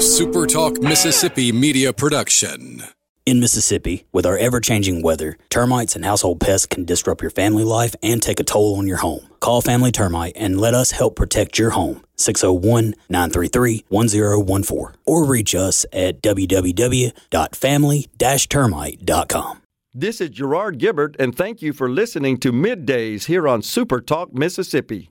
SuperTalk Mississippi media production. In Mississippi, with our ever changing weather, termites and household pests can disrupt your family life and take a toll on your home. Call Family Termite and let us help protect your home. 601 933 1014 or reach us at www.family termite.com. This is Gerard Gibert, and thank you for listening to Middays here on Super Talk Mississippi.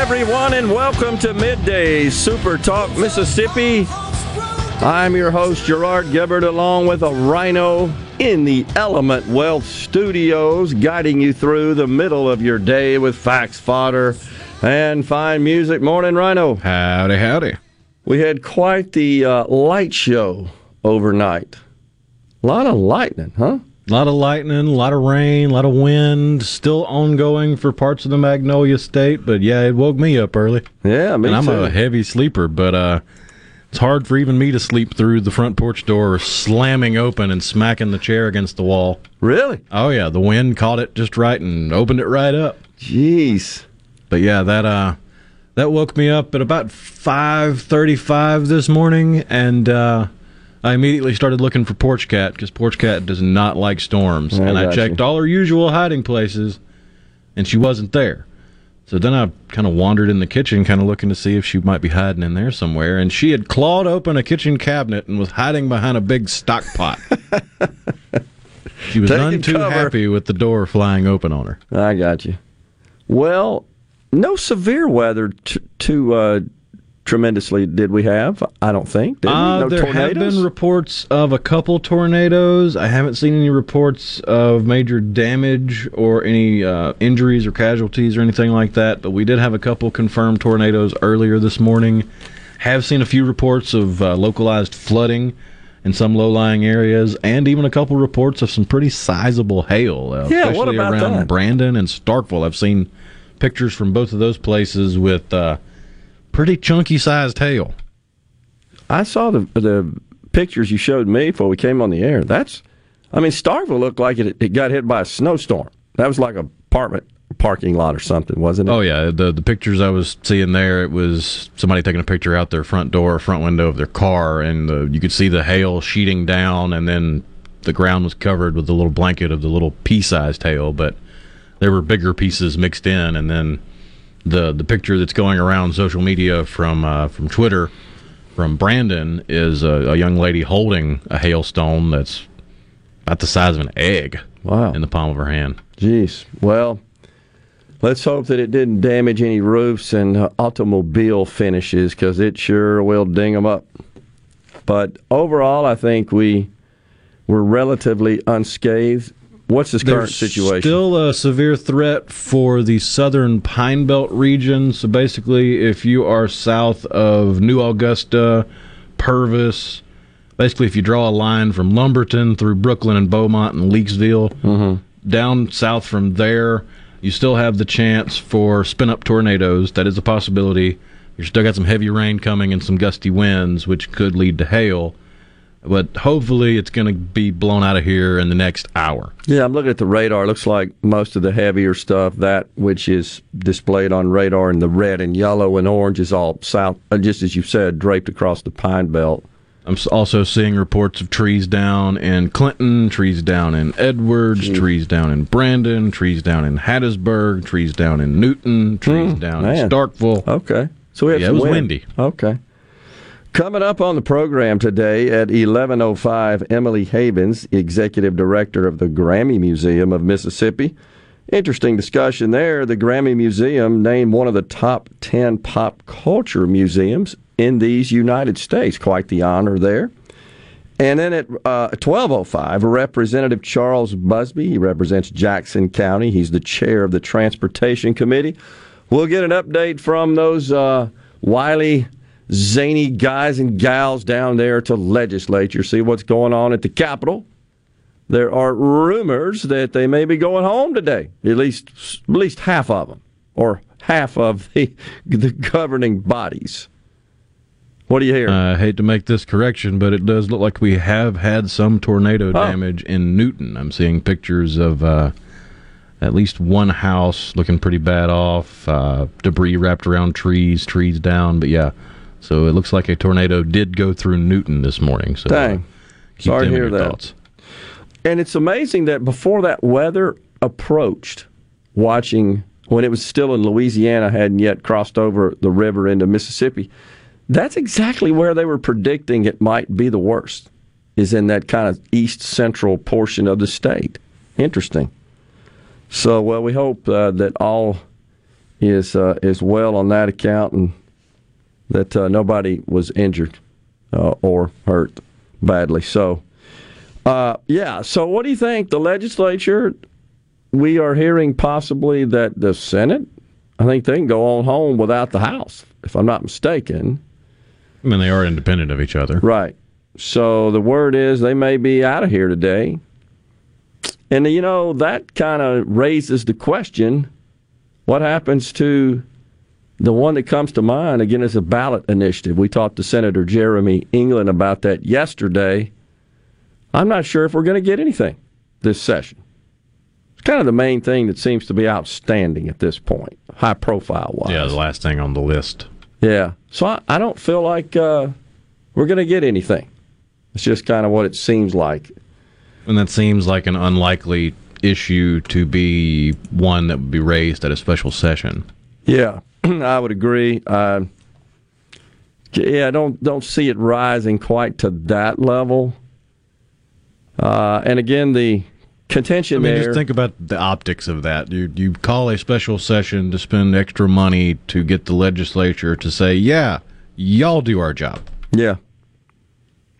Everyone, and welcome to Midday Super Talk Mississippi. I'm your host, Gerard Gibert, along with a rhino in the Element Wealth Studios, guiding you through the middle of your day with facts, fodder, and fine music. Morning, Rhino. Howdy, howdy. We had quite the uh, light show overnight. A lot of lightning, huh? A lot of lightning, a lot of rain, a lot of wind, still ongoing for parts of the Magnolia State, but yeah, it woke me up early. Yeah, me and I'm too. a heavy sleeper, but uh, it's hard for even me to sleep through the front porch door slamming open and smacking the chair against the wall. Really? Oh yeah, the wind caught it just right and opened it right up. Jeez. But yeah, that uh that woke me up at about 5:35 this morning and uh I immediately started looking for Porch Cat because Porch Cat does not like storms. I and I checked you. all her usual hiding places, and she wasn't there. So then I kind of wandered in the kitchen, kind of looking to see if she might be hiding in there somewhere. And she had clawed open a kitchen cabinet and was hiding behind a big stock pot. she was Taking none too cover. happy with the door flying open on her. I got you. Well, no severe weather to, too uh, tremendously did we have? I don't think. Uh, no there have been reports of a couple tornadoes. I haven't seen any reports of major damage or any uh, injuries or casualties or anything like that. But we did have a couple confirmed tornadoes earlier this morning. Have seen a few reports of uh, localized flooding in some low-lying areas, and even a couple reports of some pretty sizable hail, uh, Yeah, especially around that? Brandon and Starkville. I've seen pictures from both of those places with uh, pretty chunky-sized hail. I saw the the pictures you showed me before we came on the air. That's, I mean, Starkville looked like it, it got hit by a snowstorm. That was like a apartment parking lot or something, wasn't it? Oh yeah, the the pictures I was seeing there, it was somebody taking a picture out their front door, front window of their car, and uh, you could see the hail sheeting down, and then the ground was covered with a little blanket of the little pea-sized hail, but there were bigger pieces mixed in, and then the the picture that's going around social media from uh, from Twitter from Brandon is a, a young lady holding a hailstone that's about the size of an egg Wow. in the palm of her hand. Jeez. Well, let's hope that it didn't damage any roofs and uh, automobile finishes because it sure will ding them up. But overall, I think we were relatively unscathed. What's this current There's situation? Still a severe threat for the southern Pine Belt region. So basically, if you are south of New Augusta, Purvis, basically if you draw a line from Lumberton through Brooklyn and Beaumont and Leakesville, Mm-hmm. down south from there, you still have the chance for spin up tornadoes. That is a possibility. You've still got some heavy rain coming and some gusty winds, which could lead to hail. But hopefully, it's going to be blown out of here in the next hour. yeah, I'm looking at the radar. Looks like most of the heavier stuff, that which is displayed on radar in the red and yellow and orange, is all south, uh, just as you said, draped across the Pine Belt. I'm also seeing reports of trees down in Clinton, trees down in Edwards, trees down in Brandon, trees down in Hattiesburg, trees down in Newton, trees down in. Starkville. Okay. So we have Yeah, it was wind. windy. Okay. Coming up on the program today at 11:05, Emily Havens, executive director of the Grammy Museum of Mississippi. Interesting discussion there. The Grammy Museum named one of the top 10 pop culture museums in these United States. Quite the honor there. And then at uh, 1205, Representative Charles Busby, he represents Jackson County. He's the chair of the Transportation Committee. We'll get an update from those uh, wily, zany guys and gals down there to legislature, see what's going on at the Capitol. There are rumors that they may be going home today, at least at least half of them, or half of the, the governing bodies. What do you hear? I hate to make this correction, but it does look like we have had some tornado Oh. damage in Newton. I'm seeing pictures of uh, at least one house looking pretty bad off, uh, debris wrapped around trees, trees down. But yeah, so it looks like a tornado did go through Newton this morning. So uh, Dang. keep Sorry to hear that. thoughts. And it's amazing that before that weather approached, watching when it was still in Louisiana, hadn't yet crossed over the river into Mississippi, that's exactly where they were predicting it might be the worst, is in that kind of east central portion of the state. Interesting. So, well, we hope uh, that all is uh, is well on that account and that uh, nobody was injured uh, or hurt badly. So, uh, yeah. So, what do you think? The legislature, we are hearing possibly that the Senate, I think they can go on home without the House, if I'm not mistaken. I mean, they are independent of each other. Right. So, the word is they may be out of here today. And, you know, that kind of raises the question what happens to the one that comes to mind, again, is a ballot initiative. We talked to Senator Jeremy England about that yesterday. I'm not sure if we're going to get anything this session. It's kind of the main thing that seems to be outstanding at this point, high profile wise. Yeah, the last thing on the list. Yeah. So I, I don't feel like uh, we're going to get anything. It's just kind of what it seems like. And that seems like an unlikely issue to be one that would be raised at a special session. Yeah, I would agree. Uh, yeah, I don't don't see it rising quite to that level. Uh, and again, the contention I mean, there. just think about the optics of that. You you call a special session to spend extra money to get the legislature to say, "Yeah, y'all do our job." Yeah.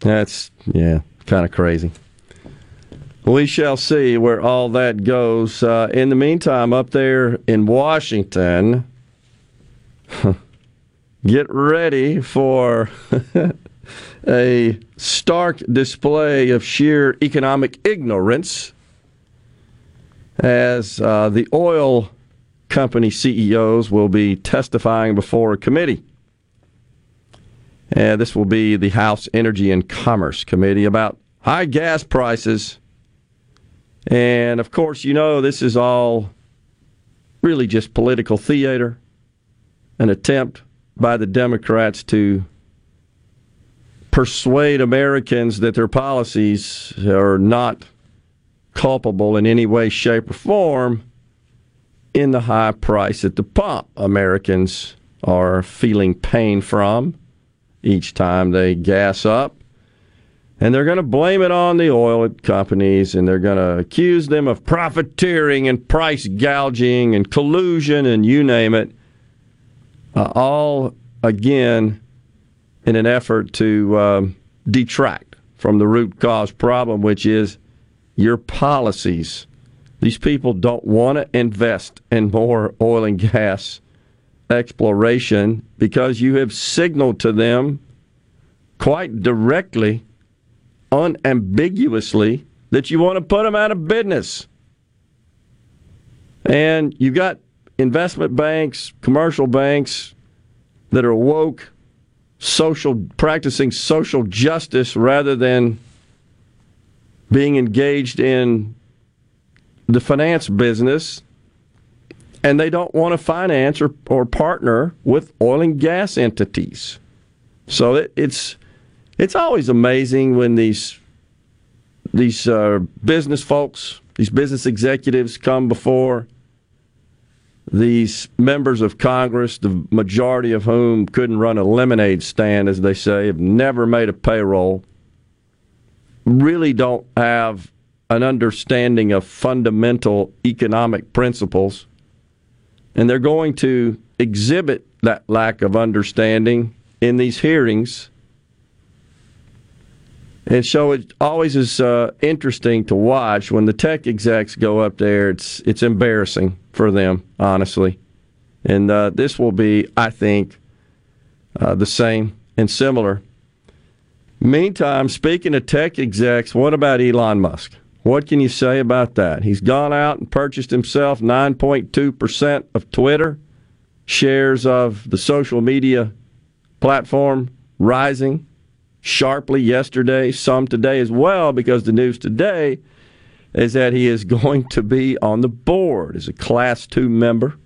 That's, yeah, kind of crazy. We shall see where all that goes. Uh, in the meantime, up there in Washington, get ready for a stark display of sheer economic ignorance as uh, the oil company CEOs will be testifying before a committee. And this will be the House Energy and Commerce Committee about high gas prices. And of course, you know, this is all really just political theater, an attempt by the Democrats to persuade Americans that their policies are not culpable in any way, shape, or form in the high price at the pump Americans are feeling pain from each time they gas up. And they're going to blame it on the oil companies and they're going to accuse them of profiteering and price gouging and collusion and you name it. Uh, all, again, in an effort to um, detract from the root cause problem, which is your policies. These people don't want to invest in more oil and gas exploration because you have signaled to them quite directly, unambiguously, that you want to put them out of business. And you've got investment banks, commercial banks that are woke, social practicing social justice rather than being engaged in the finance business and they don't want to finance or, or partner with oil and gas entities. So it, it's it's always amazing when these these uh, business folks, these business executives come before these members of Congress, the majority of whom couldn't run a lemonade stand, as they say, have never made a payroll, really don't have an understanding of fundamental economic principles and they're going to exhibit that lack of understanding in these hearings. And so it always is uh, interesting to watch when the tech execs go up there. It's it's embarrassing for them, honestly. And uh, this will be, I think, uh, the same and similar. Meantime, speaking of tech execs, what about Elon Musk? What can you say about that? He's gone out and purchased himself 9.2% of Twitter, shares of the social media platform rising sharply yesterday, some today as well, because the news today is that he is going to be on the board as a Class 2 member.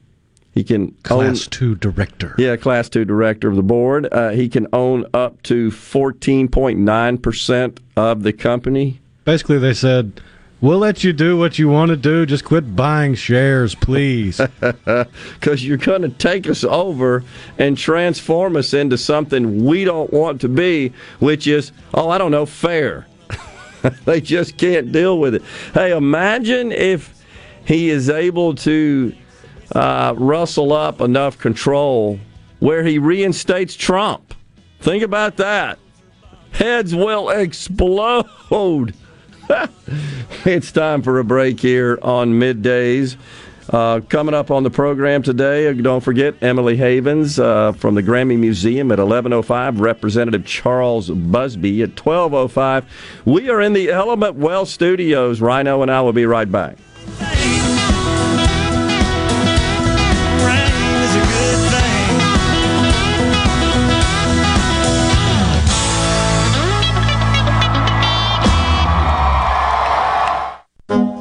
He can class own, two director. Yeah, class two director of the board. Uh, he can own up to fourteen point nine percent of the company. Basically, they said, "We'll let you do what you want to do. Just quit buying shares, please." Because you're going to take us over and transform us into something we don't want to be, which is, oh, I don't know, fair. they just can't deal with it. Hey, imagine if he is able to uh, rustle up enough control where he reinstates Trump. Think about that. Heads will explode. it's time for a break here on middays. Uh, coming up on the program today, don't forget Emily Havens uh, from the Grammy Museum at 11:05. Representative Charles Busby at 12:05. We are in the Element Wealth Studios. Rhino and I will be right back.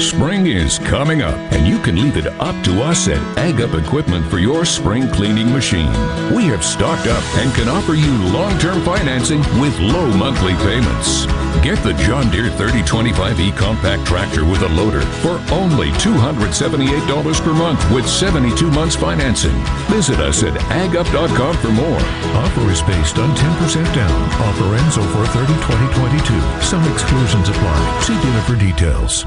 Spring is coming up, and you can leave it up to us at Ag Up Equipment for your spring cleaning machine. We have stocked up and can offer you long term financing with low monthly payments. Get the John Deere 3025E compact tractor with a loader for only $278 per month with 72 months financing. Visit us at agup.com for more. Offer is based on 10% down. Offer ends over 30 2022. Some exclusions apply. See dealer for details.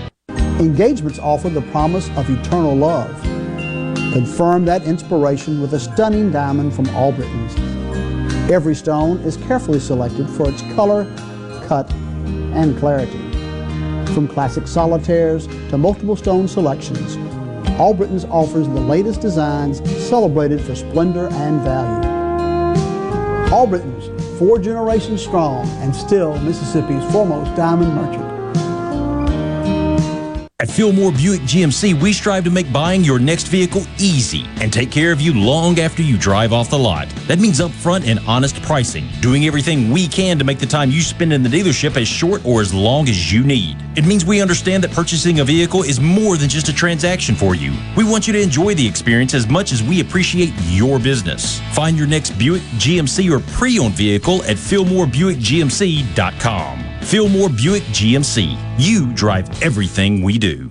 Engagements offer the promise of eternal love. Confirm that inspiration with a stunning diamond from Albritton's. Every stone is carefully selected for its color, cut, and clarity. From classic solitaires to multiple stone selections, Albritton's offers the latest designs celebrated for splendor and value. Albritton's, four generations strong and still Mississippi's foremost diamond merchant. At Fillmore Buick GMC, we strive to make buying your next vehicle easy and take care of you long after you drive off the lot. That means upfront and honest pricing, doing everything we can to make the time you spend in the dealership as short or as long as you need. It means we understand that purchasing a vehicle is more than just a transaction for you. We want you to enjoy the experience as much as we appreciate your business. Find your next Buick, GMC, or pre-owned vehicle at FillmoreBuickGMC.com. Fillmore Buick GMC. You drive everything we do.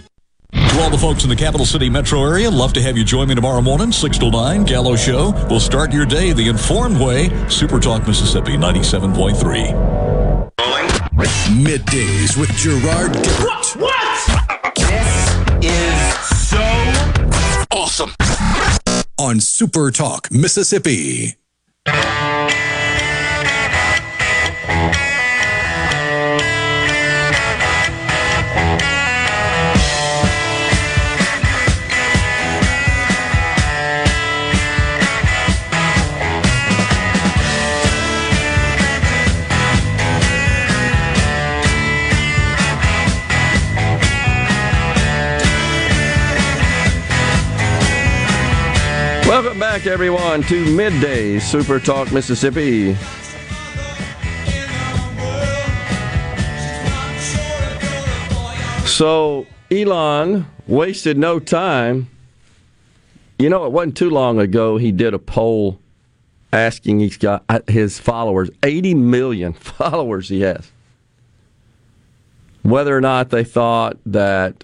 To all the folks in the capital city metro area, love to have you join me tomorrow morning, 6 to 9, Gallo Show. We'll start your day the informed way. Super Talk Mississippi 97.3. Middays with Gerard Gibert. What? This is so awesome. On Super Talk, Mississippi. Back, everyone, to Midday Super Talk Mississippi. So, Elon wasted no time. You know, it wasn't too long ago he did a poll asking he's got uh, his followers, 80 million followers he has, whether or not they thought that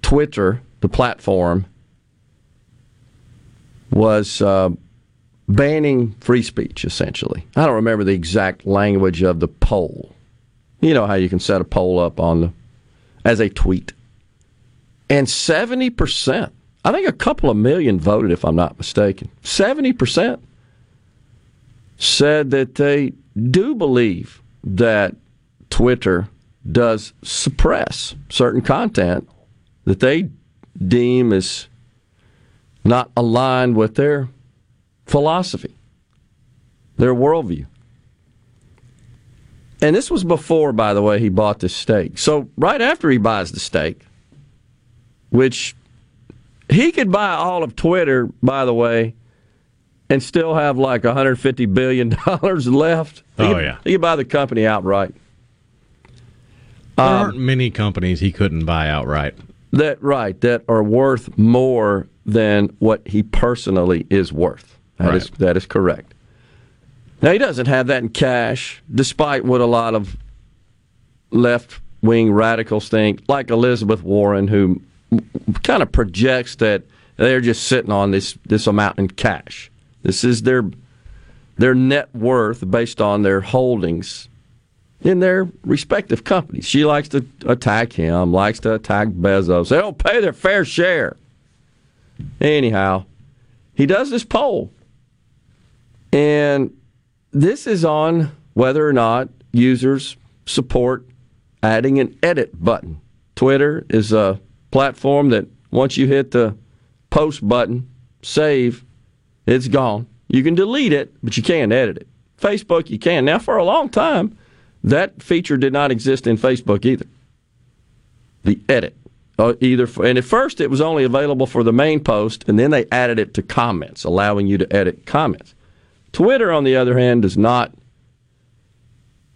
Twitter, the platform, was uh, banning free speech, essentially. I don't remember the exact language of the poll. You know how you can set a poll up on the as a tweet. And 70%, I think a couple of million voted, if I'm not mistaken. 70% said that they do believe that Twitter does suppress certain content that they deem as not aligned with their philosophy, their worldview. And this was before, by the way, he bought this stake. So, right after he buys the stake, which he could buy all of Twitter, by the way, and still have like $150 billion left. He Oh, could- yeah. He could buy the company outright. There Um, aren't many companies he couldn't buy outright. That right, that are worth more than what he personally is worth. That is Right. that is correct. Now he doesn't have that in cash, despite what a lot of left wing radicals think, like Elizabeth Warren, who kind of projects that they're just sitting on this this amount in cash. This is their their net worth based on their holdings in their respective companies. She likes to attack him, likes to attack Bezos. They don't pay their fair share. Anyhow, he does this poll. And this is on whether or not users support adding an edit button. Twitter is a platform that once you hit the post button, save, it's gone. You can delete it, but you can't edit it. Facebook, you can. Now, for a long time, that feature did not exist in Facebook either. The edit. Uh, either for, and at first it was only available for the main post, and then they added it to comments, allowing you to edit comments. Twitter, on the other hand, does not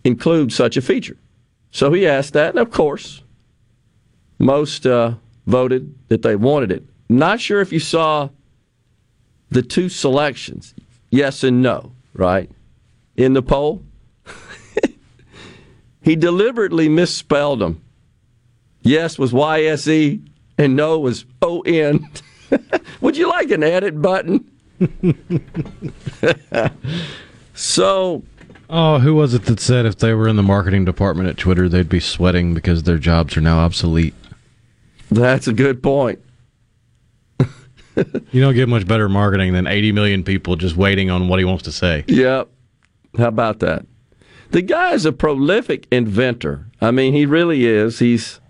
include such a feature. So he asked that, and of course, most uh, voted that they wanted it. Not sure if you saw the two selections, yes and no, right, in the poll. he deliberately misspelled them. Yes was Y S E, and no was O N. Would you like an edit button? so, Oh, who was it that said if they were in the marketing department at Twitter, they'd be sweating because their jobs are now obsolete? That's a good point. You don't get much better marketing than 80 million people just waiting on what he wants to say. Yep. How about that? The guy is a prolific inventor. I mean, he really is. He's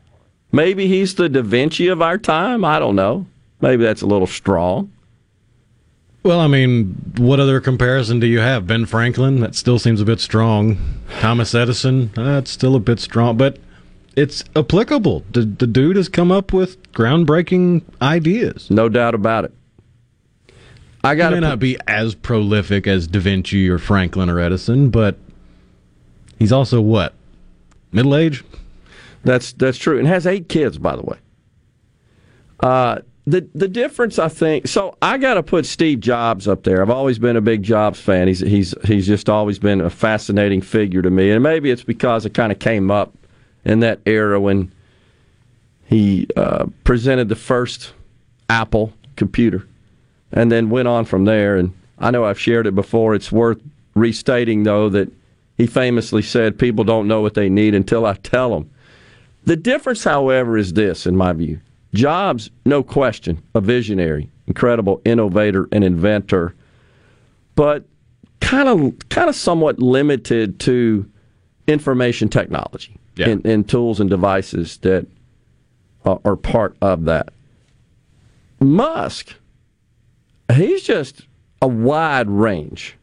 maybe he's the Da Vinci of our time. I don't know. Maybe that's a little strong. Well, I mean, what other comparison do you have? Ben Franklin? That still seems a bit strong. Thomas Edison? Uh, that's still a bit strong, but it's applicable. The, the dude has come up with groundbreaking ideas. No doubt about it. I got may not be as prolific as Da Vinci or Franklin or Edison, but he's also what? Middle age? That's that's true, and has eight kids, by the way. Uh, the the difference, I think. So I got to put Steve Jobs up there. I've always been a big Jobs fan. He's he's he's just always been a fascinating figure to me, and maybe it's because I kind of came up in that era when he uh, presented the first Apple computer, and then went on from there. And I know I've shared it before. It's worth restating though that he famously said, People don't know what they need until I tell them. The difference, however, is this, in my view. Jobs, no question, a visionary, incredible innovator and inventor, but kind of kind of somewhat limited to information technology Yeah. and, and tools and devices that are, are part of that. Musk, he's just a wide range.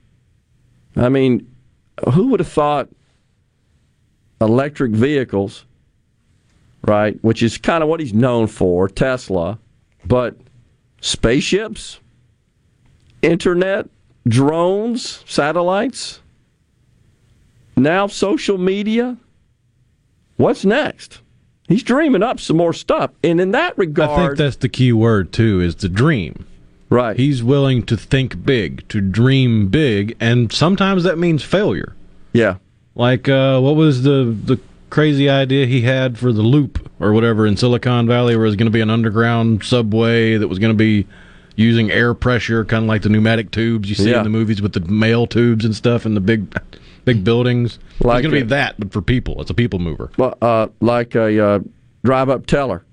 I mean, who would have thought electric vehicles, right, which is kind of what he's known for, Tesla, but spaceships, internet, drones, satellites, now social media. What's next? He's dreaming up some more stuff. And in that regard, I think that's the key word too is the dream. Right. He's willing to think big, to dream big, and sometimes that means failure. Yeah. Like uh, what was the the crazy idea he had for the loop or whatever in Silicon Valley where it was going to be an underground subway that was going to be using air pressure kind of like the pneumatic tubes you see Yeah. in the movies with the mail tubes and stuff in the big big buildings. Like it's going to be that but for people. It's a people mover. Well, uh, like a uh, drive up teller.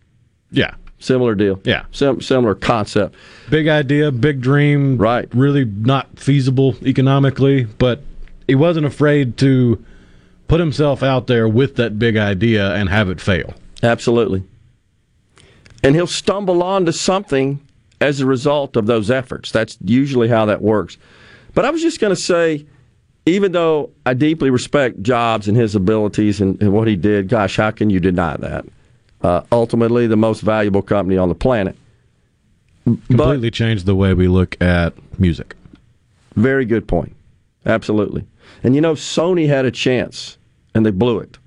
Yeah. Similar deal. Yeah. Sim- similar concept. Big idea, big dream. Right. Really not feasible economically, but he wasn't afraid to put himself out there with that big idea and have it fail. Absolutely. And he'll stumble onto something as a result of those efforts. That's usually how that works. But I was just going to say, even though I deeply respect Jobs and his abilities and, and what he did, gosh, how can you deny that? Uh, ultimately, the most valuable company on the planet. Completely changed the way we look at music. Very good point. Absolutely. And you know, Sony had a chance and they blew it.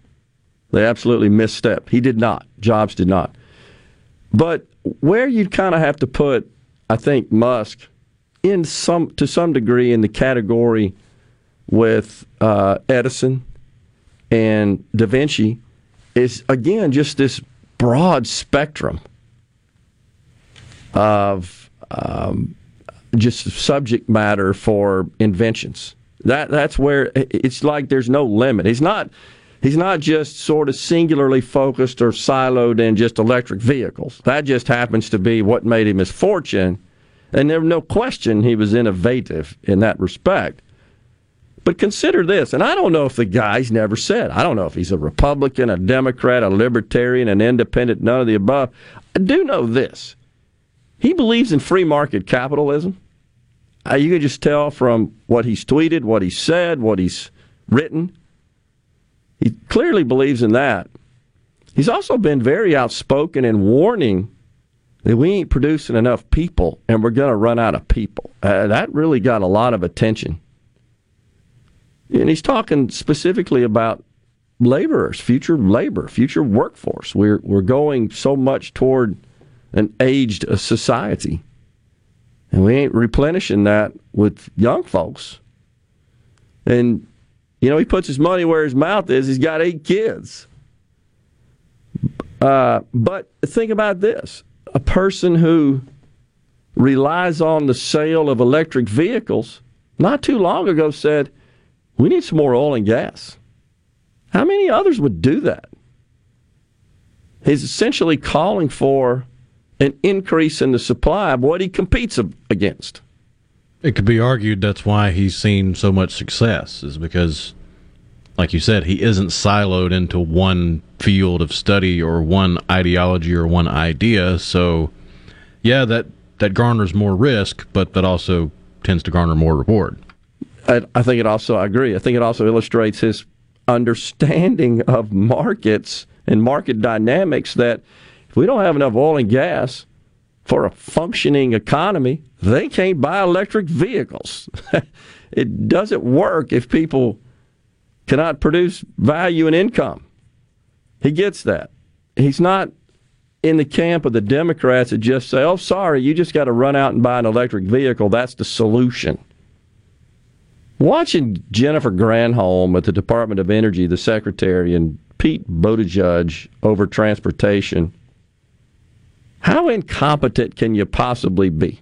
They absolutely misstep. He did not. Jobs did not. But where you'd kind of have to put, I think, Musk in some to some degree in the category with uh, Edison and Da Vinci is again just this broad spectrum of um, just subject matter for inventions. That that's where it's like there's no limit. He's not he's not just sort of singularly focused or siloed in just electric vehicles. That just happens to be what made him his fortune. And there's no question he was innovative in that respect. But consider this, and I don't know if the guy's never said. I don't know if he's a Republican, a Democrat, a Libertarian, an Independent, none of the above. I do know this. He believes in free market capitalism. Uh, you can just tell from what he's tweeted, what he's said, what he's written. He clearly believes in that. He's also been very outspoken in warning that we ain't producing enough people and we're going to run out of people. Uh, that really got a lot of attention. And he's talking specifically about laborers, future labor, future workforce. We're, we're going so much toward an aged society. And we ain't replenishing that with young folks. And, you know, he puts his money where his mouth is. He's got eight kids. Uh, but think about this a person who relies on the sale of electric vehicles not too long ago said, we need some more oil and gas. How many others would do that? He's essentially calling for an increase in the supply of what he competes against. It could be argued that's why he's seen so much success, is because, like you said, he isn't siloed into one field of study or one ideology or one idea. So, yeah, that, that garners more risk, but that also tends to garner more reward. I, I think it also, I agree, I think it also illustrates his understanding of markets and market dynamics that if we don't have enough oil and gas for a functioning economy, they can't buy electric vehicles. it doesn't work if people cannot produce value and income. He gets that. He's not in the camp of the Democrats that just say, oh, sorry, you just got to run out and buy an electric vehicle. That's the solution. Watching Jennifer Granholm at the Department of Energy, the secretary, and Pete Buttigieg over transportation, how incompetent can you possibly be?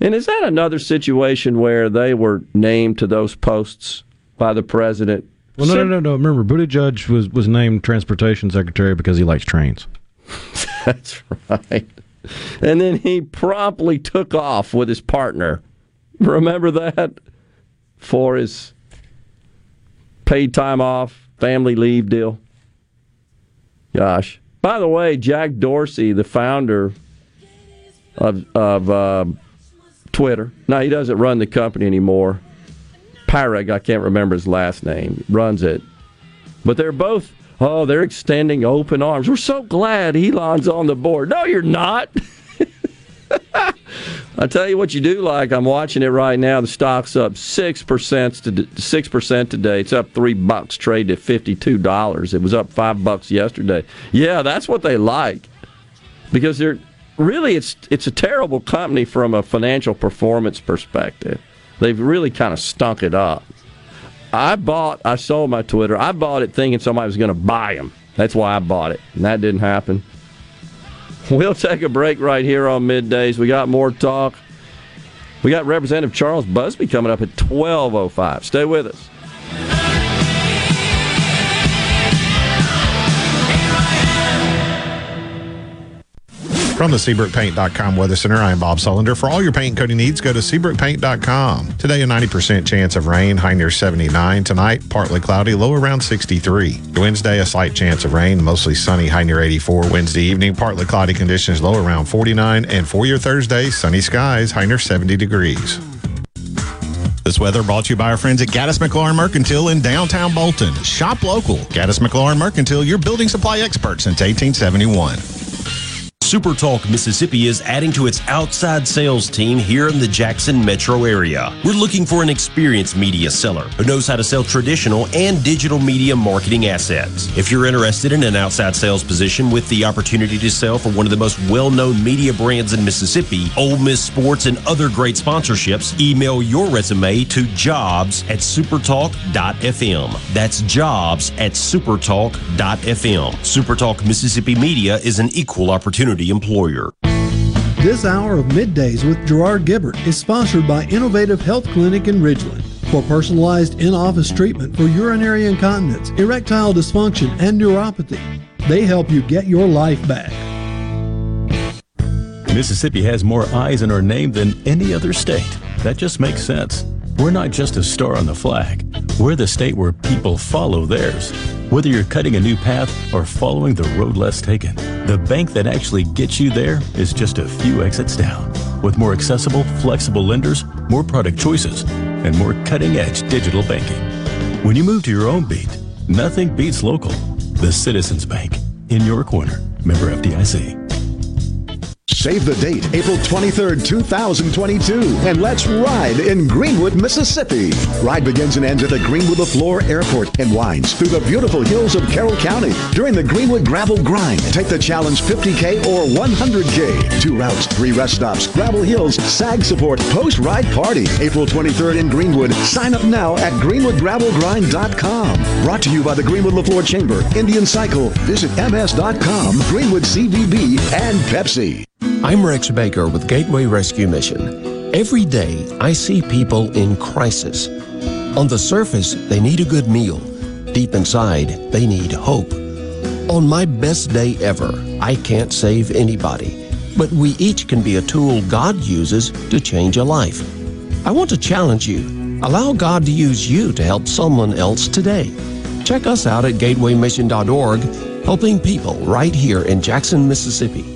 And is that another situation where they were named to those posts by the president. Well, no, no, no, no. Remember, Buttigieg was was named transportation secretary because he likes trains. That's right. And then he promptly took off with his partner. Remember that? For his paid time off, family leave deal. Gosh. By the way, Jack Dorsey, the founder of, of uh, Twitter, now he doesn't run the company anymore. Parag, I can't remember his last name, runs it. But they're both, oh, they're extending open arms. We're so glad Elon's on the board. No, you're not. I tell you what you do like. I'm watching it right now. The stock's up six percent to six percent today. It's up three bucks. Trade at fifty two dollars. It was up five bucks yesterday. Yeah, that's what they like because they're really it's it's a terrible company from a financial performance perspective. They've really kind of stunk it up. I bought. I sold my Twitter. I bought it thinking somebody was going to buy them. That's why I bought it, and that didn't happen. We'll take a break right here on middays. We got more talk. We got Representative Charles Busby coming up at 12.05. Stay with us. From the SeabrookPaint.com Weather Center, I'm Bob Sullender. For all your paint and coating needs, go to SeabrookPaint.com. Today, a 90% chance of rain, high near 79. Tonight, partly cloudy, low around 63. Wednesday, a slight chance of rain, mostly sunny, high near 84. Wednesday evening, partly cloudy conditions, low around 49. And for your Thursday, sunny skies, high near 70 degrees. This weather brought to you by our friends at Gaddis McLaurin Mercantile in downtown Bolton. Shop local. Gaddis McLaurin Mercantile, your building supply expert since 1871. SuperTalk Mississippi is adding to its outside sales team here in the Jackson metro area. We're looking for an experienced media seller who knows how to sell traditional and digital media marketing assets. If you're interested in an outside sales position with the opportunity to sell for one of the most well-known media brands in Mississippi, Ole Miss Sports and other great sponsorships, email your resume to jobs at supertalk.fm. That's jobs at supertalk.fm. Supertalk Mississippi Media is an equal opportunity employer. This hour of middays with Gerard Gibert is sponsored by Innovative Health Clinic in Ridgeland. For personalized in office treatment for urinary incontinence, erectile dysfunction, and neuropathy, they help you get your life back. Mississippi has more eyes in our name than any other state. That just makes sense. We're not just a star on the flag, we're the state where people follow theirs. Whether you're cutting a new path or following the road less taken, the bank that actually gets you there is just a few exits down. With more accessible, flexible lenders, more product choices, and more cutting edge digital banking. When you move to your own beat, nothing beats local. The Citizens Bank, in your corner. Member FDIC. Save the date, April 23rd, 2022, and let's ride in Greenwood, Mississippi. Ride begins and ends at the Greenwood Leflore Airport and winds through the beautiful hills of Carroll County. During the Greenwood Gravel Grind, take the challenge 50K or 100K. Two routes, three rest stops, Gravel Hills, SAG support, post-ride party. April 23rd in Greenwood. Sign up now at greenwoodgravelgrind.com. Brought to you by the Greenwood Leflore Chamber, Indian Cycle. Visit ms.com, Greenwood CVB, and Pepsi. I'm Rex Baker with Gateway Rescue Mission. Every day, I see people in crisis. On the surface, they need a good meal. Deep inside, they need hope. On my best day ever, I can't save anybody, but we each can be a tool God uses to change a life. I want to challenge you. Allow God to use you to help someone else today. Check us out at gatewaymission.org, helping people right here in Jackson, Mississippi.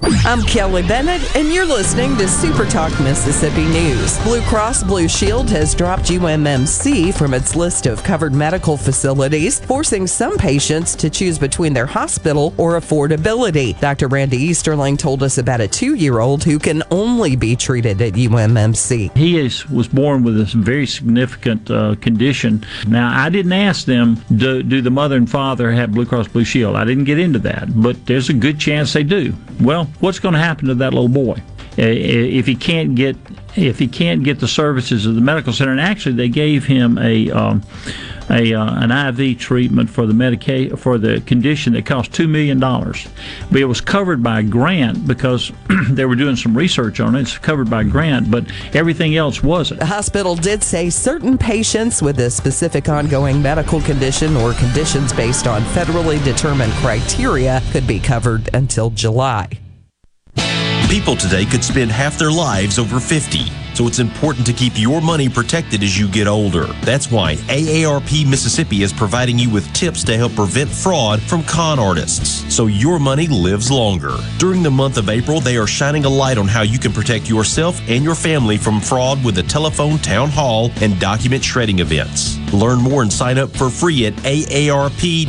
I'm Kelly Bennett, and you're listening to Super Talk Mississippi News. Blue Cross Blue Shield has dropped UMMC from its list of covered medical facilities, forcing some patients to choose between their hospital or affordability. Dr. Randy Easterling told us about a two year old who can only be treated at UMMC. He is, was born with a very significant uh, condition. Now, I didn't ask them, do, do the mother and father have Blue Cross Blue Shield? I didn't get into that, but there's a good chance they do. Well, what's going to happen to that little boy? If he can't get if he can't get the services of the medical center, and actually they gave him a um, a uh, an IV treatment for the medica- for the condition that cost two million dollars, but it was covered by a grant because they were doing some research on it. It's covered by a grant, but everything else wasn't. The hospital did say certain patients with a specific ongoing medical condition or conditions based on federally determined criteria could be covered until July. People today could spend half their lives over 50. So it's important to keep your money protected as you get older. That's why AARP Mississippi is providing you with tips to help prevent fraud from con artists so your money lives longer. During the month of April, they are shining a light on how you can protect yourself and your family from fraud with a telephone town hall and document shredding events. Learn more and sign up for free at aarp.org/ms.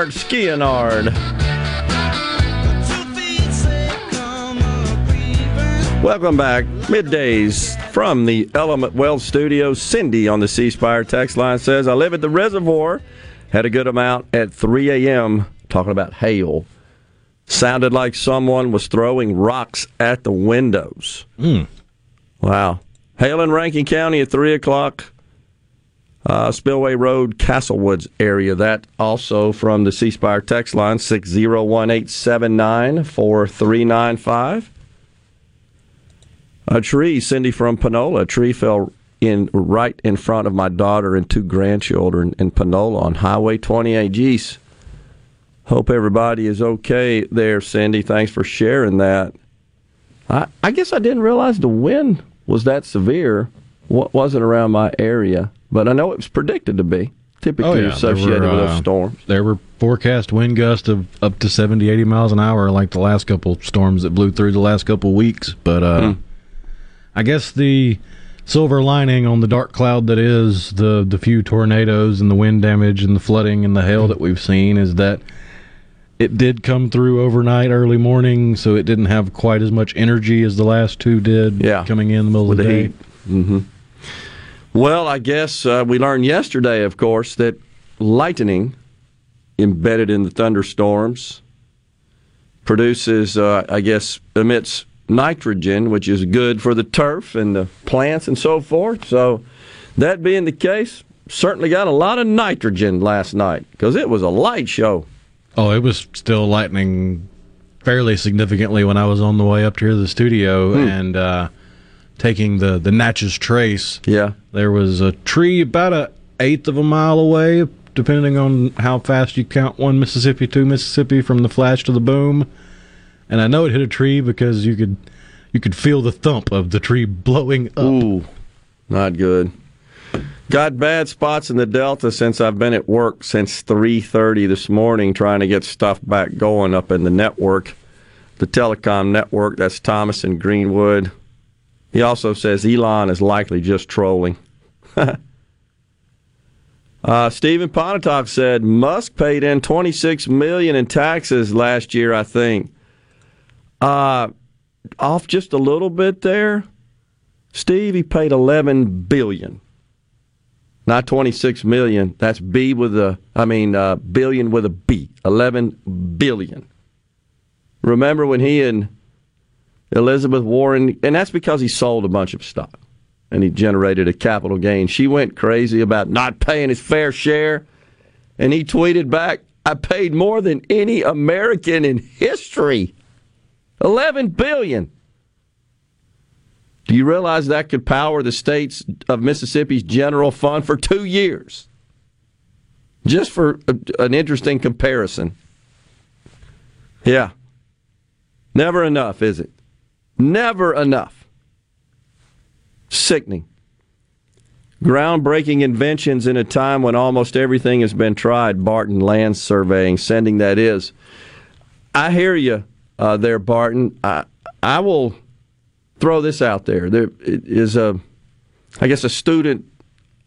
Lynyrd Skynyrd. Welcome back. Middays from the Element Wealth Studio. Cindy on the C Spire text line says, I live at the reservoir. Had a good amount at 3 a.m. talking about hail. Sounded like someone was throwing rocks at the windows. Hmm. Wow. Hail in Rankin County at 3 o'clock. Uh, Spillway Road, Castlewoods area. That also from the C Spire text line, 601 4395. A tree, Cindy from Panola, a tree fell in right in front of my daughter and two grandchildren in Panola on Highway 28. Geez. Hope everybody is okay there, Cindy. Thanks for sharing that. I, I guess I didn't realize the wind was that severe. Wa- wasn't around my area, but I know it was predicted to be. Typically associated were, with uh, those storms. There were forecast wind gusts of up to 70, 80 miles an hour, like the last couple storms that blew through the last couple weeks. But uh, Hmm. I guess the silver lining on the dark cloud that is the the few tornadoes and the wind damage and the flooding and the hail that we've seen is that it did come through overnight, early morning, so it didn't have quite as much energy as the last two did. Yeah. coming in the middle With of the, the day. Well, I guess uh, we learned yesterday, of course, that lightning embedded in the thunderstorms produces, uh, I guess, emits nitrogen, which is good for the turf and the plants and so forth. So, that being the case, certainly got a lot of nitrogen last night because it was a light show. Oh, it was still lightning fairly significantly when I was on the way up to here to the studio Hmm. and uh, taking the the Natchez Trace. Yeah, there was a tree about a eighth of a mile away, depending on how fast you count one Mississippi, two Mississippi from the flash to the boom. And I know it hit a tree because you could you could feel the thump of the tree blowing up. Ooh, not good. Got bad spots in the Delta since I've been at work since 3:30 this morning trying to get stuff back going up in the network, the telecom network. That's Thomas and Greenwood. He also says Elon is likely just trolling. Uh, Stephen Pontotoc said Musk paid in 26 million in taxes last year. I think. Uh, off just a little bit there. Steve, he paid 11 billion, not 26 million. That's B with a, I mean, uh, billion with a B. 11 billion. Remember when he and Elizabeth Warren, and that's because he sold a bunch of stock and he generated a capital gain. She went crazy about not paying his fair share, and he tweeted back, I paid more than any American in history. 11 billion. Do you realize that could power the states of Mississippi's general fund for 2 years? Just for a, an interesting comparison. Yeah. Never enough, is it? Never enough. Sickening. Groundbreaking inventions in a time when almost everything has been tried. Barton Land Surveying, sending that is. I hear you uh, there, Barton. I, I will throw this out there. There is a, I guess, a student,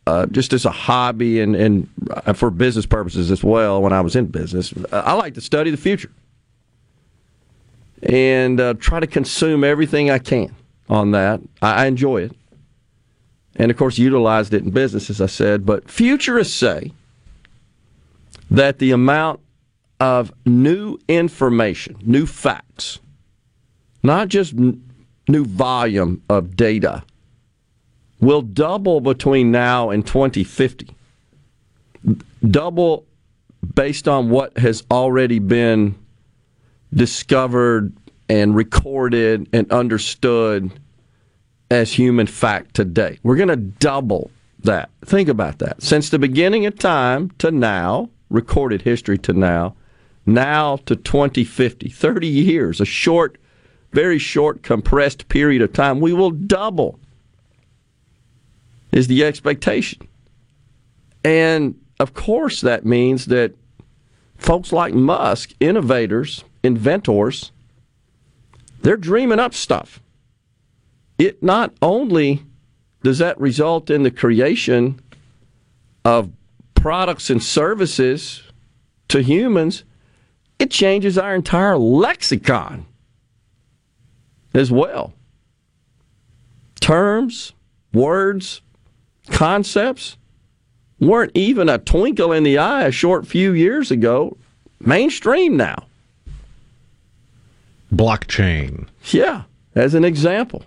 uh, just as a hobby and, and uh, for business purposes as well. When I was in business, I like to study the future and uh, try to consume everything I can on that. I, I enjoy it and of course utilized it in business, as I said. But futurists say that the amount of new information, new facts, not just n- new volume of data, will double between now and 2050. Double based on what has already been discovered and recorded and understood as human fact today. We're going to double that. Think about that. Since the beginning of time to now, recorded history to now, now to 2050, 30 years, a short, very short, compressed period of time, we will double, is the expectation. And of course, that means that folks like Musk, innovators, inventors, they're dreaming up stuff it not only does that result in the creation of products and services to humans, it changes our entire lexicon as well. Terms, words, concepts weren't even a twinkle in the eye a short few years ago. Mainstream now. Blockchain. Yeah, as an example.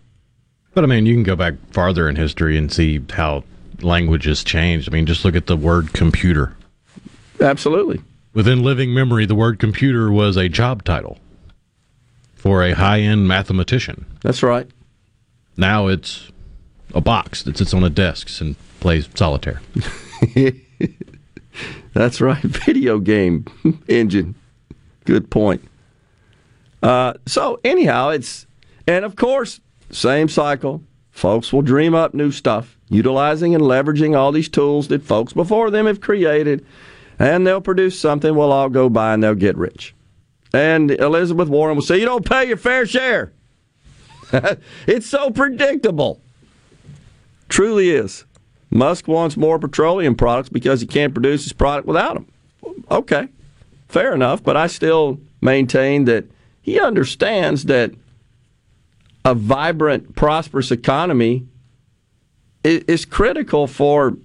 But I mean, you can go back farther in history and see how language has changed. I mean, just look at the word computer. Absolutely. Within living memory, the word computer was a job title for a high end mathematician. That's right. Now it's a box that sits on a desk and plays solitaire. That's right. Video game engine. Good point. Uh, so, anyhow, it's, and of course, same cycle. Folks will dream up new stuff, utilizing and leveraging all these tools that folks before them have created, and they'll produce something we'll all go buy and they'll get rich. And Elizabeth Warren will say, You don't pay your fair share. it's so predictable. Truly is. Musk wants more petroleum products because he can't produce his product without them. Okay, fair enough, but I still maintain that he understands that a vibrant, prosperous economy is, critical for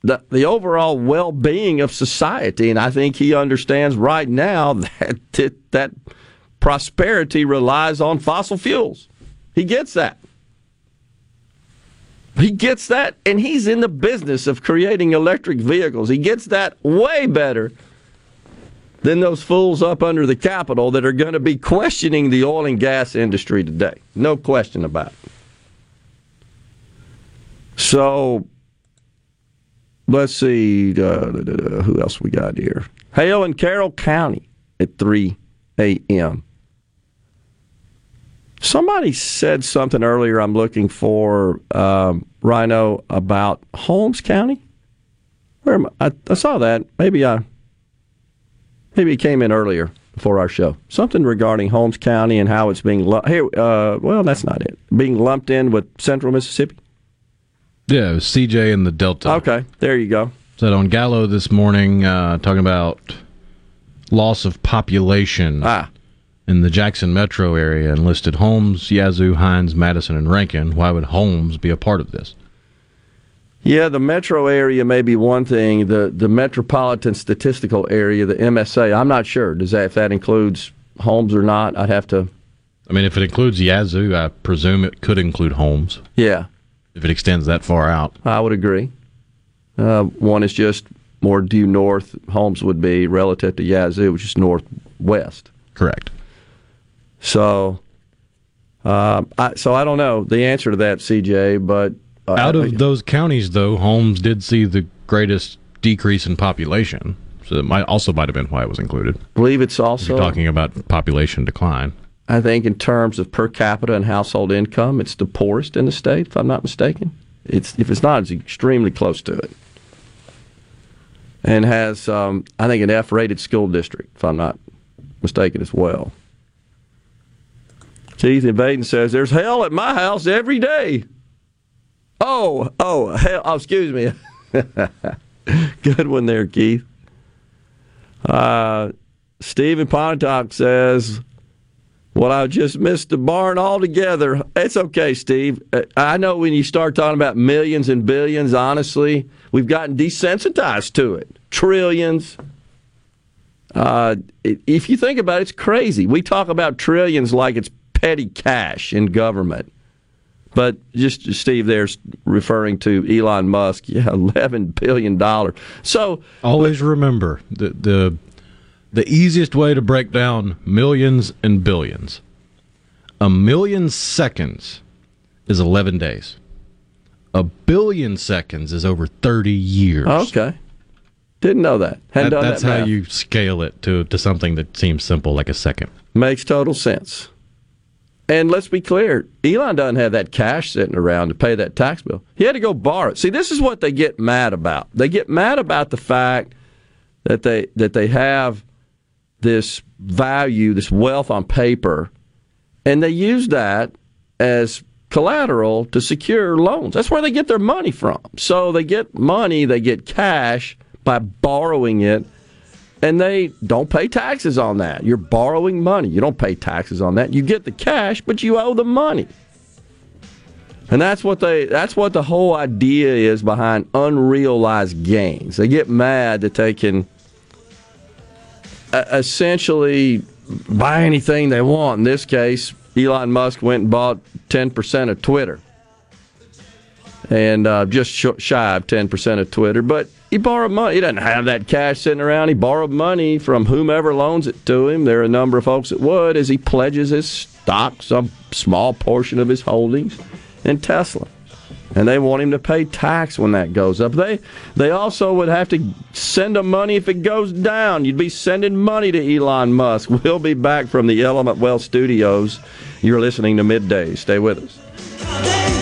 the, the overall well being of society. And I think he understands right now that, that that prosperity relies on fossil fuels. He gets that. He gets that, and he's in the business of creating electric vehicles. He gets that way better than those fools up under the Capitol that are going to be questioning the oil and gas industry today. No question about it. So, let's see. Uh, who else we got here? Hail in Carroll County at 3 a.m. Somebody said something earlier. I'm looking for um, Rhino about Holmes County. Where I? I, I saw that. Maybe I Maybe it came in earlier before our show. Something regarding Holmes County and how it's being lumped. Here, uh, well, that's not it. Being lumped in with Central Mississippi. Yeah, CJ and the Delta. Okay, there you go. Said on Gallo this morning, uh, talking about loss of population ah. in the Jackson metro area and listed Holmes, Yazoo, Hinds, Madison, and Rankin. Why would Holmes be a part of this? Yeah, the metro area may be one thing. The the metropolitan statistical area, the MSA, I'm not sure. Does that if that includes Holmes or not? I'd have to. I mean, if it includes Yazoo, I presume it could include Holmes. Yeah, if it extends that far out, I would agree. Uh, one is just more due north. Holmes would be relative to Yazoo, which is northwest. Correct. So, uh, I, so I don't know the answer to that, CJ, but Out of those counties, though, Holmes did see the greatest decrease in population. So it might also might have been why it was included. I believe it's also You're talking about population decline. I think in terms of per capita and household income, it's the poorest in the state, if I'm not mistaken. It's if it's not, it's extremely close to it, and has um, I think an F-rated school district, if I'm not mistaken, as well. Keith Invaden says there's hell at my house every day. Oh, oh, hell, oh, excuse me. Good one there, Keith. Uh, Stephen Pontotoc says, Well, I just missed the barn altogether. It's okay, Steve. Uh, I know when you start talking about millions and billions, honestly, we've gotten desensitized to it. Trillions. Uh, if you think about it, it's crazy. We talk about trillions like it's petty cash in government. But just Steve there's referring to Elon Musk. Yeah, eleven billion dollar. So always remember the the the easiest way to break down millions and billions. A million seconds is eleven days. A billion seconds is over thirty years. Okay. Didn't know that. That, that's that how you scale it to, to something that seems simple like a second. Makes total sense. And let's be clear, Elon doesn't have that cash sitting around to pay that tax bill. He had to go borrow it. See, this is what they get mad about. They get mad about the fact that they that they have this value, this wealth on paper, and they use that as collateral to secure loans. That's where they get their money from. So they get money, they get cash by borrowing it and they don't pay taxes on that. You're borrowing money. You don't pay taxes on that. You get the cash, but you owe the money. And that's what they that's what the whole idea is behind unrealized gains. They get mad that they can uh, essentially buy anything they want. In this case, Elon Musk went and bought 10% of Twitter. And uh, just shy of 10% of Twitter, but he borrowed money. He doesn't have that cash sitting around. He borrowed money from whomever loans it to him. There are a number of folks that would as he pledges his stock, some small portion of his holdings in Tesla. And they want him to pay tax when that goes up. They they also would have to send him money if it goes down. You'd be sending money to Elon Musk. We'll be back from the Element Wealth Studios. You're listening to Midday. Stay with us.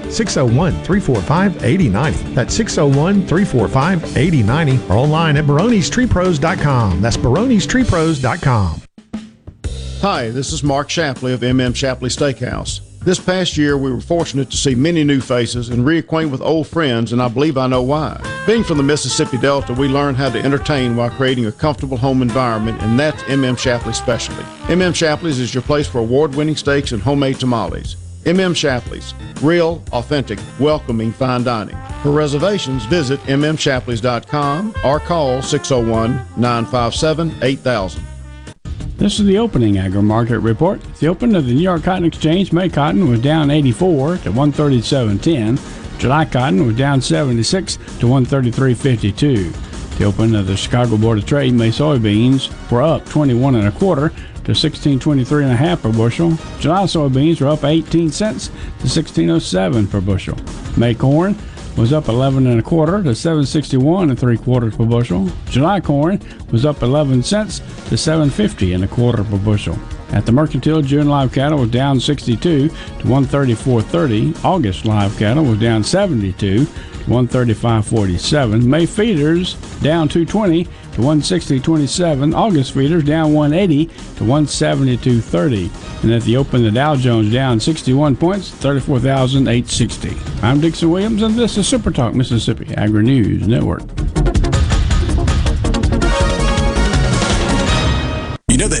601 345 8090. That's 601 345 8090 or online at baronestreepros.com. That's baronestreepros.com. Hi, this is Mark Shapley of MM Shapley Steakhouse. This past year, we were fortunate to see many new faces and reacquaint with old friends, and I believe I know why. Being from the Mississippi Delta, we learned how to entertain while creating a comfortable home environment, and that's MM Shapley's specialty. MM Shapley's is your place for award winning steaks and homemade tamales. MM Shapley's, real, authentic, welcoming fine dining. For reservations, visit mmshapleys.com or call 601 957 8000. This is the opening agri market report. The open of the New York Cotton Exchange, May cotton was down 84 to 137.10. July cotton was down 76 to 133.52. The open of the Chicago Board of Trade, May soybeans were up 21 and a quarter to 16.23 and a half per bushel. July soybeans were up 18 cents to 16.07 per bushel. May corn was up 11 and a quarter to 761 and three quarters per bushel. July corn was up 11 cents to 750 and a quarter per bushel. At the mercantile, June live cattle was down 62 to 134.30. August live cattle was down 72 to 135.47. May feeders down 220 to 160.27. August feeders down 180 to 172.30. And at the open, the Dow Jones down 61 points, 34,860. I'm Dixon Williams, and this is Super Talk Mississippi Agri News Network. You know that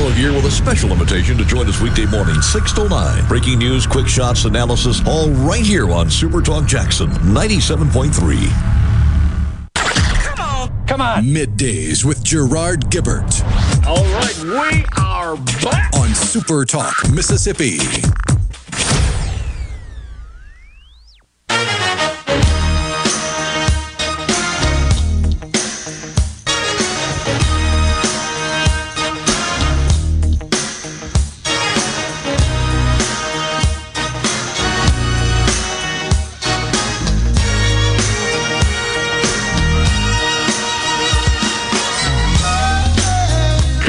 Gallo here with a special invitation to join us weekday morning, 6 to 9. Breaking news, quick shots, analysis, all right here on Super Talk Jackson 97.3. Come on. Come on Middays with Gerard Gibert All right, we are back. on Super Talk Mississippi.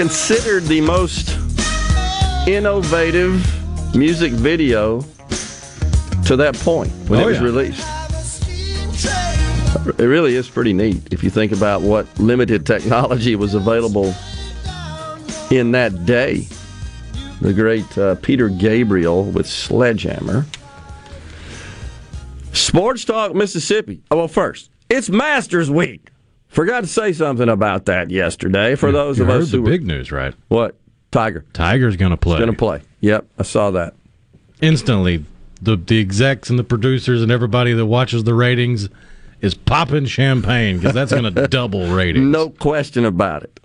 Considered the most innovative music video to that point when Oh, it was yeah. released. It really is pretty neat if you think about what limited technology was available in that day. The great uh, Peter Gabriel with Sledgehammer. Sports Talk Mississippi. Oh, well, first, it's Masters Week. Forgot to say something about that yesterday for those You of us the who were- big news, right? What? Tiger. Tiger's going to play. Going to play. Yep, I saw that. Instantly, the the execs and the producers and everybody that watches the ratings is popping champagne because that's going to double ratings. No question about it.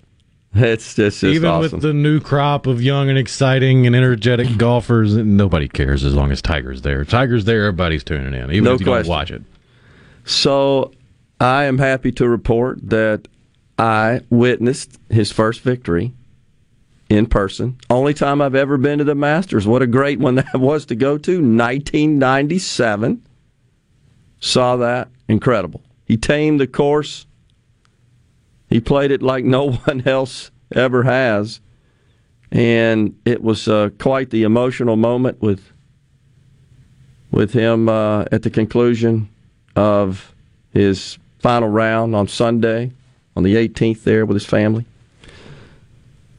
It's just, just Even awesome. with the new crop of young and exciting and energetic golfers, nobody cares as long as Tiger's there. Tiger's there, everybody's tuning in, even No if you question. don't watch it. So I am happy to report that I witnessed his first victory in person. Only time I've ever been to the Masters. What a great one that was to go to. 1997. Saw that. Incredible. He tamed the course. He played it like no one else ever has. And it was uh, quite the emotional moment with with him uh, at the conclusion of his final round on Sunday, on the 18th, there with his family.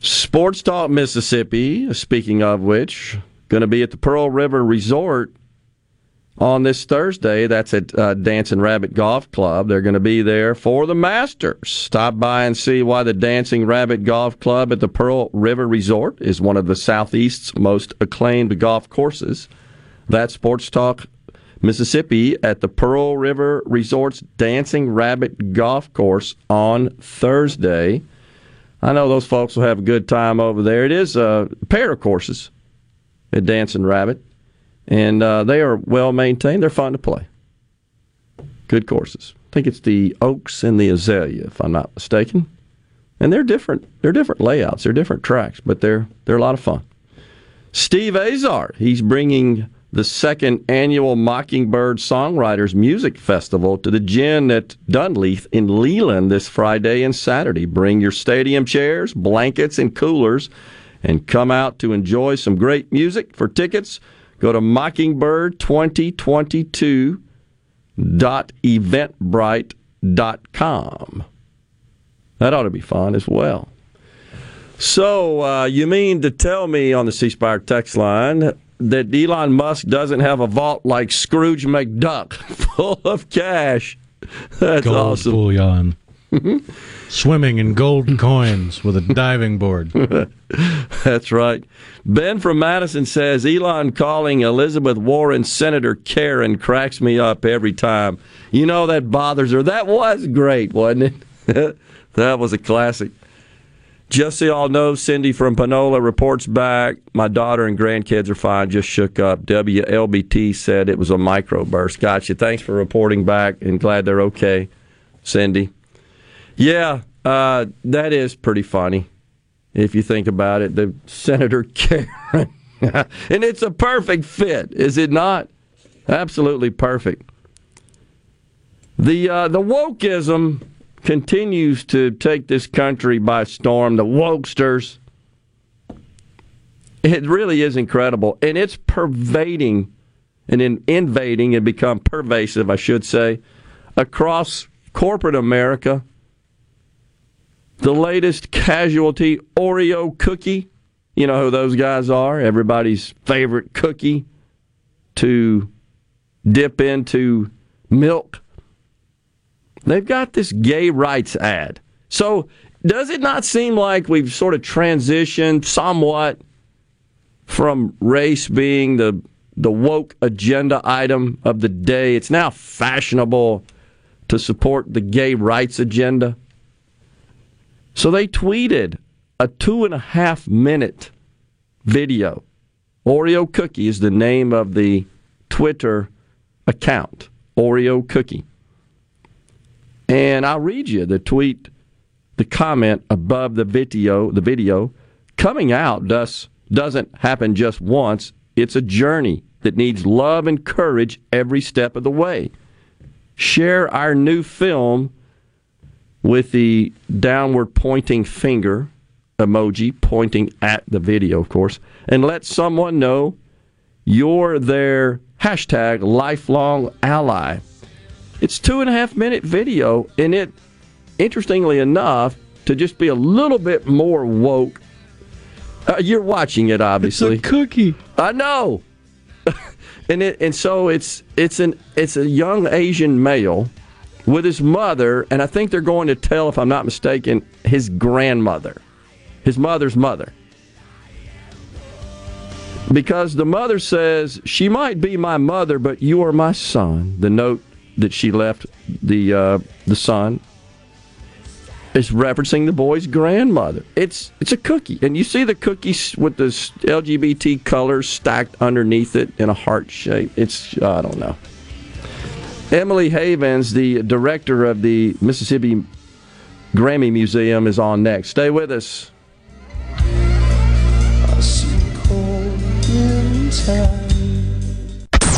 Sports Talk Mississippi, speaking of which, going to be at the Pearl River Resort on this Thursday. That's at uh, Dancing Rabbit Golf Club. They're going to be there for the Masters. Stop by and see why the Dancing Rabbit Golf Club at the Pearl River Resort is one of the Southeast's most acclaimed golf courses. That's Sports Talk Mississippi at the Pearl River Resort's Dancing Rabbit Golf Course on Thursday. I know those folks will have a good time over there. It is a pair of courses at Dancing Rabbit, and uh, they are well maintained. They're fun to play. Good courses. I think it's the Oaks and the Azalea, if I'm not mistaken. And they're different. They're different layouts. They're different tracks, but they're they're a lot of fun. Steve Azar, he's bringing the second annual Mockingbird Songwriters Music Festival to the Gin at Dunleith in Leland this Friday and Saturday. Bring your stadium chairs, blankets, and coolers and come out to enjoy some great music. For tickets, go to mockingbird2022.eventbrite.com. That ought to be fun as well. So, uh, you mean to tell me on the C Spire text line that Elon Musk doesn't have a vault like Scrooge McDuck full of cash? That's gold awesome. bullion. Swimming in gold coins with a diving board. That's right. Ben from Madison says Elon calling Elizabeth Warren Senator Karen cracks me up every time. You know that bothers her. That was great, wasn't it? that was a classic. Just so y'all know, Cindy from Panola reports back. My daughter and grandkids are fine. Just shook up. WLBT said it was a microburst. Gotcha. Thanks for reporting back and glad they're okay, Cindy. Yeah, uh, that is pretty funny if you think about it. The Senator Karen. and it's a perfect fit, is it not? Absolutely perfect. The uh, the wokeism continues to take this country by storm. The wokesters. It really is incredible, and it's pervading and in invading and become pervasive, I should say, across corporate America. The latest casualty Oreo cookie. You know who those guys are? Everybody's favorite cookie to dip into milk. They've got this gay rights ad. So, does it not seem like we've sort of transitioned somewhat from race being the the woke agenda item of the day? It's now fashionable to support the gay rights agenda. So they tweeted a two and a half minute video. Oreo Cookie is the name of the Twitter account. Oreo Cookie. And I'll read you the tweet, the comment above the video. The video coming out does doesn't happen just once. It's a journey that needs love and courage every step of the way. Share our new film with the downward pointing finger emoji pointing at the video, of course, and let someone know you're their hashtag lifelong ally. It's two and a half minute video, and it, interestingly enough, to just be a little bit more woke. Uh, you're watching it, obviously. It's a cookie. I know. and it and so it's it's an it's a young Asian male with his mother, and I think they're going to tell, if I'm not mistaken, his grandmother, his mother's mother. Because the mother says, She might be my mother, but you are my son. The note that she left the uh, the son is referencing the boy's grandmother. It's it's a cookie, and you see the cookies with the LGBT colors stacked underneath it in a heart shape. It's I don't know. Emily Havens, the director of the Mississippi Grammy Museum, is on next. Stay with us.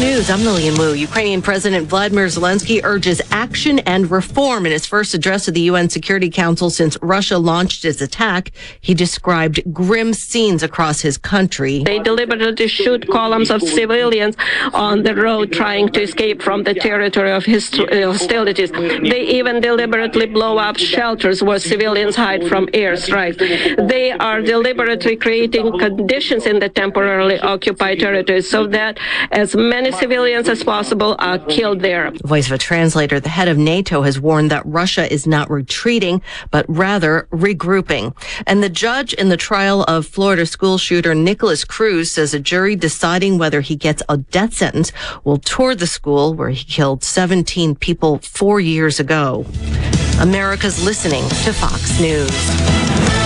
News. I'm Lillian Wu. Ukrainian President Vladimir Zelensky urges action and reform in his first address to the UN Security Council since Russia launched its attack. He described grim scenes across his country. They deliberately shoot columns of civilians on the road trying to escape from the territory of hostilities. They even deliberately blow up shelters where civilians hide from airstrikes. They are deliberately creating conditions in the temporarily occupied territories so that as many civilians as possible are killed there. Voice of a translator, the head of NATO has warned that Russia is not retreating, but rather regrouping. And the judge in the trial of Florida school shooter Nikolas Cruz says a jury deciding whether he gets a death sentence will tour the school where he killed 17 people four years ago. America's listening to Fox News.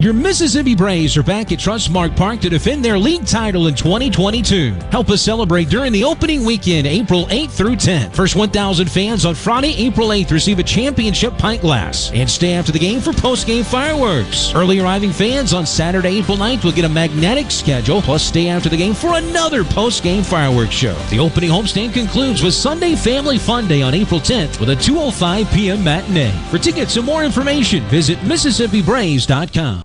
Your Mississippi Braves are back at Trustmark Park to defend their league title in 2022. Help us celebrate during the opening weekend, April 8th through 10th. First 1,000 fans on Friday, April 8th receive a championship pint glass and stay after the game for post-game fireworks. Early arriving fans on Saturday, April 9th will get a magnetic schedule plus stay after the game for another post-game fireworks show. The opening homestand concludes with Sunday Family Fun Day on April 10th with a 2:05 p.m. matinee. For tickets and more information, visit mississippibraves.com.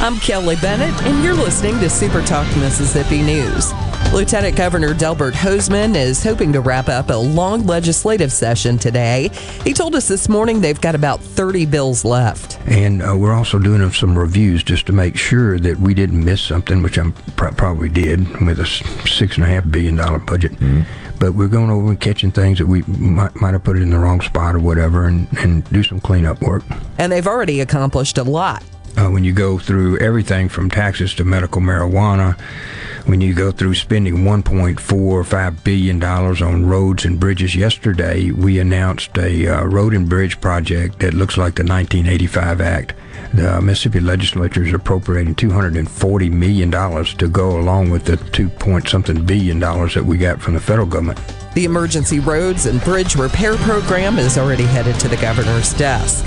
I'm Kelly Bennett, and you're listening to Super Talk Mississippi News. Lieutenant Governor Delbert Hosemann is hoping to wrap up a long legislative session today. He told us this morning they've got about 30 bills left. And uh, we're also doing some reviews just to make sure that we didn't miss something, which I pr- probably did with a six and a half billion dollar budget. Mm-hmm. But we're going over and catching things that we might, might have put it in the wrong spot or whatever and, and do some cleanup work. And they've already accomplished a lot. Uh, when you go through everything from taxes to medical marijuana, when you go through spending $1.45 billion on roads and bridges. Yesterday, we announced a uh, road and bridge project that looks like the 1985 Act. The Mississippi legislature is appropriating $240 million to go along with the 2 point something billion dollars that we got from the federal government. The emergency roads and bridge repair program is already headed to the governor's desk.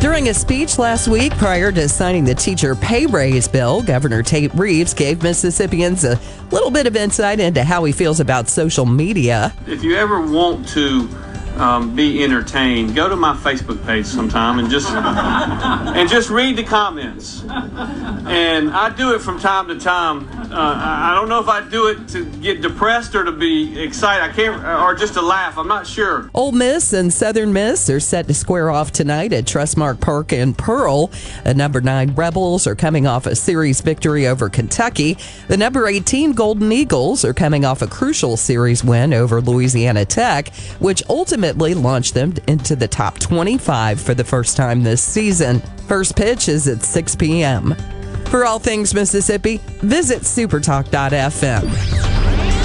During a speech last week prior to signing the teacher pay raise bill, Governor Tate Reeves gave Mississippians a little bit of insight into how he feels about social media. If you ever want to um, be entertained, go to my Facebook page sometime and just and just read the comments. And I do it from time to time. Uh, I don't know if I do it to get depressed or to be excited. I can't, or just to laugh. I'm not sure. Ole Miss and Southern Miss are set to square off tonight at Trustmark Park in Pearl. The number nine Rebels are coming off a series victory over Kentucky. The number 18 Golden Eagles are coming off a crucial series win over Louisiana Tech, which ultimately launched them into the top 25 for the first time this season. First pitch is at 6 p.m. For all things Mississippi, visit supertalk.fm.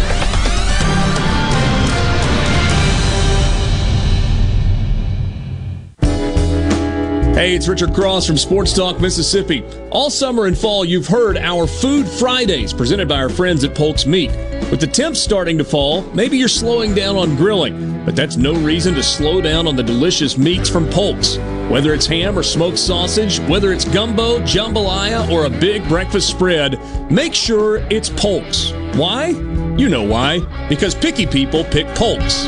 Hey, it's Richard Cross from Sports Talk Mississippi. All summer and fall, you've heard our Food Fridays presented by our friends at Polk's Meat. With the temps starting to fall, maybe you're slowing down on grilling, but that's no reason to slow down on the delicious meats from Polk's. Whether it's ham or smoked sausage, whether it's gumbo, jambalaya, or a big breakfast spread, make sure it's Polk's. Why? You know why. Because picky people pick Polk's.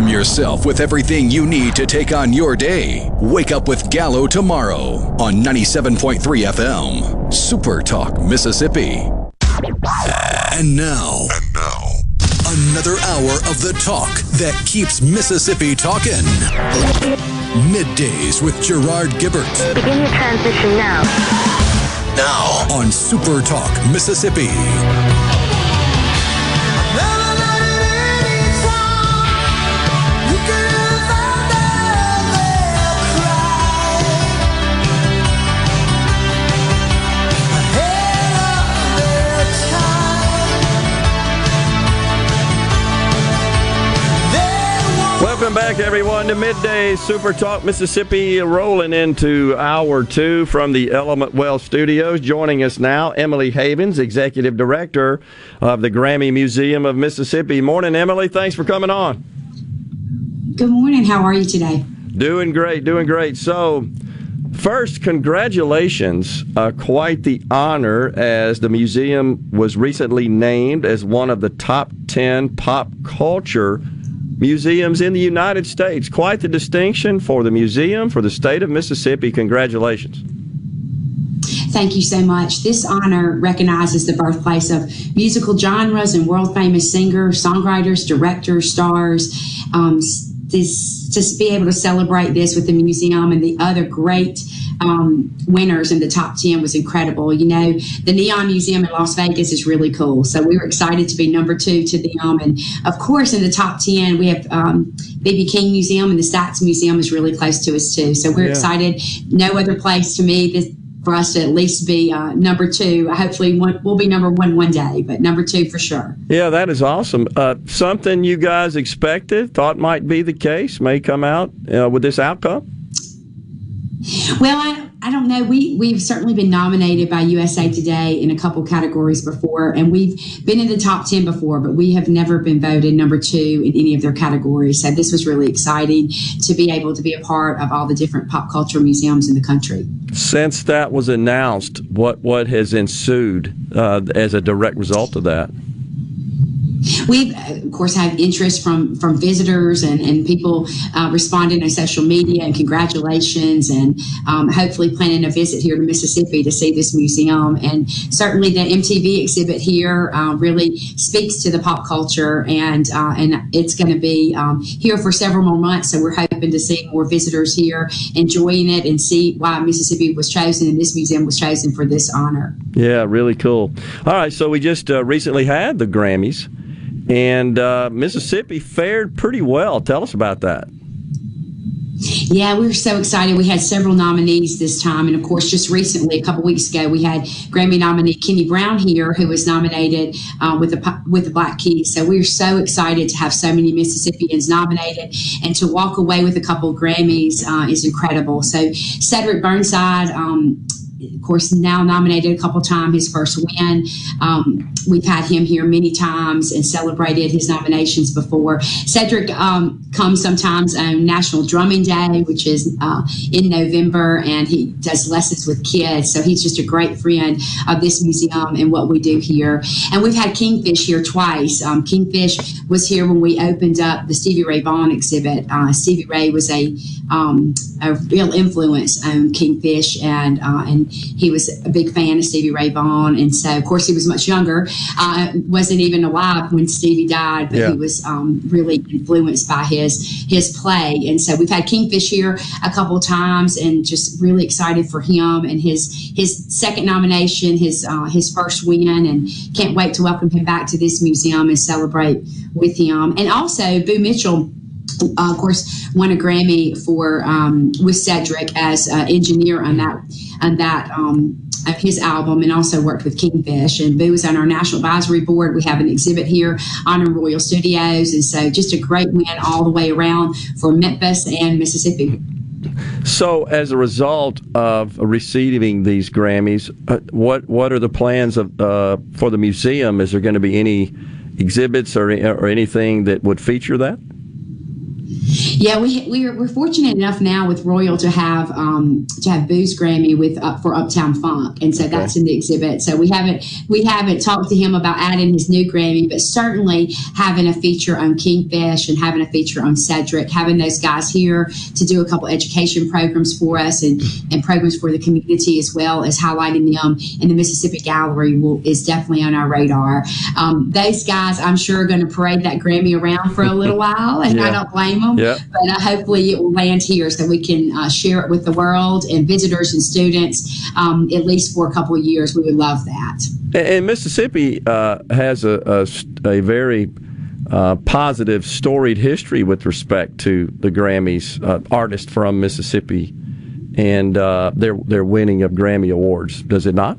Arm yourself with everything you need to take on your day. Wake up with Gallo tomorrow on 97.3 FM. Super Talk, Mississippi. And now. And now. Another hour of the talk that keeps Mississippi talking. Middays with Gerard Gibert. Begin your transition now. Now on Super Talk, Mississippi. Welcome back, everyone, to Midday Super Talk Mississippi, rolling into hour two from the Element Wealth Studios. Joining us now, Emily Havens, Executive Director of the Grammy Museum of Mississippi. Morning, Emily. Thanks for coming on. Good morning. How are you today? Doing great, doing great. So, First, congratulations. Uh, quite the honor as the museum was recently named as one of the top 10 pop culture museums in the United States. Quite the distinction for the museum, for the state of Mississippi. Congratulations. Thank you so much. This honor recognizes the birthplace of musical genres and world famous singers, songwriters, directors, stars. Um, this, to be able to celebrate this with the museum and the other great um, winners in the top 10 was incredible. You know, the Neon Museum in Las Vegas is really cool. So we were excited to be number two to them. And of course, in the top 10, we have um, BB King Museum and the Stax Museum is really close to us too. So we're yeah. excited. No other place to me this, for us to at least be uh, number two. Hopefully, one, we'll be number one one day, but number two for sure. Yeah, that is awesome. Uh, something you guys expected, thought might be the case, may come out uh, with this outcome? Well, I, I don't know. We we've certainly been nominated by USA Today in a couple categories before, and we've been in the top ten before, but we have never been voted number two in any of their categories. So this was really exciting to be able to be a part of all the different pop culture museums in the country. Since that was announced, what what has ensued uh, as a direct result of that? We of course have interest from from visitors and, and people uh, responding on social media and congratulations and um, hopefully planning a visit here to Mississippi to see this museum and certainly the MTV exhibit here uh, really speaks to the pop culture and uh, and it's going to be um, here for several more months so we're hoping to see more visitors here enjoying it and see why Mississippi was chosen and this museum was chosen for this honor. Yeah, really cool. All right, so we just uh, recently had the Grammys. And uh, Mississippi fared pretty well. Tell us about that. Yeah, we were so excited. We had several nominees this time. And of course, just recently, a couple weeks ago, we had Grammy nominee Kenny Brown here, who was nominated uh, with, the, with the Black Keys. So we are so excited to have so many Mississippians nominated and to walk away with a couple Grammys uh, is incredible. So Cedric Burnside, um, of course, now nominated a couple times, his first win. Um, we've had him here many times and celebrated his nominations before. Cedric um, comes sometimes on National Drumming Day, which is uh, in November, and he does lessons with kids. So he's just a great friend of this museum and what we do here. And we've had Kingfish here twice. Um, Kingfish was here when we opened up the Stevie Ray Vaughan exhibit. Uh, Stevie Ray was a, um, a real influence on Kingfish, and uh, and and he was a big fan of Stevie Ray Vaughan. And so, of course, he was much younger. Uh, wasn't even alive when Stevie died, but Yeah. he was um, really influenced by his his play. And so, we've had Kingfish here a couple of times, and just really excited for him and his his second nomination, his uh, his first win, and can't wait to welcome him back to this museum and celebrate with him. And also, Boo Mitchell uh, of course, won a Grammy for um, with Cedric as uh, engineer on that on that um, of his album, and also worked with Kingfish. And Boo was on our national advisory board. We have an exhibit here on Royal Studios, and so just a great win all the way around for Memphis and Mississippi. So, as a result of receiving these Grammys, uh, what what are the plans of, uh, for the museum? Is there going to be any exhibits or, or anything that would feature that? Yeah, we we're, we're fortunate enough now with Royal to have um, to have Boo's Grammy with up for Uptown Funk, and so that's in the exhibit. So we haven't we haven't talked to him about adding his new Grammy, but certainly having a feature on Kingfish and having a feature on Cedric, having those guys here to do a couple education programs for us and and programs for the community as well as highlighting them in the Mississippi Gallery will is definitely on our radar. Um, those guys, I'm sure, are going to parade that Grammy around for a little while, and I don't blame them Yeah. but uh, hopefully it will land here so we can uh, share it with the world and visitors and students um, at least for a couple of years. We would love that. And, and Mississippi uh, has a, a, a very uh, positive, storied history with respect to the Grammys, uh, artists from Mississippi, and uh, their their winning of Grammy awards. Does it not?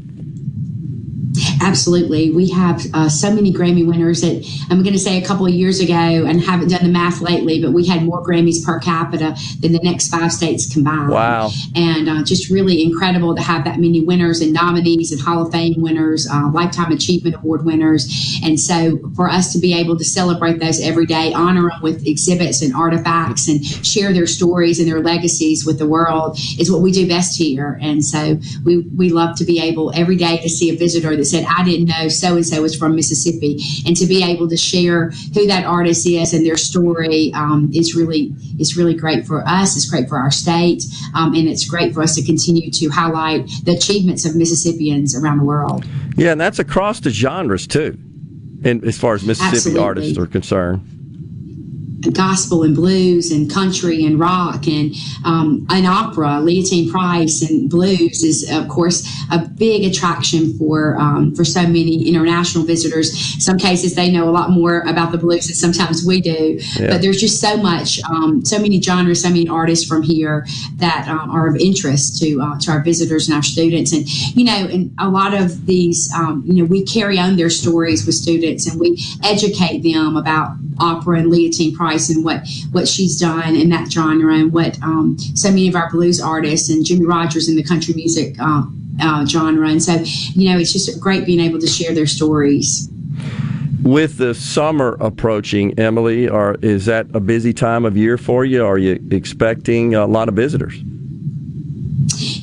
Absolutely. We have uh, so many Grammy winners that I'm going to say a couple of years ago, and haven't done the math lately, but we had more Grammys per capita than the next five states combined. Wow. And uh, just really incredible to have that many winners and nominees and Hall of Fame winners, uh, Lifetime Achievement Award winners. And so for us to be able to celebrate those every day, honor them with exhibits and artifacts, and share their stories and their legacies with the world is what we do best here. And so we, we love to be able every day to see a visitor that said, I didn't know so and so was from Mississippi. And to be able to share who that artist is and their story um, is really is really great for us. It's great for our state. Um, and it's great for us to continue to highlight the achievements of Mississippians around the world. Yeah, and that's across the genres too, and as far as Mississippi Absolutely. artists are concerned. Gospel and blues and country and rock and um, an opera. Leontyne Price and blues is, of course, a big attraction for um, for so many international visitors. Some cases they know a lot more about the blues than sometimes we do. Yeah. But there's just so much, um, so many genres, so many artists from here that um, are of interest to uh, to our visitors and our students. And you know, and a lot of these, um, you know, we carry on their stories with students and we educate them about opera and Leontyne Price and what what she's done in that genre and what um, so many of our blues artists and Jimmie Rodgers in the country music uh, uh, genre. And so, you know, it's just great being able to share their stories. With the summer approaching, Emily, are is that a busy time of year for you? Are you expecting a lot of visitors?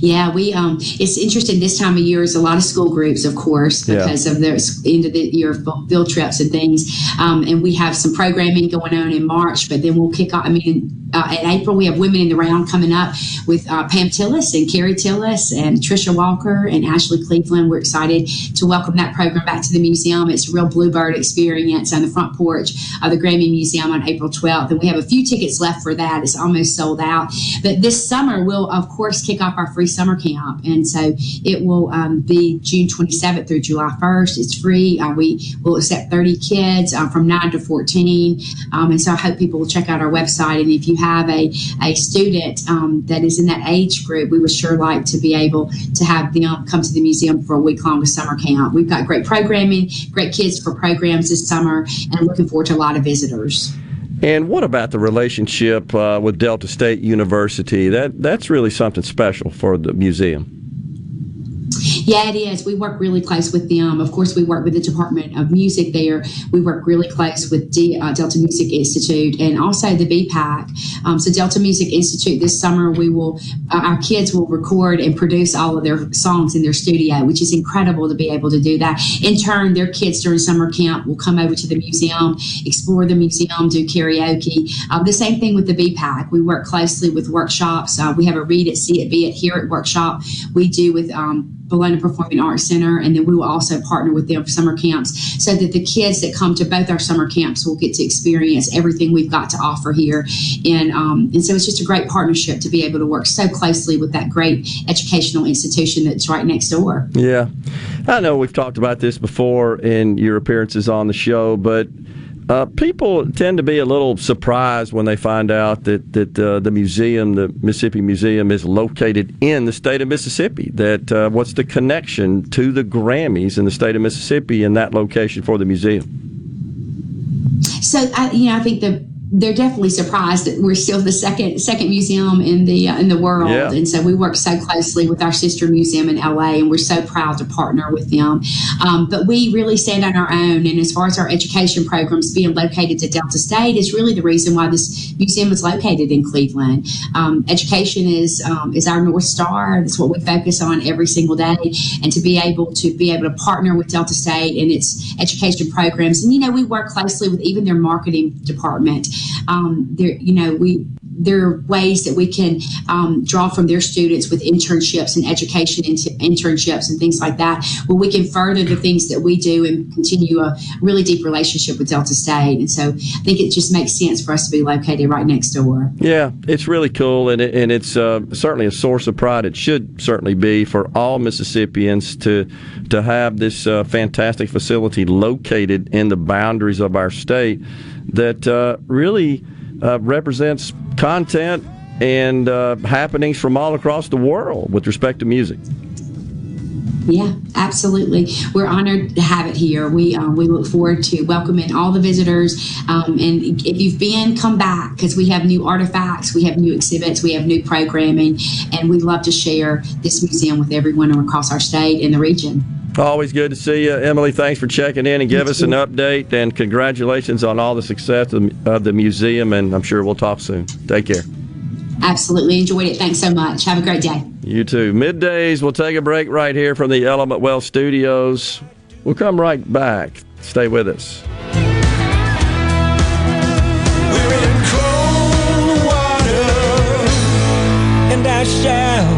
Yeah, we um it's interesting this time of year is a lot of school groups, of course, Yeah. because of their end of the year field trips and things. Um, and we have some programming going on in March, but then we'll kick off. I mean, uh, in April we have Women in the Round coming up with uh, Pam Tillis and Carrie Tillis and Trisha Walker and Ashley Cleveland. We're excited to welcome that program back to the museum. It's a real Bluebird experience on the front porch of the Grammy Museum on April 12th, and we have a few tickets left for that. It's almost sold out. But this summer we'll of course kick off our free summer camp, and so it will um, be June 27th through July 1st. It's free. Uh, we will accept 30 kids uh, from 9 to 14, um, and so I hope people will check out our website. And if you have a, a student um, that is in that age group, we would sure like to be able to have them come to the museum for a week long summer camp. We've got great programming, great kids for programs this summer, and looking forward to a lot of visitors. And what about the relationship uh, with Delta State University? That that's really something special for the museum. Yeah, it is. We work really close with them. Of course, we work with the Department of Music there. We work really close with D, uh, Delta Music Institute and also the BPAC. Um, so Delta Music Institute this summer, we will uh, our kids will record and produce all of their songs in their studio, which is incredible to be able to do that. In turn, their kids during summer camp will come over to the museum, explore the museum, do karaoke. Um, the same thing with the BPAC. We work closely with workshops. Uh, we have a read it, see it, be it, hear it workshop. We do with um, Bologna Performing Arts Center, and then we will also partner with them for summer camps so that the kids that come to both our summer camps will get to experience everything we've got to offer here. And, um, and so it's just a great partnership to be able to work so closely with that great educational institution that's right next door. Yeah. I know we've talked about this before in your appearances on the show, but uh, people tend to be a little surprised when they find out that that uh, the museum, the Mississippi Museum, is located in the state of Mississippi. That uh, what's the connection to the Grammys in the state of Mississippi in that location for the museum? So, I, you know, I think the they're definitely surprised that we're still the second second museum in the uh, in the world, yeah. and so we work so closely with our sister museum in LA, and we're so proud to partner with them. Um, but we really stand on our own, and as far as our education programs being located to Delta State is really the reason why this museum is located in Cleveland. Um, education is um, is our north star. That's what we focus on every single day, and to be able to be able to partner with Delta State and its education programs, and you know we work closely with even their marketing department um, there, you know, we there are ways that we can um, draw from their students with internships and education internships and things like that, where we can further the things that we do and continue a really deep relationship with Delta State. And so I think it just makes sense for us to be located right next door. Yeah, it's really cool, and, it, and it's uh, certainly a source of pride. It should certainly be for all Mississippians to to have this uh, fantastic facility located in the boundaries of our state that uh, really uh, represents content and uh, happenings from all across the world with respect to music. Yeah, absolutely. We're honored to have it here. We uh, we look forward to welcoming all the visitors. Um, and if you've been, come back because we have new artifacts, we have new exhibits, we have new programming, and we love to share this museum with everyone across our state and the region. Always good to see you, Emily. Thanks for checking in and give us an update. And congratulations on all the success of the museum. And I'm sure we'll talk soon. Take care. Absolutely enjoyed it. Thanks so much. Have a great day. You too. Middays. We'll take a break right here from the Element Wealth Studios. We'll come right back. Stay with us. and I shall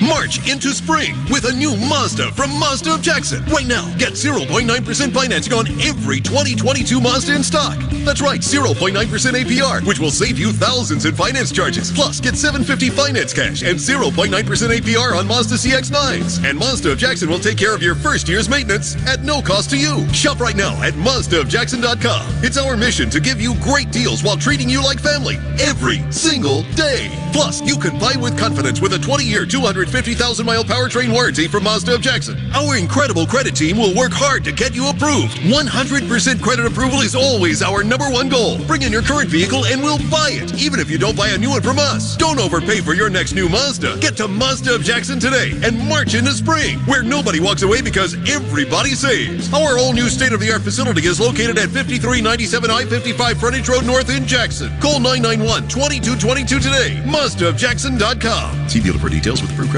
March into spring with a new Mazda from Mazda of Jackson. Right now, get 0.9% financing on every 2022 Mazda in stock. That's right, 0.9% APR, which will save you thousands in finance charges. Plus, get 750 finance cash and 0.9% APR on Mazda CX-9s. And Mazda of Jackson will take care of your first year's maintenance at no cost to you. Shop right now at MazdaofJackson.com. It's our mission to give you great deals while treating you like family every single day. Plus, you can buy with confidence with a 20-year, 250 50,000 mile powertrain warranty from Mazda of Jackson. Our incredible credit team will work hard to get you approved. 100% credit approval is always our number one goal. Bring in your current vehicle and we'll buy it, even if you don't buy a new one from us. Don't overpay for your next new Mazda. Get to Mazda of Jackson today and march into spring, where nobody walks away because everybody saves. Our all new state of the art facility is located at 5397 I 55 Frontage Road North in Jackson. Call 991 2222 today. MazdaofJackson.com. See dealer for details with approved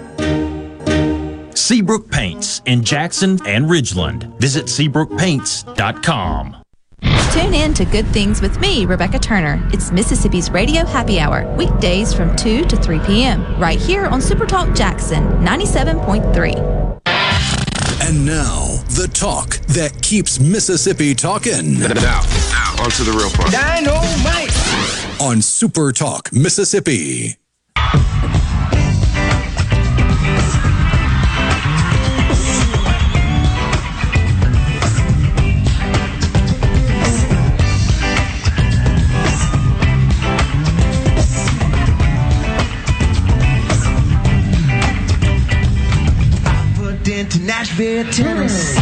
Seabrook Paints in Jackson and Ridgeland. Visit SeabrookPaints.com. Tune in to Good Things with me, Rebecca Turner. It's Mississippi's Radio Happy Hour, weekdays from 2 to 3 p.m., right here on Supertalk Jackson 97.3. And now, the talk that keeps Mississippi talking. Now, now, on to the real part. Dynamite! On Super Talk, Mississippi. Nashville, Tennessee.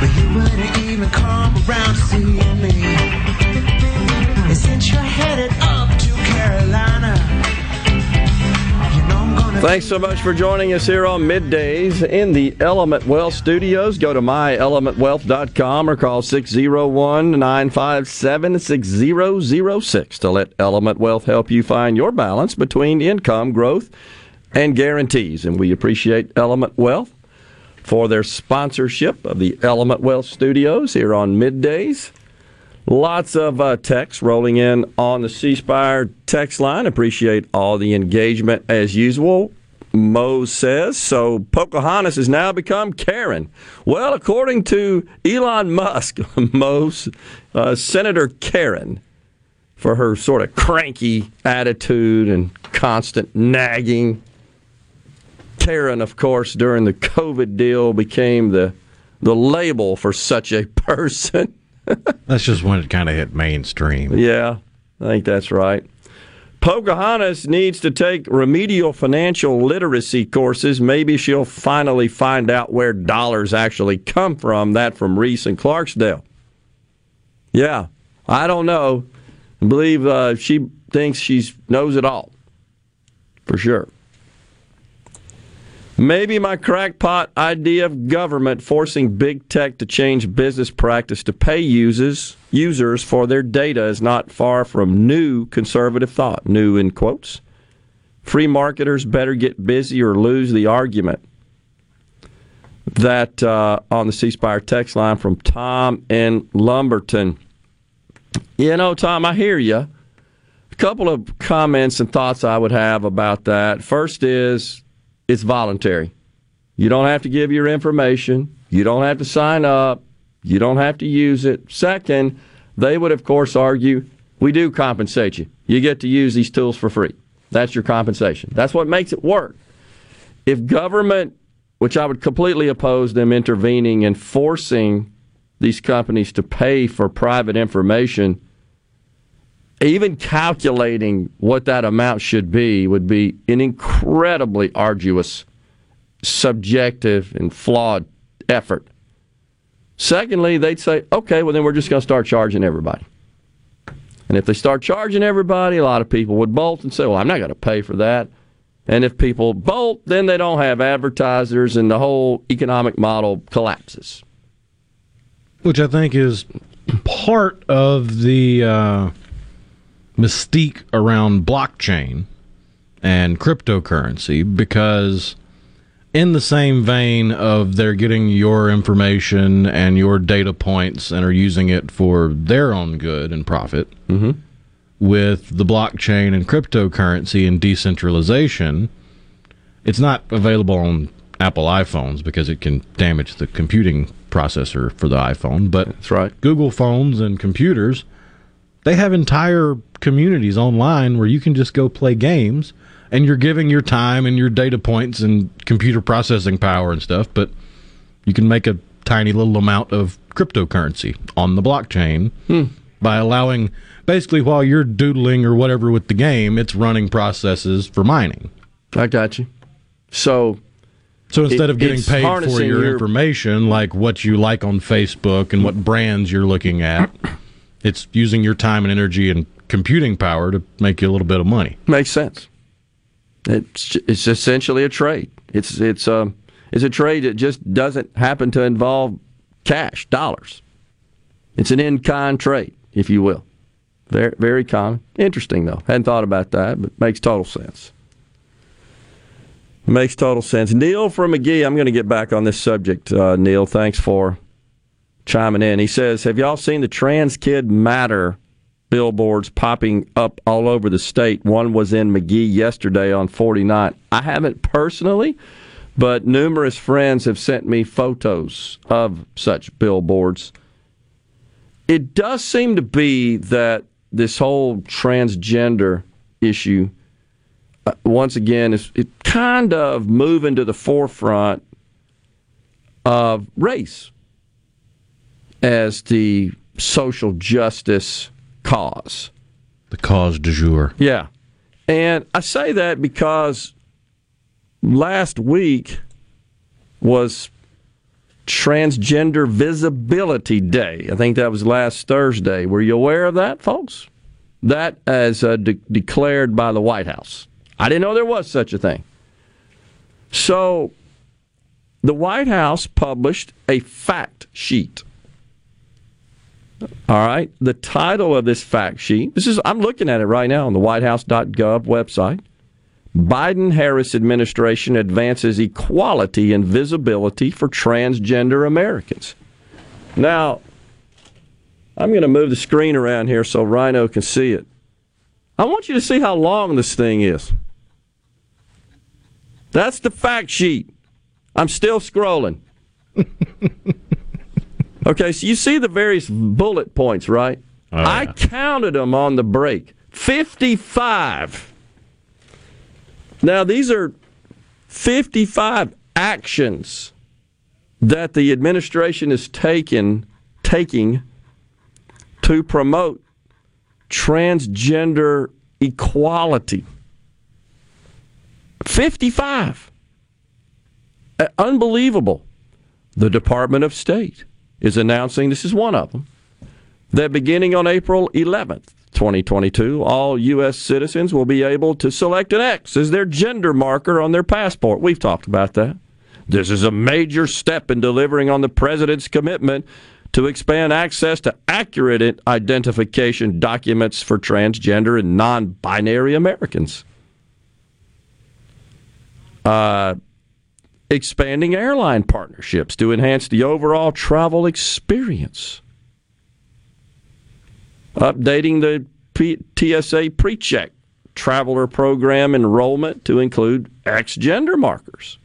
But you wouldn't even come around to see me. And since you're headed up to Carolina, you know. Thanks so much for joining us here on middays in the Element Wealth studios. Go to myelementwealth.com or call 601 957 6006 to let Element Wealth help you find your balance between income growth and guarantees. And we appreciate Element Wealth for their sponsorship of the Element Wealth Studios here on middays. Lots of uh, text rolling in on the C Spire text line. Appreciate all the engagement as usual. Mo says so. Pocahontas has now become Karen. Well, according to Elon Musk, Mo's uh, Senator Karen for her sort of cranky attitude and constant nagging Karen, of course, during the COVID deal became the the label for such a person. that's just when it kind of hit mainstream. Yeah, I think that's right. Pocahontas needs to take remedial financial literacy courses. Maybe she'll finally find out where dollars actually come from. That from Reese and Clarksdale. Yeah, I don't know. I believe uh, she thinks she knows it all. For sure. Maybe my crackpot idea of government forcing big tech to change business practice to pay users users for their data is not far from new conservative thought. New in quotes. Free marketers better get busy or lose the argument. That uh, on the C Spire text line from Tom in Lumberton. You know, Tom, I hear you. A couple of comments and thoughts I would have about that. First is it's voluntary. You don't have to give your information. You don't have to sign up. You don't have to use it. Second, they would, of course, argue we do compensate you. You get to use these tools for free. That's your compensation. That's what makes it work. If government, which I would completely oppose them intervening and forcing these companies to pay for private information, even calculating what that amount should be would be an incredibly arduous, subjective, and flawed effort. Secondly, they'd say, okay, well, then we're just going to start charging everybody. And if they start charging everybody, a lot of people would bolt and say, well, I'm not going to pay for that. And if people bolt, then they don't have advertisers and the whole economic model collapses. Which I think is part of the uh, mystique around blockchain and cryptocurrency because in the same vein of they're getting your information and your data points and are using it for their own good and profit mm-hmm. with the blockchain and cryptocurrency and decentralization it's not available on apple iphones because it can damage the computing processor for the iphone but that's right google phones and computers they have entire communities online where you can just go play games and you're giving your time and your data points and computer processing power and stuff, but you can make a tiny little amount of cryptocurrency on the blockchain Hmm. by allowing basically while you're doodling or whatever with the game, it's running processes for mining. I got you. So So instead it- of getting paid for your, your- information, like what you like on Facebook and what brands you're looking at, it's using your time and energy and computing power to make you a little bit of money. Makes sense. It's it's essentially a trade. It's it's um it's a trade that just doesn't happen to involve cash dollars. It's an in kind trade, if you will. Very very common. Interesting though. Hadn't thought about that, but makes total sense. Makes total sense. Neil from Magee. I'm going to get back on this subject. Uh, Neil, thanks for chiming in. He says, "Have y'all seen the Trans Kid Matter?" billboards popping up all over the state. One was in Magee yesterday on 49. I haven't personally, but numerous friends have sent me photos of such billboards. It does seem to be that this whole transgender issue, uh, once again, is it kind of moving to the forefront of race as the social justice cause. The cause du jour. Yeah. And I say that because last week was Transgender Visibility Day. I think that was last Thursday. Were you aware of that, folks? That as uh, de- declared by the White House. I didn't know there was such a thing. So the White House published a fact sheet. All right. The title of this fact sheet. This is I'm looking at it right now on the whitehouse.gov website. Biden Harris administration advances equality and visibility for transgender Americans. Now, I'm going to move the screen around here so Rhino can see it. I want you to see how long this thing is. That's the fact sheet. I'm still scrolling. okay, so you see the various bullet points, right? I counted them on the break 55. Now, these are 55 actions that the administration is taking, taking to promote transgender equality. 55. Uh, Unbelievable. The Department of State is announcing this is one of them that beginning on April 11th, 2022, all U.S. citizens will be able to select an X as their gender marker on their passport. We've talked about that. This is a major step in delivering on the president's commitment to expand access to accurate identification documents for transgender and non binary Americans. Uh, expanding airline partnerships to enhance the overall travel experience. Updating the TSA PreCheck traveler program enrollment to include X gender markers.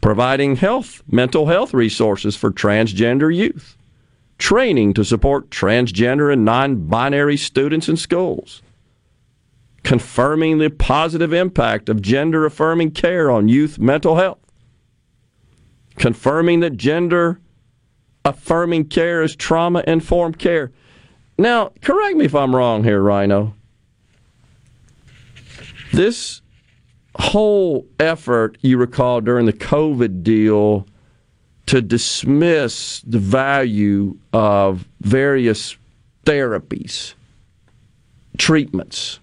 Providing health, mental health resources for transgender youth. Training to support transgender and non binary students in schools confirming the positive impact of gender affirming care on youth mental health, confirming that gender affirming care is trauma informed care. Now, correct me if I'm wrong here, Rhino. This whole effort, you recall, during the COVID deal to dismiss the value of various therapies, treatments,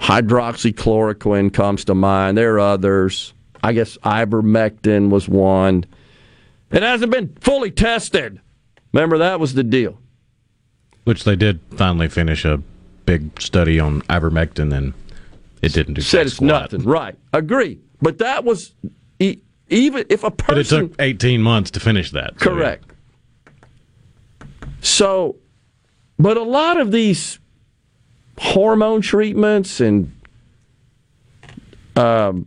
hydroxychloroquine comes to mind. There are others. I guess ivermectin was one. It hasn't been fully tested Remember that was the deal. Which they did finally finish a big study on ivermectin, and it didn't do. Said it's squat. nothing. Right. Agree. But that was e- even if a But it took 18 months to finish that. so, yeah. Correct. So, but a lot of these hormone treatments and um,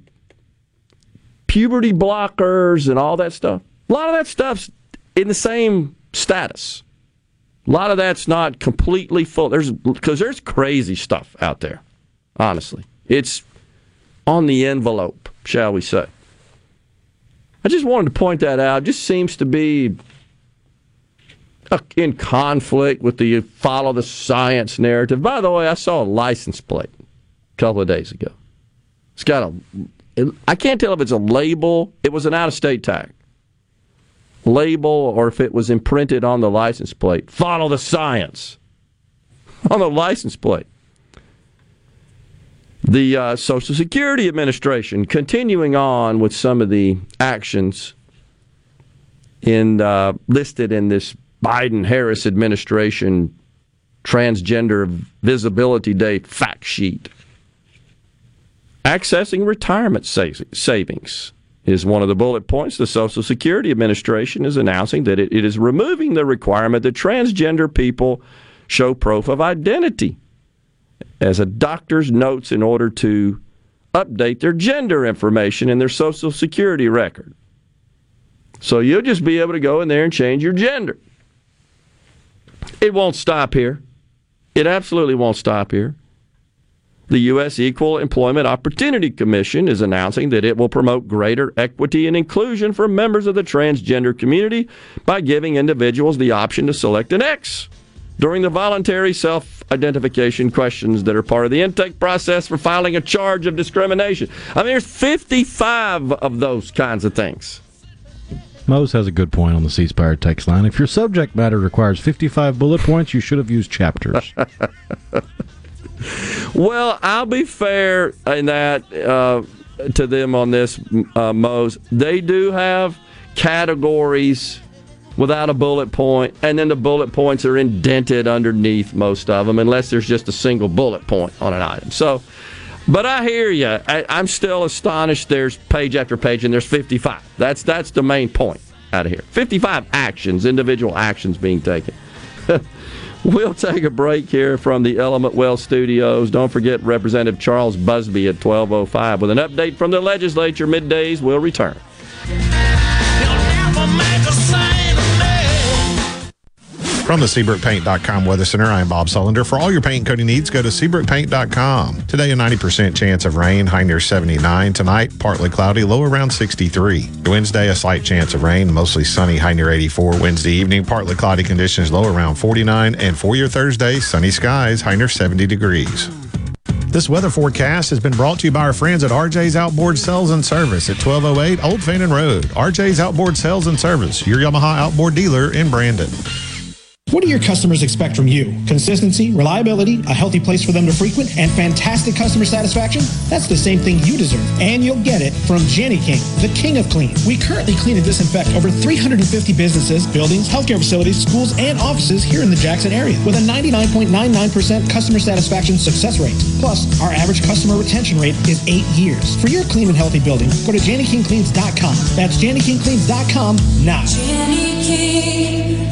puberty blockers and all that stuff, a lot of that stuff's in the same status. A lot of that's not completely full. There's because there's crazy stuff out there. Honestly, it's on the envelope, shall we say? I just wanted to point that out. It just seems to be in conflict with the follow the science narrative. By the way, I saw a license plate a couple of days ago. It's got a, I can't tell if it's a label. It was an out of state tag label or if it was imprinted on the license plate. Follow the science on the license plate. The uh, Social Security Administration continuing on with some of the actions in uh, listed in this Biden Harris administration transgender visibility day fact sheet. Accessing retirement sa- savings is one of the bullet points. The Social Security Administration is announcing that it is removing the requirement that transgender people show proof of identity as a doctor's notes in order to update their gender information in their Social Security record. So you'll just be able to go in there and change your gender. It won't stop here. It absolutely won't stop here. The U.S. Equal Employment Opportunity Commission is announcing that it will promote greater equity and inclusion for members of the transgender community by giving individuals the option to select an X during the voluntary self identification questions that are part of the intake process for filing a charge of discrimination. I mean, there's 55 of those kinds of things. Mose has a good point on the C Spire text line. If your subject matter requires 55 bullet points, you should have used chapters. Well, I'll be fair in that uh, to them on this, uh, Mose. They do have categories without a bullet point, and then the bullet points are indented underneath most of them, unless there's just a single bullet point on an item. So, but I hear you. I, I'm still astonished. There's page after page, and there's 55. That's that's the main point out of here. 55 actions, individual actions being taken. We'll take a break here from the Element Wealth studios. Don't forget Representative Charles Busby at 1205 with an update from the legislature middays. We'll return. From the SeabrookPaint.com Weather Center, I'm Bob Sullender. For all your paint and coating needs, go to SeabrookPaint.com. Today, a 90% chance of rain, high near 79. Tonight, partly cloudy, low around 63. Wednesday, a slight chance of rain, mostly sunny, high near 84. Wednesday evening, partly cloudy conditions, low around 49. And for your Thursday, sunny skies, high near 70 degrees. This weather forecast has been brought to you by our friends at RJ's Outboard Sales and Service at 1208 Old Fannin Road. RJ's Outboard Sales and Service, your Yamaha outboard dealer in Brandon. What do your customers expect from you? Consistency, reliability, a healthy place for them to frequent, and fantastic customer satisfaction? That's the same thing you deserve. And you'll get it from Jani-King, the king of clean. We currently clean and disinfect over 350 businesses, buildings, healthcare facilities, schools, and offices here in the Jackson area with a 99.99% customer satisfaction success rate. Plus, our average customer retention rate is eight years. For your clean and healthy building, go to JaniKingCleans.com. That's JaniKingCleans.com now. King,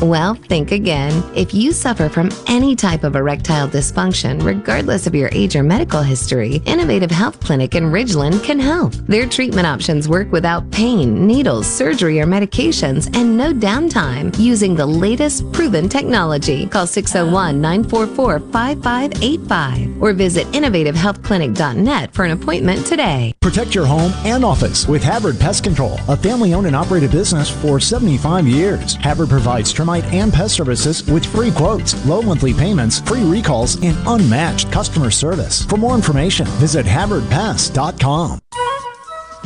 Well, think again. If you suffer from any type of erectile dysfunction, regardless of your age or medical history, Innovative Health Clinic in Ridgeland can help. Their treatment options work without pain, needles, surgery, or medications, and no downtime using the latest proven technology. Call 601 944 5585 or visit innovativehealthclinic.net for an appointment today. Protect your home and office with Havard Pest Control, a family owned and operated business for 75 years. Havard provides termite and pest services with free quotes, low monthly payments, free recalls, and unmatched customer service. For more information, visit HavardPest.com.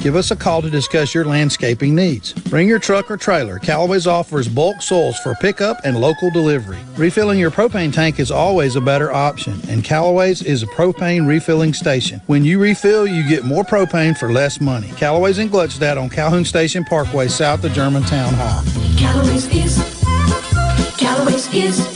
Give us a call to discuss your landscaping needs. Bring your truck or trailer. Callaway's offers bulk soils for pickup and local delivery. Refilling your propane tank is always a better option, and Callaway's is a propane refilling station. When you refill, you get more propane for less money. Callaway's in Gluckstadt on Calhoun Station Parkway, south of Germantown High. Callaway's is. Callaway's is.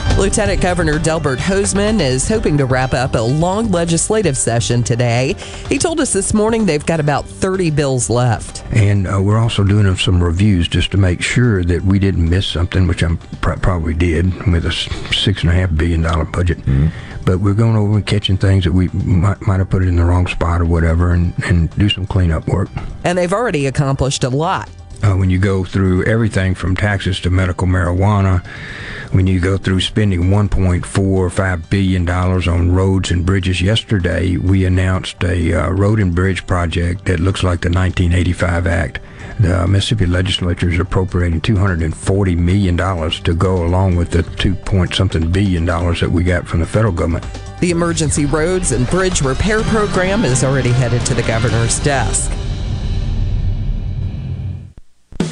Lieutenant Governor Delbert Hosemann is hoping to wrap up a long legislative session today. He told us this morning they've got about 30 bills left. And uh, we're also doing some reviews just to make sure that we didn't miss something, which I pr- probably did with a $6.5 billion budget. But we're going over and catching things that we might, might have put it in the wrong spot or whatever, and, and do some cleanup work. And they've already accomplished a lot. Uh, when you go through everything from taxes to medical marijuana, when you go through spending 1.45 billion dollars on roads and bridges. Yesterday, we announced a uh, road and bridge project that looks like the 1985 Act. The Mississippi Legislature is appropriating 240 million dollars to go along with the two point something billion dollars that we got from the federal government. The Emergency Roads and Bridge Repair Program is already headed to the governor's desk.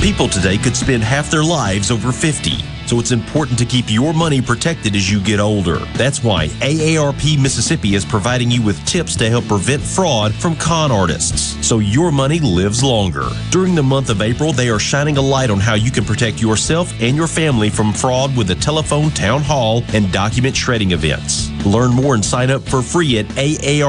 People today could spend half their lives over 50. So it's important to keep your money protected as you get older. That's why AARP Mississippi is providing you with tips to help prevent fraud from con artists so your money lives longer. During the month of April, they are shining a light on how you can protect yourself and your family from fraud with a telephone town hall and document shredding events. Learn more and sign up for free at aarp.org/ms.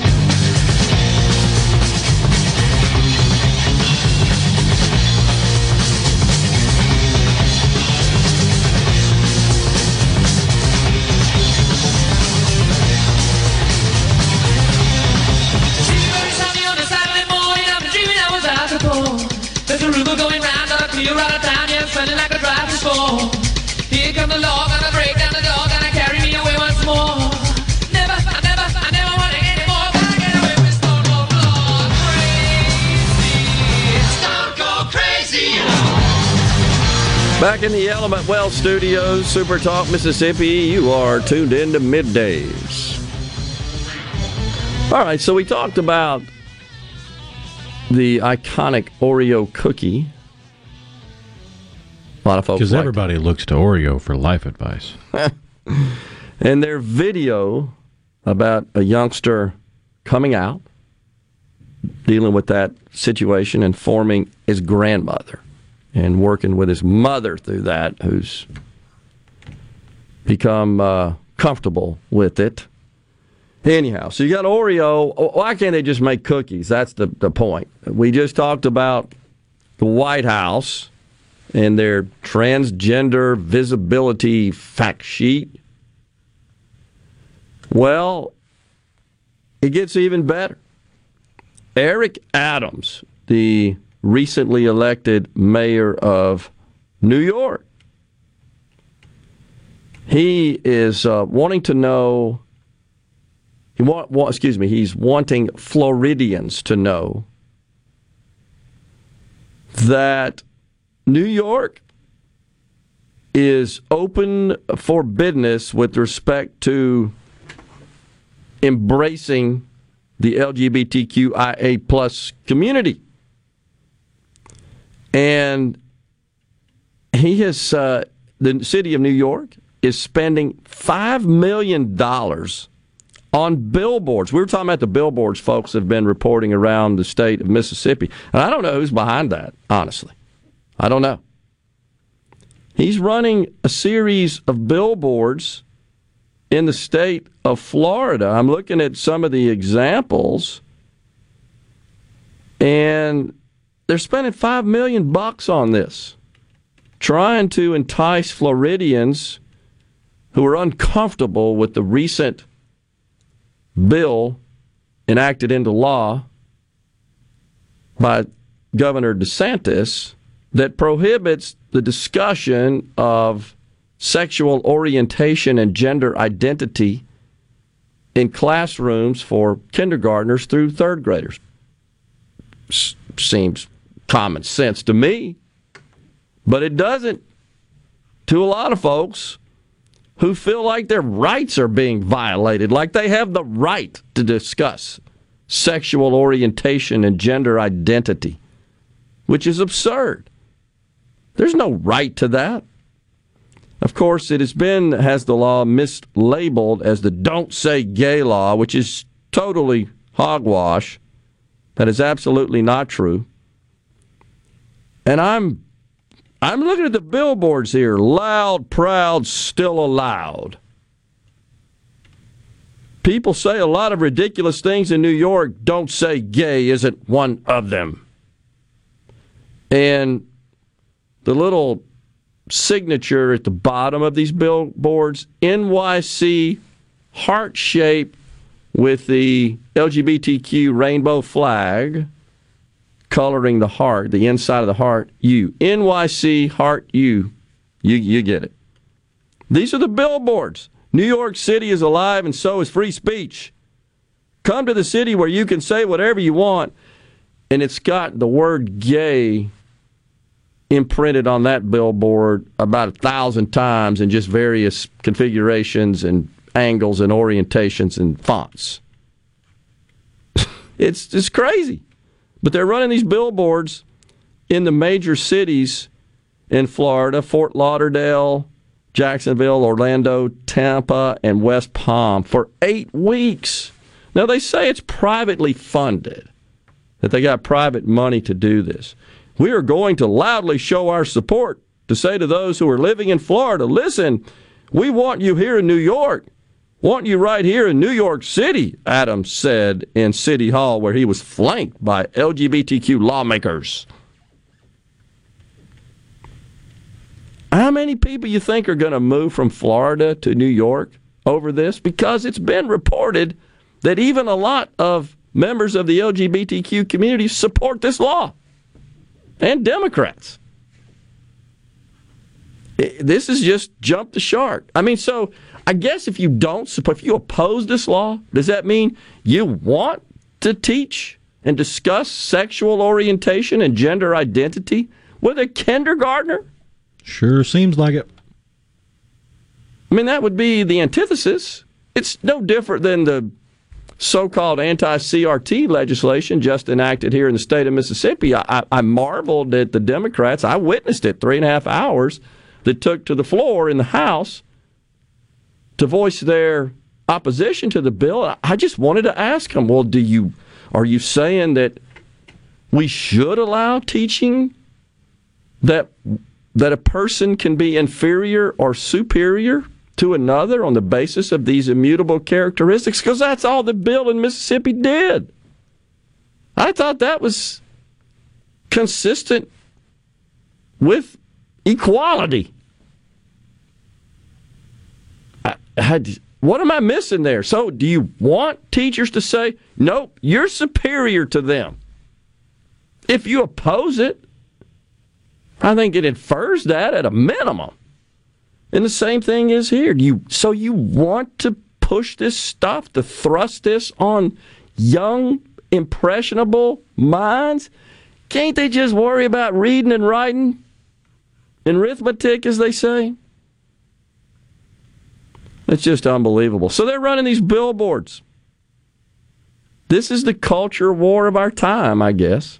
Back in the Element Wealth Studios, Super Talk, Mississippi, you are tuned in to middays. All right, so we talked about the iconic Oreo cookie. A lot of folks Because like everybody looks to Oreo for life advice. and their video about a youngster coming out, dealing with that situation, and forming his grandmother and working with his mother through that, who's become uh, comfortable with it. Anyhow, so you got Oreo. Why can't they just make cookies? That's the, the point. We just talked about the White House and their transgender visibility fact sheet. Well, it gets even better. Eric Adams, the recently elected mayor of New York, he is uh, wanting to know. He want, want, excuse me. He's wanting Floridians to know that New York is open for business with respect to embracing the LGBTQIA plus community. And he has, uh, the city of New York is spending $5 million on billboards. We were talking about the billboards folks have been reporting around the state of Mississippi. And I don't know who's behind that, honestly. I don't know. He's running a series of billboards in the state of Florida. I'm looking at some of the examples, and they're spending five million bucks on this, trying to entice Floridians who are uncomfortable with the recent bill enacted into law by Governor DeSantis that prohibits the discussion of sexual orientation and gender identity in classrooms for kindergartners through third graders. Seems common sense to me, but it doesn't to a lot of folks who feel like their rights are being violated, like they have the right to discuss sexual orientation and gender identity, which is absurd. There's no right to that. Of course, it has been, has the law mislabeled as the Don't Say Gay law, which is totally hogwash. That is absolutely not true. And I'm I'm looking at the billboards here. Loud, proud, still allowed. People say a lot of ridiculous things in New York. Don't say gay isn't one of them. And the little signature at the bottom of these billboards NYC heart shape with the LGBTQ rainbow flag coloring the heart, the inside of the heart, you. NYC heart you. You you get it. These are the billboards. New York City is alive and so is free speech. Come to the city where you can say whatever you want and it's got the word gay imprinted on that billboard about a thousand times in just various configurations and angles and orientations and fonts. it's it's crazy. But they're running these billboards in the major cities in Florida, Fort Lauderdale, Jacksonville, Orlando, Tampa, and West Palm for 8 weeks. Now they say it's privately funded. That they got private money to do this. We are going to loudly show our support to say to those who are living in Florida, listen, we want you here in New York. Want you right here in New York City, Adams said in City Hall, where he was flanked by LGBTQ lawmakers. How many people you think are going to move from Florida to New York over this? Because it's been reported that even a lot of members of the LGBTQ community support this law and Democrats. This is just jump the shark. I mean, so I guess if you don't support, if you oppose this law, does that mean you want to teach and discuss sexual orientation and gender identity with a kindergartner? Sure seems like it. I mean, that would be the antithesis. It's no different than the so called anti CRT legislation just enacted here in the state of Mississippi. I, I, marveled at the Democrats. I witnessed it three and a half hours that took to the floor in the House to voice their opposition to the bill. I just wanted to ask them, well, do you are you saying that we should allow teaching that that a person can be inferior or superior to another on the basis of these immutable characteristics? Because that's all the bill in Mississippi did. I thought that was consistent with equality. What am I missing there? So, do you want teachers to say, nope, you're superior to them? If you oppose it, I think it infers that at a minimum. And the same thing is here. You so you want to push this stuff, to thrust this on young, impressionable minds? Can't they just worry about reading and writing and arithmetic, as they say? It's just unbelievable. So they're running these billboards. This is the culture war of our time, I guess.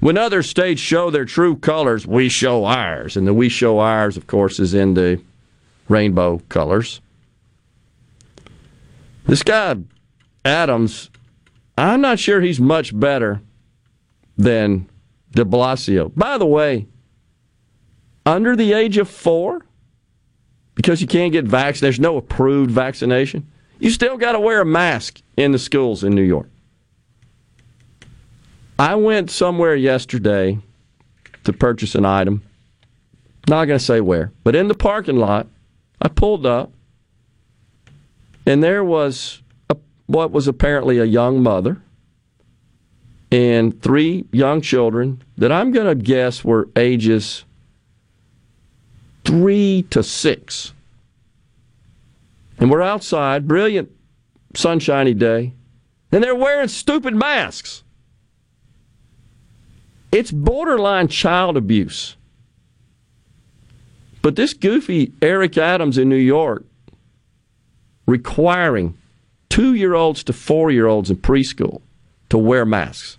When other states show their true colors, we show ours. And the we show ours, of course, is in the rainbow colors. This guy, Adams, I'm not sure he's much better than de Blasio. By the way, under the age of four, because you can't get vaccinated, there's no approved vaccination, you still got to wear a mask in the schools in New York. I went somewhere yesterday to purchase an item. Not going to say where, but in the parking lot, I pulled up, and there was a, what was apparently a young mother and three young children that I'm going to guess were ages three to six. And we're outside, brilliant, sunshiny day, and they're wearing stupid masks. It's borderline child abuse. But this goofy Eric Adams in New York requiring two year olds to four year olds in preschool to wear masks.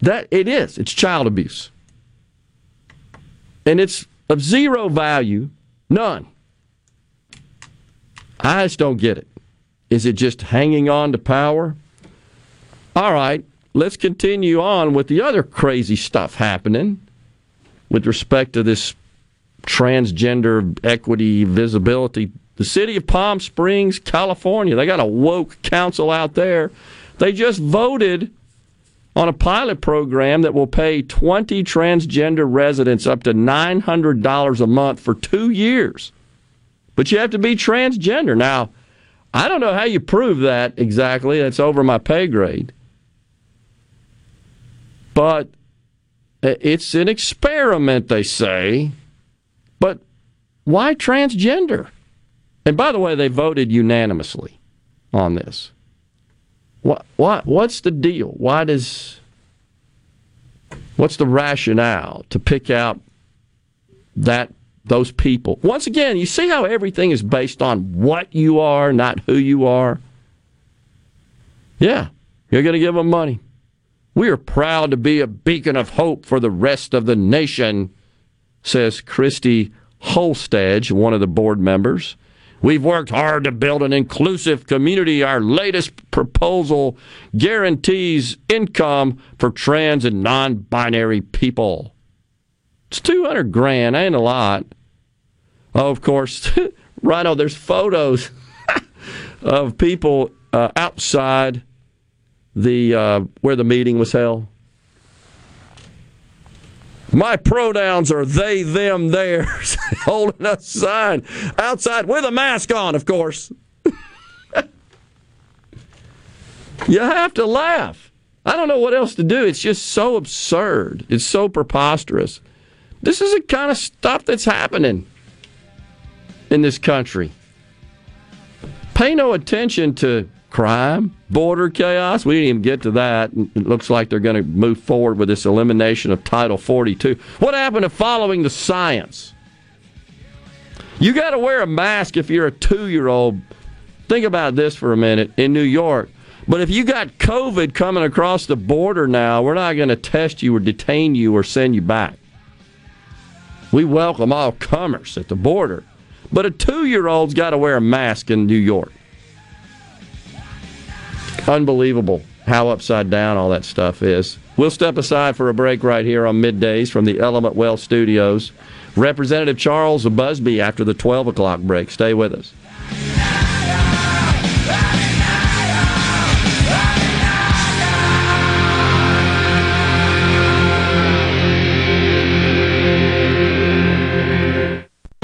That it is. It's child abuse. And it's of zero value, none. I just don't get it. Is it just hanging on to power? All right, let's continue on with the other crazy stuff happening with respect to this transgender equity visibility. The city of Palm Springs, California, they got a woke council out there. They just voted on a pilot program that will pay 20 transgender residents up to $900 a month for two years. But you have to be transgender. Now, I don't know how you prove that exactly. That's over my pay grade. But it's an experiment, they say. But why transgender? And by the way, they voted unanimously on this. What, what, what's the deal? Why does, what's the rationale to pick out that those people? Once again, you see how everything is based on what you are, not who you are. Yeah, you're going to give them money. We are proud to be a beacon of hope for the rest of the nation, says Christy Holstege, one of the board members. We've worked hard to build an inclusive community. Our latest proposal guarantees income for trans and non binary people. It's 200 grand, ain't a lot. Oh, of course, Rhino, there's photos of people uh, outside the uh, where the meeting was held. My pronouns are they, them, theirs. Holding a sign outside with a mask on, of course. you have to laugh. I don't know what else to do. It's just so absurd. It's so preposterous. This is the kind of stuff that's happening in this country. Pay no attention to crime, border chaos. We didn't even get to that. It looks like they're going to move forward with this elimination of Title 42. What happened to following the science? You got to wear a mask if you're a two year old. Think about this for a minute in New York. But if you got COVID coming across the border now, we're not going to test you or detain you or send you back. We welcome all comers at the border. But a two year old's got to wear a mask in New York. Unbelievable how upside down all that stuff is. We'll step aside for a break right here on middays from the Element Wealth Studios. Representative Charles Busby after the 12 o'clock break. Stay with us.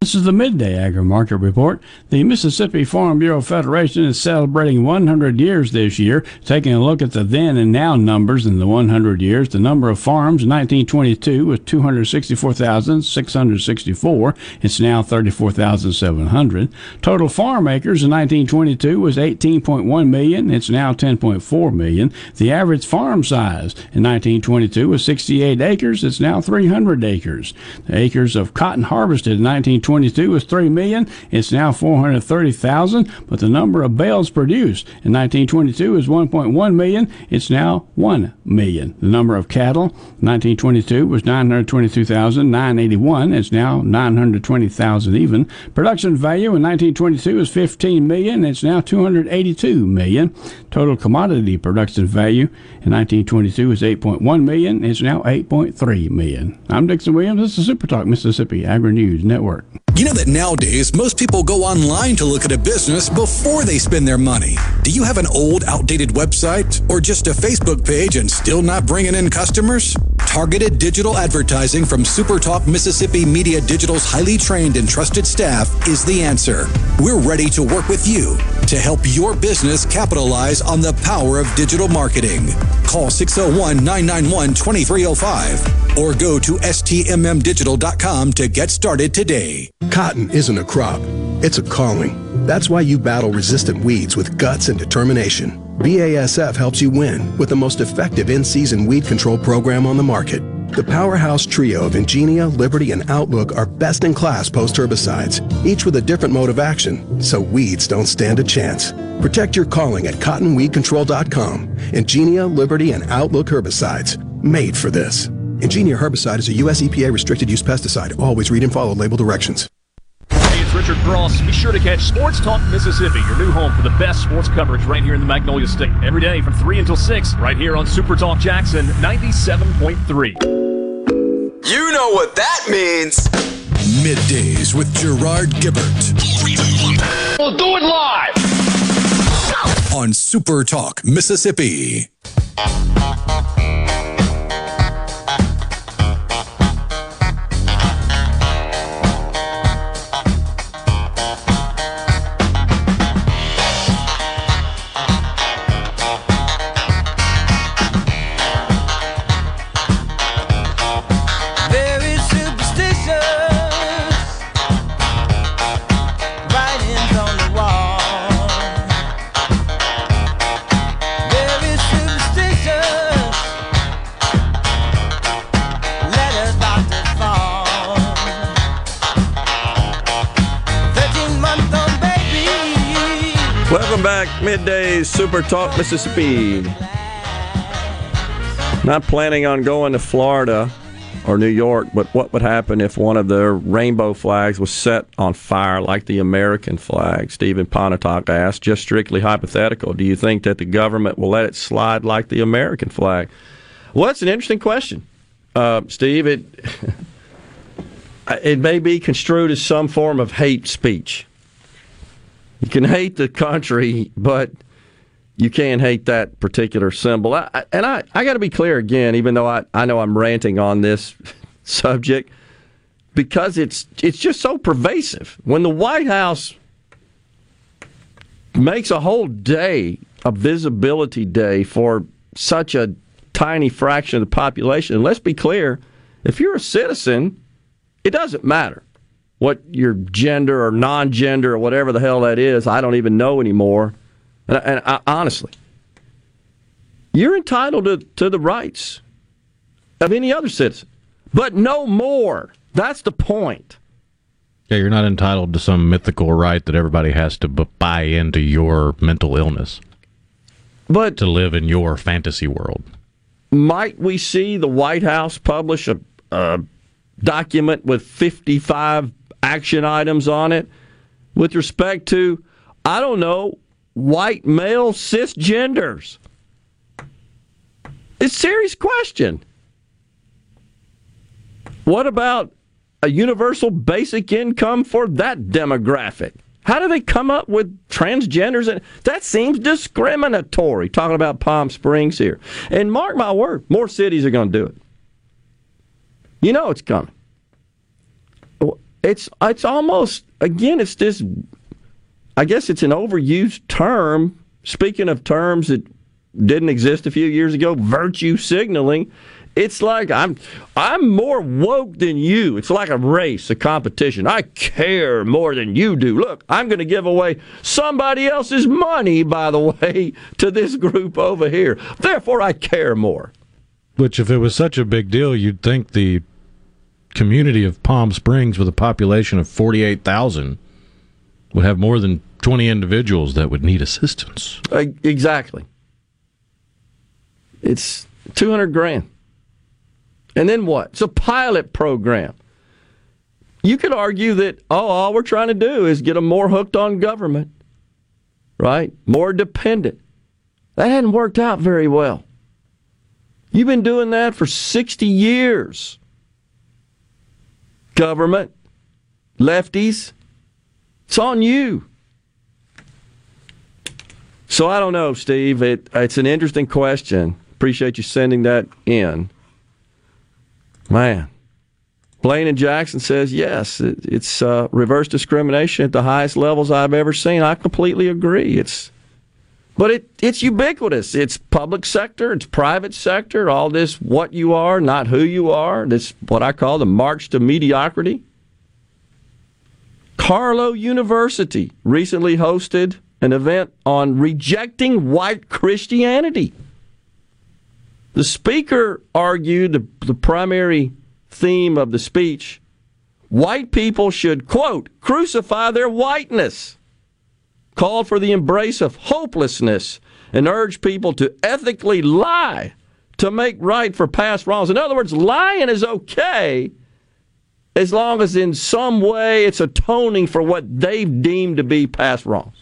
This is the Midday Agri Market Report. The Mississippi Farm Bureau Federation is celebrating 100 years this year. Taking a look at the then and now numbers in the 100 years, the number of farms in 1922 was 264,664. It's now 34,700. Total farm acres in 1922 was 18.1 million. It's now 10.4 million. The average farm size in 1922 was 68 acres. It's now 300 acres. The acres of cotton harvested in 1922 1922 was 3 million. It's now 430,000, but the number of bales produced in 1922 is 1.1 million. It's now 1 million. The number of cattle in 1922 was 922,981. It's now 920,000 even. Production value in 1922 was 15 million. It's now 282 million. Total commodity production value in 1922 was 8.1 million. It's now 8.3 million. I'm Dixon Williams. This is Super Talk Mississippi Agri News Network. You know that nowadays most people go online to look at a business before they spend their money. Do you have an old, outdated website or just a Facebook page and still not bringing in customers? Targeted digital advertising from SuperTalk Mississippi Media Digital's highly trained and trusted staff is the answer. We're ready to work with you to help your business capitalize on the power of digital marketing. Call 601 991 2305 or go to stmmdigital.com to get started today. Cotton isn't a crop, it's a calling. That's why you battle resistant weeds with guts and determination. BASF helps you win with the most effective in season weed control program on the market. The powerhouse trio of Engenia, Liberty, and Outlook are best in class post herbicides, each with a different mode of action, so weeds don't stand a chance. Protect your calling at cottonweedcontrol.com. Engenia, Liberty, and Outlook herbicides, made for this. Engenia herbicide is a U.S. EPA restricted use pesticide. Always read and follow label directions. Hey, it's Richard Cross. Be sure to catch Sports Talk Mississippi, your new home for the best sports coverage right here in the Magnolia State. Every day from 3 until 6, right here on Super Talk Jackson 97.3. You know what that means. Middays with Gerard Gibert. We'll do it live. On Super Talk Mississippi. Middays Super Talk Mississippi. Not planning on going to Florida or New York, but what would happen if one of the rainbow flags was set on fire like the American flag? Stephen Pontotoc asked, just strictly hypothetical. Do you think that the government will let it slide like the American flag? Well, that's an interesting question, uh, Steve. It it may be construed as some form of hate speech. You can hate the country, but you can't hate that particular symbol. I, and I, I got to be clear again, even though I, I know I'm ranting on this subject, because it's it's just so pervasive. When the White House makes a whole day a visibility day for such a tiny fraction of the population, and let's be clear, if you're a citizen, it doesn't matter what your gender or non-gender or whatever the hell that is. I don't even know anymore and, and I, honestly, you're entitled to, to the rights of any other citizen, but no more. That's the point. Yeah, you're not entitled to some mythical right that everybody has to b- buy into your mental illness. But to live in your fantasy world. Might we see the White House publish a, a document with 55 action items on it with respect to, I don't know, white male cisgenders? It's a serious question. What about a universal basic income for that demographic? How do they come up with transgenders? And that seems discriminatory. Talking about Palm Springs here, and mark my word, more cities are going to do it. You know it's coming. It's it's almost again. It's this I guess it's an overused term. Speaking of terms that didn't exist a few years ago, virtue signaling. It's like I'm I'm more woke than you. It's like a race, a competition. I care more than you do. Look, I'm going to give away somebody else's money, by the way, to this group over here. Therefore, I care more. Which, if it was such a big deal, you'd think the community of Palm Springs, with a population of 48,000, would have more than 20 individuals that would need assistance. Exactly. It's 200 grand. And then what? It's a pilot program. You could argue that, oh, all we're trying to do is get them more hooked on government, right? More dependent. That hadn't worked out very well. You've been doing that for 60 years. Government, lefties, it's on you. So I don't know, Steve. It, it's an interesting question. Appreciate you sending that in. Man, Blaine and Jackson says yes. It, it's uh, reverse discrimination at the highest levels I've ever seen. I completely agree. It's, but it it's ubiquitous. It's public sector. It's private sector. All this what you are, not who you are. This what I call the march to mediocrity. Carlow University recently hosted an event on rejecting white Christianity. The speaker argued the, the primary theme of the speech white people should, quote, crucify their whiteness, called for the embrace of hopelessness, and urged people to ethically lie to make right for past wrongs. In other words, lying is okay as long as in some way it's atoning for what they've deemed to be past wrongs.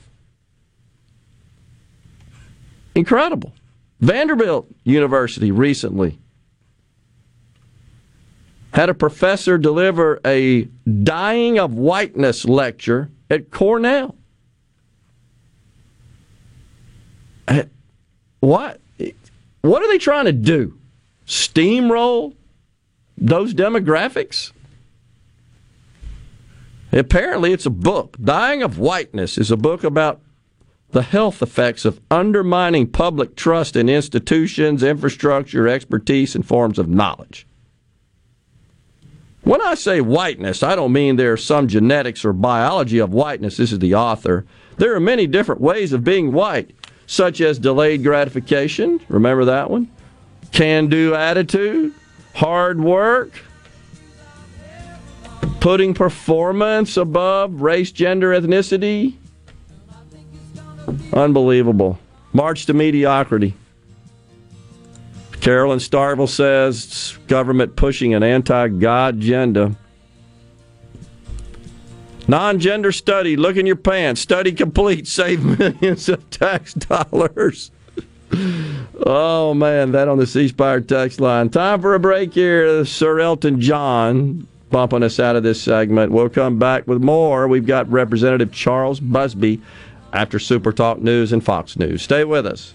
Incredible. Vanderbilt University recently had a professor deliver a dying of whiteness lecture at Cornell. Uh, Uh, what? What are they trying to do? Steamroll those demographics? Apparently, it's a book. Dying of Whiteness is a book about the health effects of undermining public trust in institutions, infrastructure, expertise, and forms of knowledge. When I say whiteness, I don't mean there's some genetics or biology of whiteness. This is the author. There are many different ways of being white, such as delayed gratification. Remember that one? Can do attitude, hard work, putting performance above race, gender, ethnicity, Unbelievable. March to mediocrity. Carolyn Starkville says government pushing an anti God agenda. Non gender study, look in your pants. Study complete, save millions of tax dollars. oh, man, that on the C Spire text line. Time for a break here. Sir Elton John bumping us out of this segment. We'll come back with more. We've got Representative Charles Busby after Super Talk News and Fox News. Stay with us.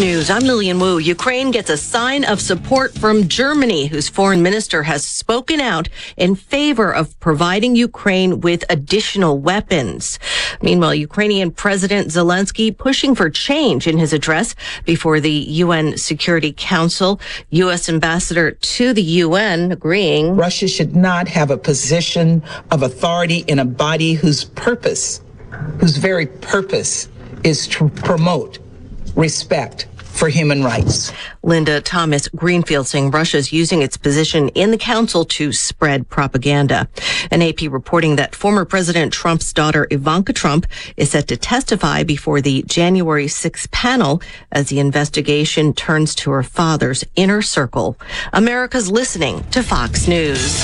News. I'm Lillian Wu. Ukraine gets a sign of support from Germany, whose foreign minister has spoken out in favor of providing Ukraine with additional weapons. Meanwhile, Ukrainian President Zelensky pushing for change in his address before the UN Security Council. U.S. Ambassador to the UN agreeing. Russia should not have a position of authority in a body whose purpose, whose very purpose is to promote respect for human rights. Linda Thomas Greenfield saying Russia's using its position in the council to spread propaganda. An AP reporting that former President Trump's daughter Ivanka Trump is set to testify before the January 6th panel as the investigation turns to her father's inner circle. America's listening to Fox News.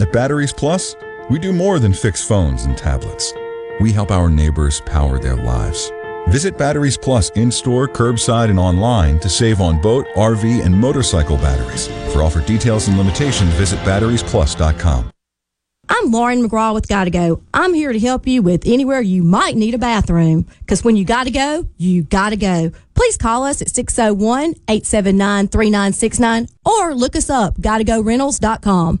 At Batteries Plus, we do more than fix phones and tablets. We help our neighbors power their lives. Visit Batteries Plus in store, curbside, and online to save on boat, RV, and motorcycle batteries. For offer details and limitations, visit batteriesplus.com. I'm Lauren McGraw with Gotta Go. I'm here to help you with anywhere you might need a bathroom. Because when you gotta go, you gotta go. Please call us at 601 879 3969 or look us up, gottogorentals.com.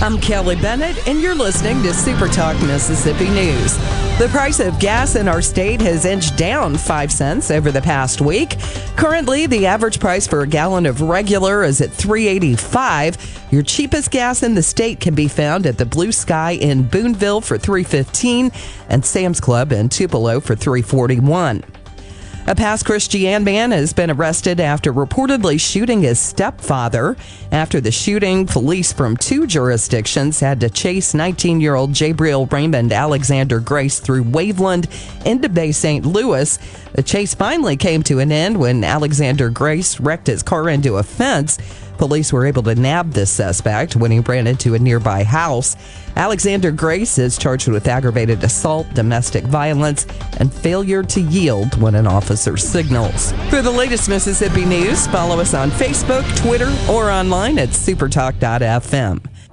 I'm Kelly Bennett, and you're listening to Super Talk Mississippi News. The price of gas in our state has inched down 5 cents over the past week. Currently, the average price for a gallon of regular is at 385. Your cheapest gas in the state can be found at the Blue Sky in Boonville for 315 and Sam's Club in Tupelo for 341. A Pass Christian man has been arrested after reportedly shooting his stepfather. After the shooting, police from two jurisdictions had to chase 19 year old Jabriel Raymond Alexander Grace through Waveland into Bay St. Louis. The chase finally came to an end when Alexander Grace wrecked his car into a fence. Police were able to nab this suspect when he ran into a nearby house. Alexander Grace is charged with aggravated assault, domestic violence, and failure to yield when an officer signals. For the latest Mississippi news, follow us on Facebook, Twitter, or online at supertalk.fm.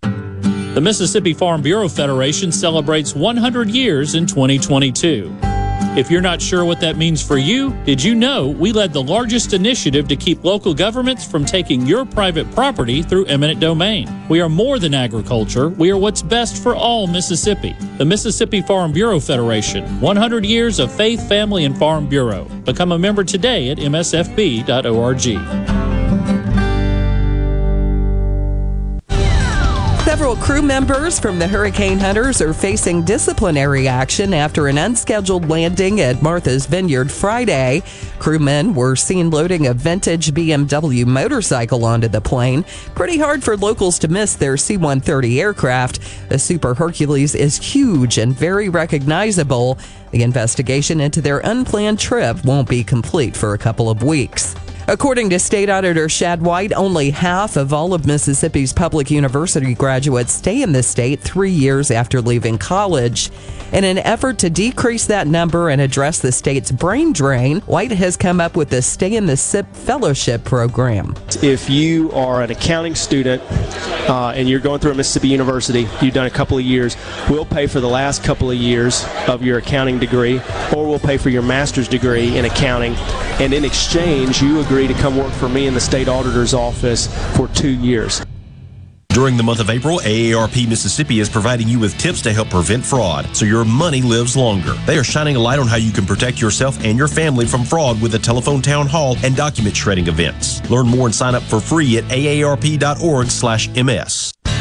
The Mississippi Farm Bureau Federation celebrates 100 years in 2022. If you're not sure what that means for you, did you know we led the largest initiative to keep local governments from taking your private property through eminent domain? We are more than agriculture, we are what's best for all Mississippi. The Mississippi Farm Bureau Federation 100 years of faith, family, and farm bureau. Become a member today at msfb.org. Several crew members from the Hurricane Hunters are facing disciplinary action after an unscheduled landing at Martha's Vineyard Friday. Crewmen were seen loading a vintage BMW motorcycle onto the plane. Pretty hard for locals to miss their C 130 aircraft. The Super Hercules is huge and very recognizable. The investigation into their unplanned trip won't be complete for a couple of weeks. According to State Auditor Shad White, only half of all of Mississippi's public university graduates stay in the state three years after leaving college. In an effort to decrease that number and address the state's brain drain, White has come up with the Stay in the SIP Fellowship program. If you are an accounting student uh, and you're going through a Mississippi University, you've done a couple of years, we'll pay for the last couple of years of your accounting degree, or we'll pay for your master's degree in accounting. And in exchange, you agree to come work for me in the state auditor's office for two years. During the month of April, AARP Mississippi is providing you with tips to help prevent fraud so your money lives longer. They are shining a light on how you can protect yourself and your family from fraud with a telephone town hall and document shredding events. Learn more and sign up for free at aarp.org/ms.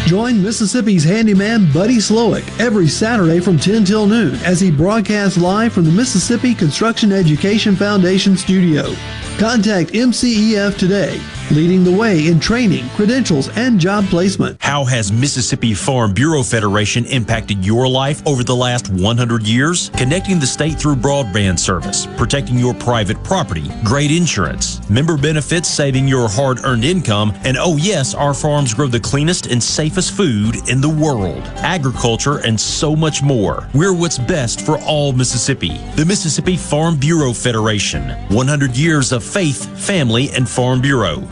Join Mississippi's handyman Buddy Slowick every Saturday from 10 till noon as he broadcasts live from the Mississippi Construction Education Foundation studio. Contact MCEF today, leading the way in training, credentials, and job placement. How has Mississippi Farm Bureau Federation impacted your life over the last 100 years? Connecting the state through broadband service, protecting your private property, great insurance, member benefits saving your hard earned income, and oh, yes, our farms grow the cleanest and safest food in the world, agriculture, and so much more. We're what's best for all Mississippi. The Mississippi Farm Bureau Federation. 100 years of faith, family, and Farm Bureau.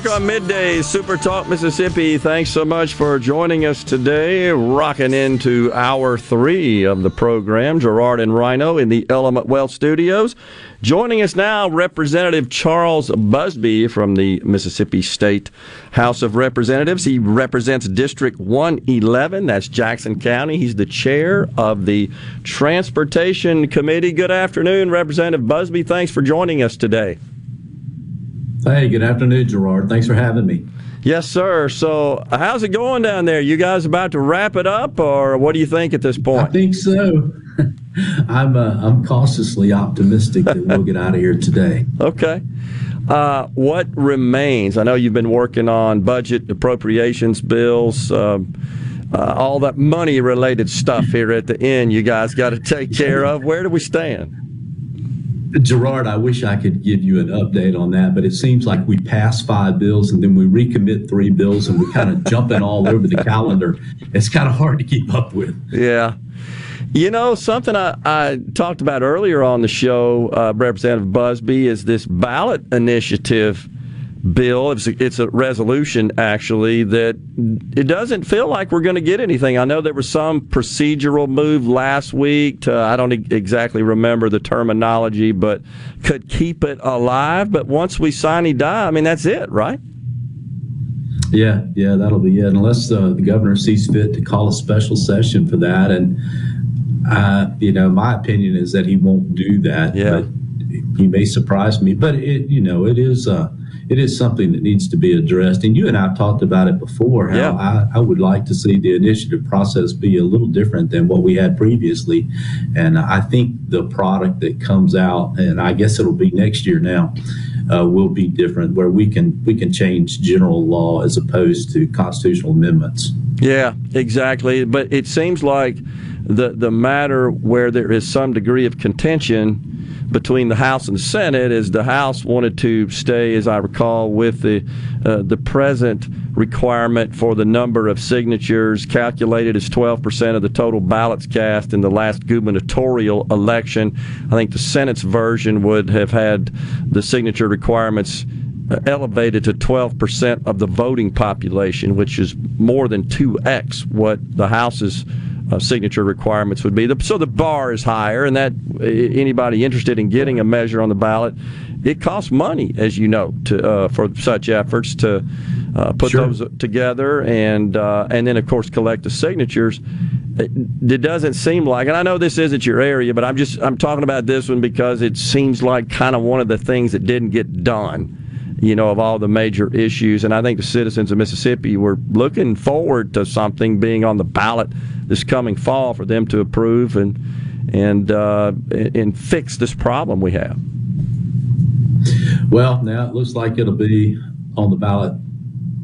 Back on midday Super Talk Mississippi. Thanks so much for joining us today. Rocking into hour three of the program. Gerard and Rhino in the Element Wealth Studios. Joining us now, Representative Charles Busby from the Mississippi State House of Representatives. He represents District 111, that's Jackson County. He's the chair of the Transportation Committee. Good afternoon, Representative Busby. Thanks for joining us today. Hey, good afternoon, Gerard. Thanks for having me. Yes, sir. So, how's it going down there? You guys about to wrap it up, or what do you think at this point? I think so. I'm uh, I'm cautiously optimistic that we'll get out of here today. Okay. Uh, what remains? I know you've been working on budget appropriations bills, um, uh, all that money related stuff here at the end. You guys got to take care of. Where do we stand? Gerard, I wish I could give you an update on that, but it seems like we pass five bills and then we recommit three bills and we're kind of jumping all over the calendar. It's kind of hard to keep up with. Yeah. You know, something I, I talked about earlier on the show, uh, Representative Busby, is this ballot initiative bill. It's a, it's a resolution, actually, that it doesn't feel like we're going to get anything. I know there was some procedural move last week to, I don't exactly remember the terminology, but could keep it alive. But once we sign it, die, I mean, that's it, right? Yeah, yeah, that'll be it. Unless uh, the governor sees fit to call a special session for that, and uh, you know, my opinion is that he won't do that. Yeah. But he may surprise me, but it, you know, it is uh, it is something that needs to be addressed. And you and I have talked about it before. How Yeah. I, I would like to see the initiative process be a little different than what we had previously. And I think the product that comes out, and I guess it'll be next year now, uh, will be different, where we can we can change general law as opposed to constitutional amendments. Yeah, exactly. But it seems like the the matter where there is some degree of contention, between the House and the Senate is the House wanted to stay, as I recall, with the uh, the present requirement for the number of signatures calculated as 12% of the total ballots cast in the last gubernatorial election. I think the Senate's version would have had the signature requirements uh, elevated to 12% of the voting population, which is more than 2x what the House's uh, signature requirements would be. The, so the bar is higher, and that anybody interested in getting a measure on the ballot, it costs money, as you know, to uh, for such efforts to uh, put Sure. those together, and uh, and then of course collect the signatures. It, it doesn't seem like, and I know this isn't your area, but I'm just I'm talking about this one because it seems like kind of one of the things that didn't get done you know, of all the major issues. And I think the citizens of Mississippi were looking forward to something being on the ballot this coming fall for them to approve and and uh, and fix this problem we have. Well, now it looks like it'll be on the ballot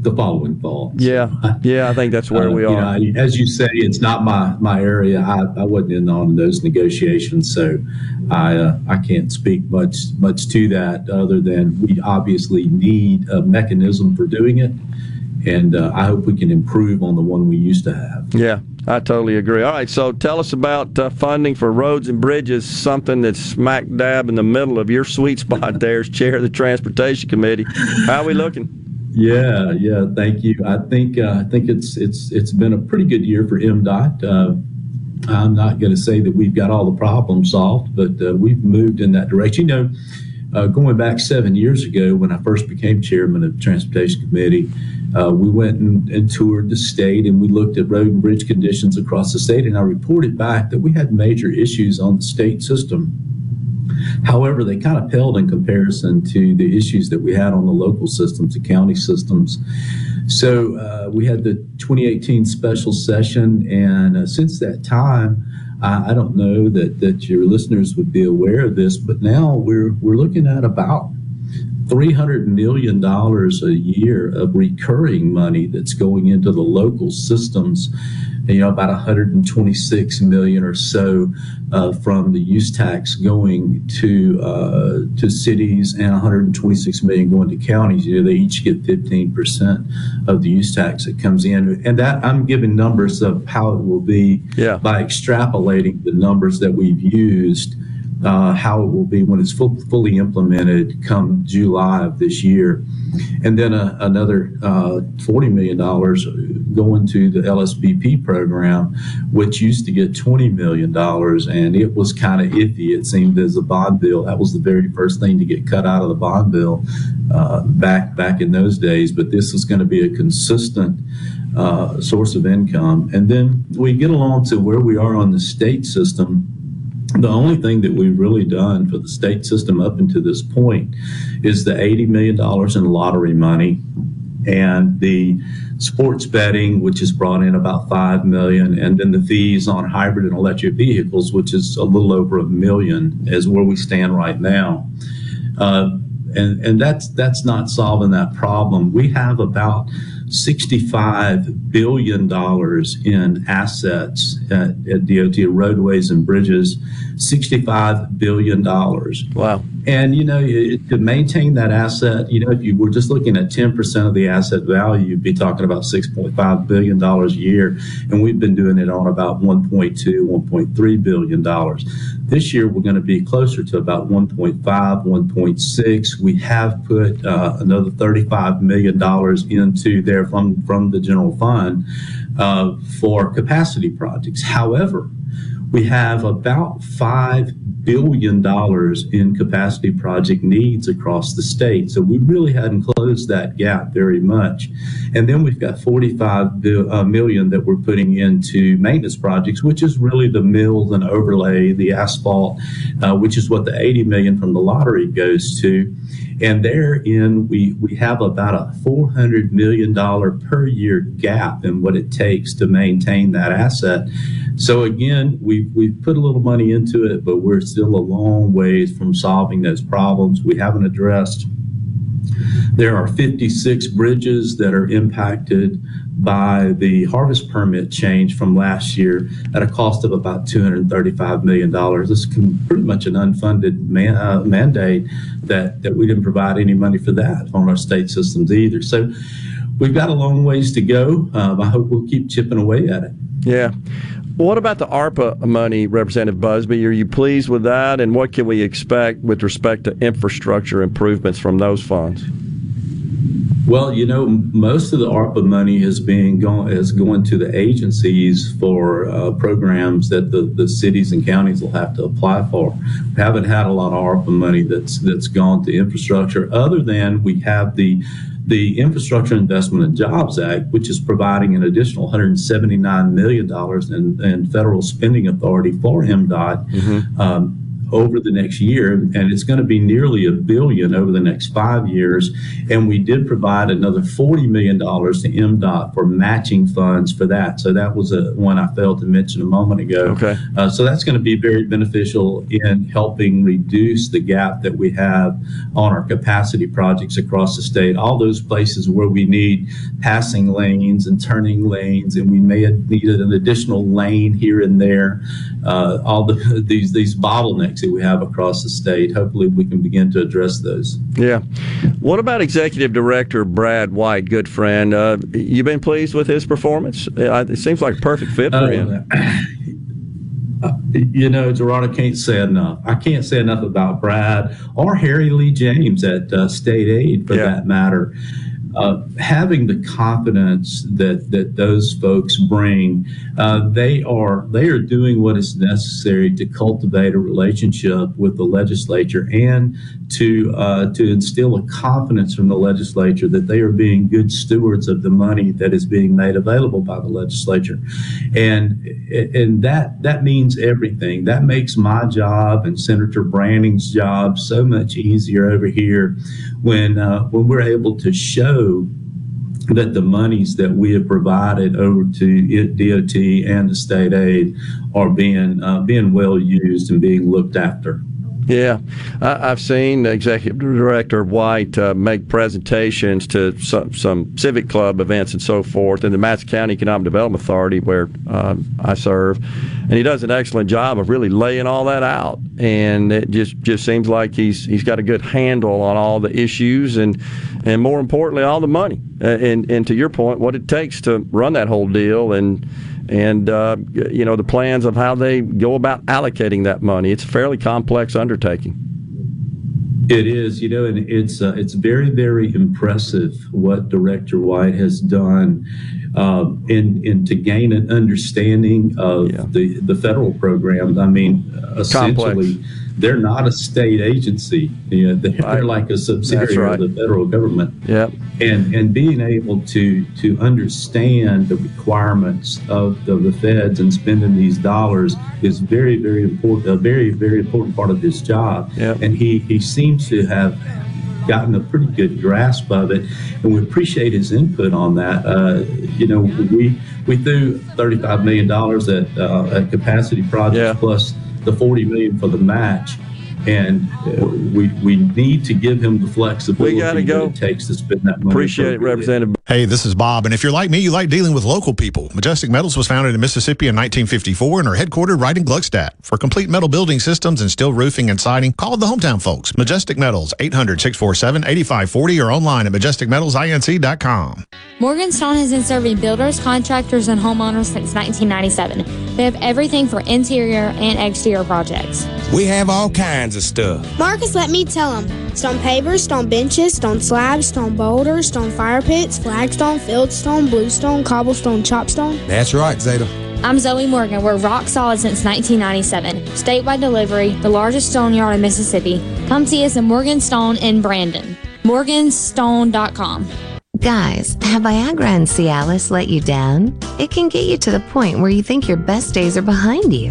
the following fall. Yeah, yeah, I think that's where Uh, we you are. know, as you say, it's not my my area. I, I wasn't in on those negotiations, so I uh, I can't speak much much to that other than we obviously need a mechanism for doing it, and uh, I hope we can improve on the one we used to have. Yeah, I totally agree. All right, so tell us about uh, funding for roads and bridges, something that's smack dab in the middle of your sweet spot there as chair of the Transportation Committee. How are we looking? Yeah, yeah. Thank you. I think uh, I think it's it's it's been a pretty good year for MDOT. Uh, I'm not going to say that we've got all the problems solved, but uh, we've moved in that direction. You know, uh, going back seven years ago when I first became chairman of the Transportation Committee, uh, we went and, and toured the state and we looked at road and bridge conditions across the state, and I reported back that we had major issues on the state system. However, they kind of paled in comparison to the issues that we had on the local systems, the county systems. So uh, we had the 2018 special session, and uh, since that time, I, I don't know that, that your listeners would be aware of this, but now we're we're looking at about 300 million dollars a year of recurring money that's going into the local systems you know about 126 million or so uh, from the use tax going to uh, to cities and 126 million going to counties you know they each get 15 percent of the use tax that comes in and that i'm giving numbers of how it will be yeah. by extrapolating the numbers that we've used uh, how it will be when it's full, fully implemented come July of this year. And then uh, another uh, $40 million going to the LSBP program, which used to get $20 million. And it was kind of iffy, it seemed, as a bond bill. That was the very first thing to get cut out of the bond bill uh, back, back in those days. But this is going to be a consistent uh, source of income. And then we get along to where we are on the state system the only thing that we've really done for the state system up until this point is the $80 million in lottery money and the sports betting, which has brought in about five million, and then the fees on hybrid and electric vehicles, which is a little over a million, is where we stand right now. Uh, and and that's that's not solving that problem. We have about 65 billion dollars in assets at, at DOT roadways and bridges. 65 billion dollars. Wow. And you know, to maintain that asset, you know, if you were just looking at 10% of the asset value, you'd be talking about 6.5 billion dollars a year, and we've been doing it on about 1.2, 1.3 billion dollars. This year, we're going to be closer to about 1.5, 1.6. We have put uh, another 35 million dollars into there from from the general fund uh, for capacity projects. However, we have about five billion dollars in capacity project needs across the state. So we really hadn't closed that gap very much. And then we've got 45 bil- uh, that we're putting into maintenance projects, which is really the mills and overlay, the asphalt, uh, which is what the 80 million from the lottery goes to. And therein, we, we have about a $400 million per year gap in what it takes to maintain that asset. So again, we've, we've put a little money into it, but we're still a long ways from solving those problems. We haven't addressed there are 56 bridges that are impacted by the harvest permit change from last year at a cost of about $235 million. This is pretty much an unfunded man, uh, mandate that, that we didn't provide any money for that on our state systems either. So we've got a long ways to go. Um, I hope we'll keep chipping away at it. Yeah. What about the ARPA money, Representative Busby? Are you pleased with that? And what can we expect with respect to infrastructure improvements from those funds? Well, you know, most of the ARPA money is being going is going to the agencies for uh, programs that the, the cities and counties will have to apply for. We haven't had a lot of ARPA money that's that's gone to infrastructure, other than we have the the Infrastructure Investment and Jobs Act, which is providing an additional $179 million in, in federal spending authority for MDOT. Mm-hmm. Um, over the next year, and it's going to be nearly a billion over the next five years. And we did provide another $40 million to MDOT for matching funds for that. So that was a one I failed to mention a moment ago. Okay. Uh, so that's going to be very beneficial in helping reduce the gap that we have on our capacity projects across the state. All those places where we need passing lanes and turning lanes, and we may have needed an additional lane here and there. Uh, all the, these these bottlenecks that we have across the state. Hopefully, we can begin to address those. Yeah. What about Executive Director Brad White, good friend? Uh, you been pleased with his performance? Uh, it seems like a perfect fit for him. Uh, you know, Gerard, I can't say enough. I can't say enough about Brad or Harry Lee James at uh, State Aid, for yeah. that matter uh, having the confidence that that those folks bring, uh, they are they are doing what is necessary to cultivate a relationship with the legislature and to uh, to instill a confidence from the legislature that they are being good stewards of the money that is being made available by the legislature, and and that that means everything. That makes my job and Senator Branning's job so much easier over here when uh, when we're able to show that the monies that we have provided over to DOT and the state aid are being uh, being well used and being looked after. Yeah, I, have seen Executive Director White uh, make presentations to some, some, civic club events and so forth, in the Madison County Economic Development Authority where um, I serve, and he does an excellent job of really laying all that out. And it just just seems like he's he's got a good handle on all the issues and and more importantly, all the money. And and to your point, what it takes to run that whole deal and and uh, you know the plans of how they go about allocating that money. It's a fairly complex undertaking. It is, you know, and it's uh, it's very very impressive what Director White has done, um, in in to gain an understanding of yeah. the the federal program. I mean, essentially. Complex they're not a state agency. You know, they're, right. they're like a subsidiary right. of the federal government. Yep. And and being able to to understand the requirements of the, the feds and spending these dollars is very very important. A very very important part of his job. Yep. And he he seems to have gotten a pretty good grasp of it, and we appreciate his input on that. Uh, you know, we we threw thirty five million dollars at uh, at capacity projects yeah. plus the 40 million for the match and uh, we we need to give him the flexibility we gotta go. that it takes to spend that money. Appreciate it, Representative. Hey, this is Bob, and if you're like me, you like dealing with local people. Majestic Metals was founded in Mississippi in 1954 and are headquartered right in Gluckstadt. For complete metal building systems and steel roofing and siding, call the hometown folks. Majestic Metals, 800-647-8540 or online at majesticmetalsinc.com. Morganstone has been serving builders, contractors, and homeowners since 1997. They have everything for interior and exterior projects. We have all kinds of stuff. Marcus, let me tell them. Stone pavers, stone benches, stone slabs, stone boulders, stone fire pits, flagstone, fieldstone, bluestone, cobblestone, chopstone. That's right, Zeta. I'm Zoe Morgan. We're rock solid since 1997. Statewide delivery, the largest stone yard in Mississippi. Come see us at Morgan Stone in Brandon. Morganstone.com. Guys, have Viagra and Cialis let you down? It can get you to the point where you think your best days are behind you.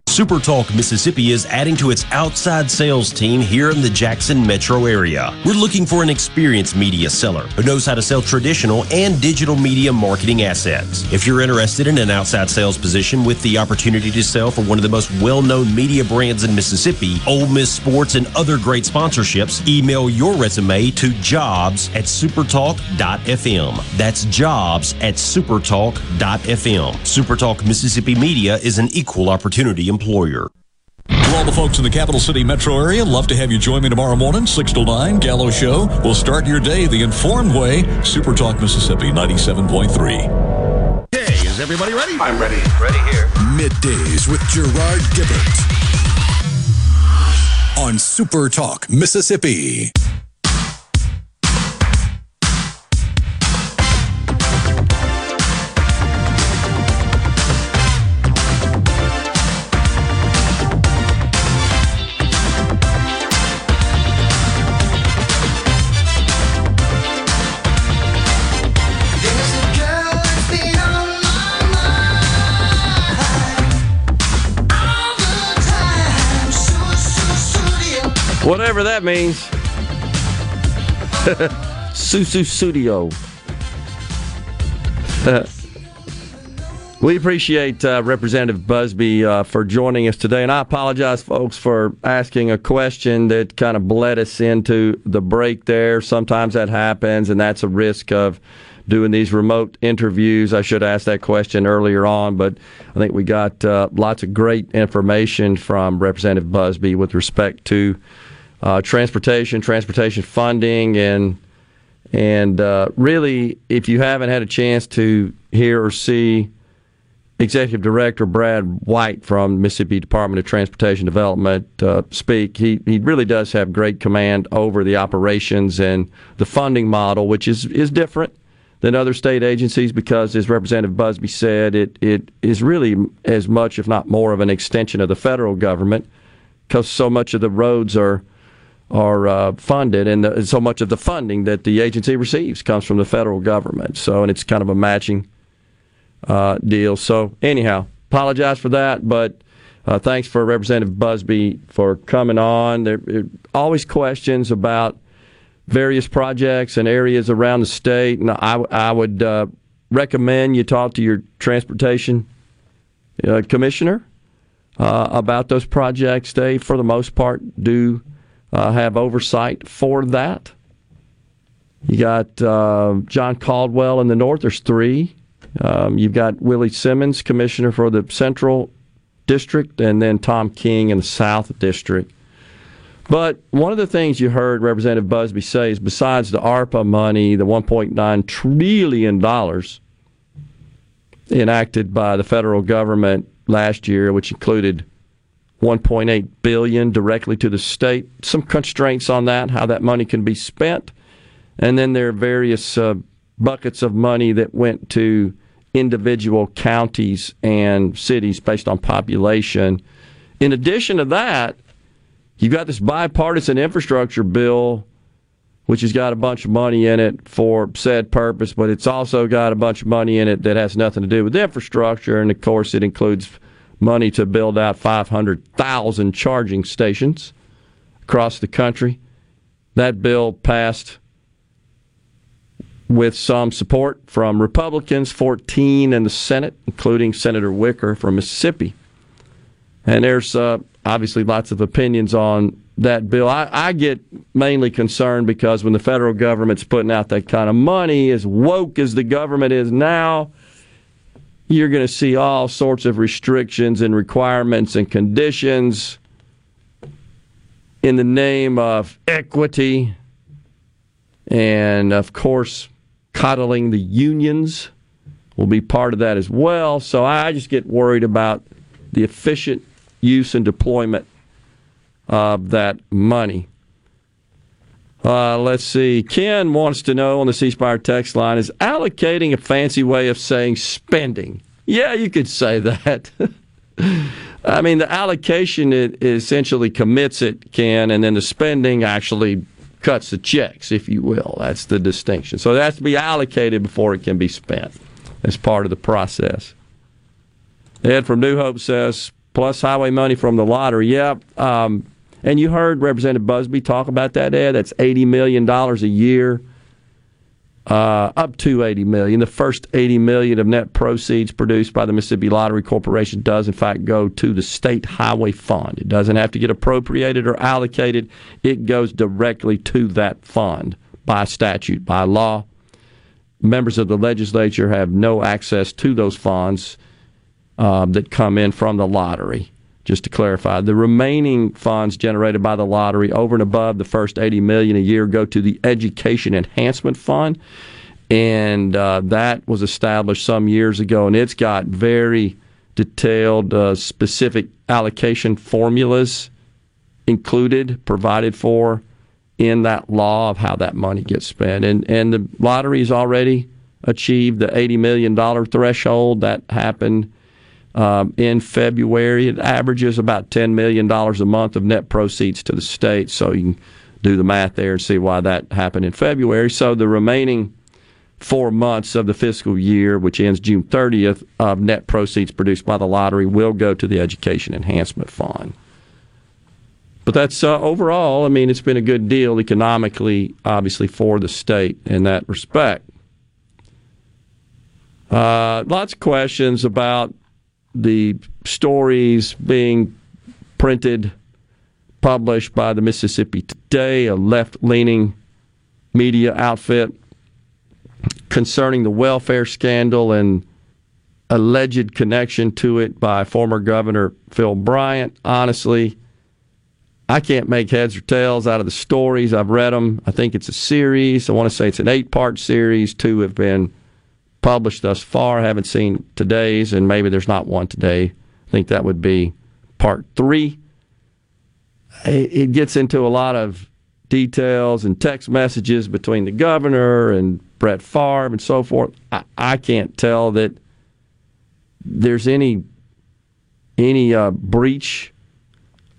SuperTalk Mississippi is adding to its outside sales team here in the Jackson metro area. We're looking for an experienced media seller who knows how to sell traditional and digital media marketing assets. If you're interested in an outside sales position with the opportunity to sell for one of the most well-known media brands in Mississippi, Ole Miss Sports and other great sponsorships, email your resume to jobs at supertalk.fm. That's jobs at supertalk.fm. Supertalk Mississippi Media is an equal opportunity employer. For all the folks in the capital city metro area, love to have you join me tomorrow morning, 6 to 9, Gallo Show. We'll start your day the informed way. Super Talk Mississippi 97.3. Hey, is everybody ready? I'm ready. Ready here. Middays with Gerard Gibert on Super Talk Mississippi. Whatever that means. Susu Studio. we appreciate uh, Representative Busby uh, for joining us today, and I apologize, folks, for asking a question that kind of bled us into the break there. Sometimes that happens, and that's a risk of doing these remote interviews. I should ask that question earlier on, but I think we got uh, lots of great information from Representative Busby with respect to uh, transportation, transportation funding, and and uh, really, if you haven't had a chance to hear or see Executive Director Brad White from Mississippi Department of Transportation Development uh, speak, he he really does have great command over the operations and the funding model, which is is different than other state agencies because, as Representative Busby said, it it is really as much, if not more, of an extension of the federal government because so much of the roads are are uh, funded, and the, so much of the funding that the agency receives comes from the federal government. So, and it's kind of a matching uh, deal. So, anyhow, apologize for that, but uh, thanks for Representative Busby for coming on. There are always questions about various projects and areas around the state, and I, I would uh, recommend you talk to your transportation uh, commissioner uh, about those projects. They, for the most part, do uh, have oversight for that. You got uh, John Caldwell in the north. There's three. Um, you've got Willie Simmons, commissioner for the Central District, and then Tom King in the South District. But one of the things you heard Representative Busby say is besides the ARPA money, the $1.9 trillion enacted by the federal government last year, which included 1.8 billion directly to the state. Some constraints on that, how that money can be spent, and then there are various uh, buckets of money that went to individual counties and cities based on population. In addition to that, you've got this bipartisan infrastructure bill, which has got a bunch of money in it for said purpose, but it's also got a bunch of money in it that has nothing to do with infrastructure, and of course, it includes money to build out 500,000 charging stations across the country. That bill passed with some support from Republicans, 14 in the Senate, including Senator Wicker from Mississippi. And there's uh, obviously lots of opinions on that bill. I, I, get mainly concerned because when the federal government's putting out that kind of money, as woke as the government is now, you're going to see all sorts of restrictions and requirements and conditions in the name of equity and, of course, coddling the unions will be part of that as well. So I just get worried about the efficient use and deployment of that money. Uh, let's see. Ken wants to know on the C Spire text line is allocating a fancy way of saying spending? Yeah, you could say that. I mean, the allocation it essentially commits it, Ken, and then the spending actually cuts the checks, if you will. That's the distinction. So it has to be allocated before it can be spent as part of the process. Ed from New Hope says, plus highway money from the lottery. Yeah, um, and you heard Representative Busby talk about that, Ed. That's $80 million a year. Uh, up to 80 million. The first 80 million of net proceeds produced by the Mississippi Lottery Corporation does in fact go to the state highway fund. It doesn't have to get appropriated or allocated. It goes directly to that fund by statute, by law. Members of the legislature have no access to those funds uh, that come in from the lottery just to clarify. The remaining funds generated by the lottery over and above the first 80 million a year go to the Education Enhancement Fund. And uh, that was established some years ago, and it's got very detailed, uh, specific allocation formulas included, provided for in that law of how that money gets spent. And, and the lottery's already achieved the $80 million threshold. That happened um, in February. It averages about $10 million a month of net proceeds to the state. So you can do the math there and see why that happened in February. So the remaining four months of the fiscal year, which ends June 30th, of net proceeds produced by the lottery will go to the Education Enhancement Fund. But that's uh, overall, I mean, it's been a good deal economically, obviously, for the state in that respect. Uh, lots of questions about the stories being printed, published by the Mississippi Today, a left leaning media outfit, concerning the welfare scandal and alleged connection to it by former Governor Phil Bryant. Honestly, I can't make heads or tails out of the stories. I've read them. I think it's a series. I want to say it's an eight part series. Two have been published thus far. Haven't seen today's, and maybe there's not one today. I think that would be part three. It gets into a lot of details and text messages between the governor and Brett Favre and so forth. I, I can't tell that there's any any uh, breach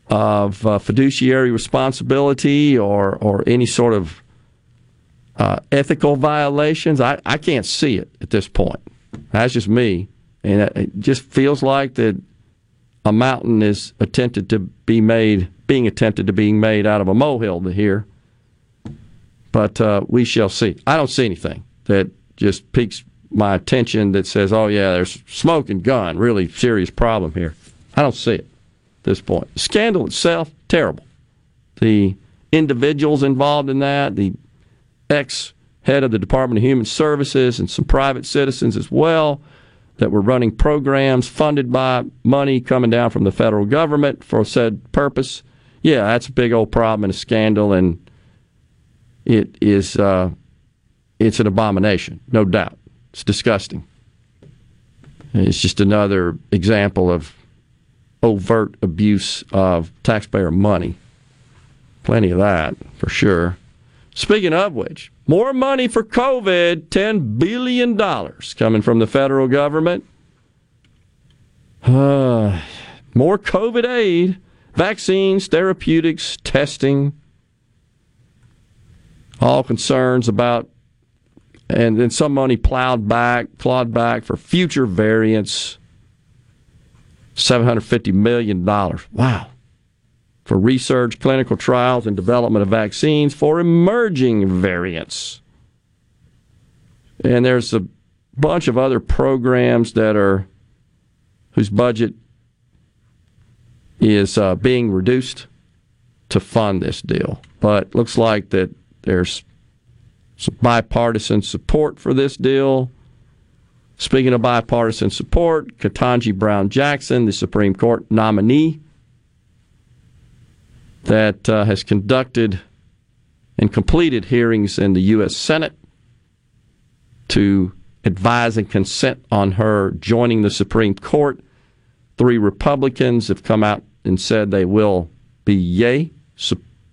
of uh, fiduciary responsibility or or any sort of uh, ethical violations. I, I can't see it at this point. That's just me. And it just feels like that a mountain is attempted to be made, being attempted to being made out of a molehill here. But uh, we shall see. I don't see anything that just piques my attention that says, oh, yeah, there's smoke and gun, really serious problem here. I don't see it at this point. Scandal itself, terrible. The individuals involved in that, the ex head of the Department of Human Services and some private citizens as well that were running programs funded by money coming down from the federal government for said purpose. Yeah, that's a big old problem and a scandal, and it is uh, it's an abomination, no doubt. It's disgusting. It's just another example of overt abuse of taxpayer money. Plenty of that for sure. Speaking of which, more money for COVID, $10 billion coming from the federal government. Uh, more COVID aid, vaccines, therapeutics, testing. All concerns about, and then some money plowed back, clawed back for future variants. $750 million. Wow. For research, clinical trials, and development of vaccines for emerging variants. And there's a bunch of other programs that are whose budget is uh, being reduced to fund this deal. But looks like that there's some bipartisan support for this deal. Speaking of bipartisan support, Ketanji Brown Jackson, the Supreme Court nominee, that uh, has conducted and completed hearings in the U.S. Senate to advise and consent on her joining the Supreme Court. Three Republicans have come out and said they will be yay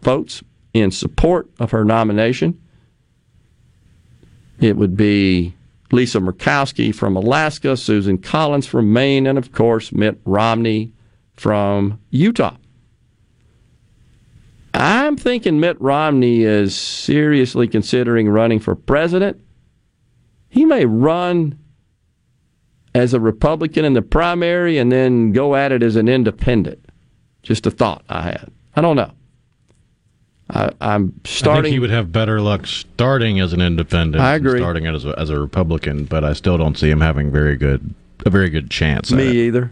votes in support of her nomination. It would be Lisa Murkowski from Alaska, Susan Collins from Maine, and of course Mitt Romney from Utah. I'm thinking Mitt Romney is seriously considering running for president. He may run as a Republican in the primary and then go at it as an independent. Just a thought I had. I don't know. I, I'm starting I think he would have better luck starting as an independent. I than agree. Starting as a, as a Republican, but I still don't see him having very good a very good chance. at Me it. either.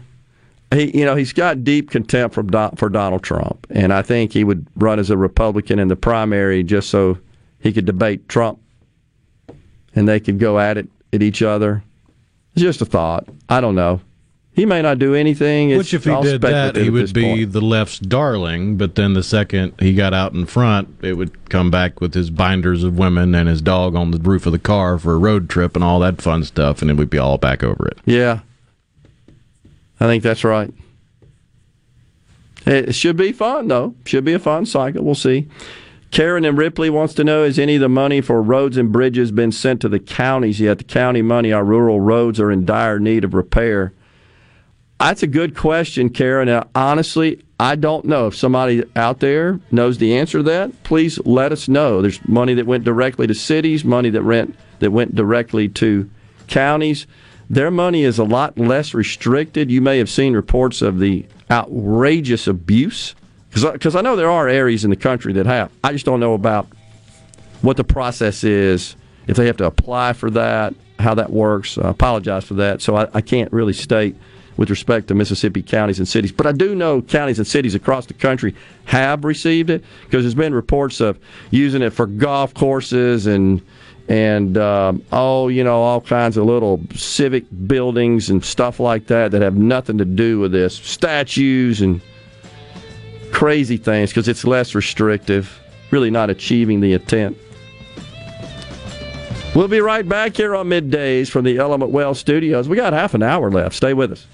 He, you know, he's got deep contempt from Don, for Donald Trump, and I think he would run as a Republican in the primary just so he could debate Trump, and they could go at it at each other. It's just a thought. I don't know. He may not do anything. It's Which, if he did that, he would be point. the left's darling. But then the second he got out in front, it would come back with his binders of women and his dog on the roof of the car for a road trip and all that fun stuff, and it would be all back over it. Yeah, I think that's right. It should be fun, though. Should be a fun cycle. We'll see. Karen and Ripley wants to know: Has any of the money for roads and bridges been sent to the counties yet? The county money, our rural roads are in dire need of repair. That's a good question, Karen. Now, honestly, I don't know. If somebody out there knows the answer to that, please let us know. There's money that went directly to cities, money that went that went directly to counties. Their money is a lot less restricted. You may have seen reports of the outrageous abuse because I know there are areas in the country that have. I just don't know about what the process is, if they have to apply for that, how that works. I apologize for that. So I, I can't really state with respect to Mississippi counties and cities. But I do know counties and cities across the country have received it because there's been reports of using it for golf courses and and oh, you know, all kinds of little civic buildings and stuff like that that have nothing to do with this. Statues and crazy things because it's less restrictive, really not achieving the intent. We'll be right back here on middays from the Element Wealth Studios. We got half an hour left. Stay with us.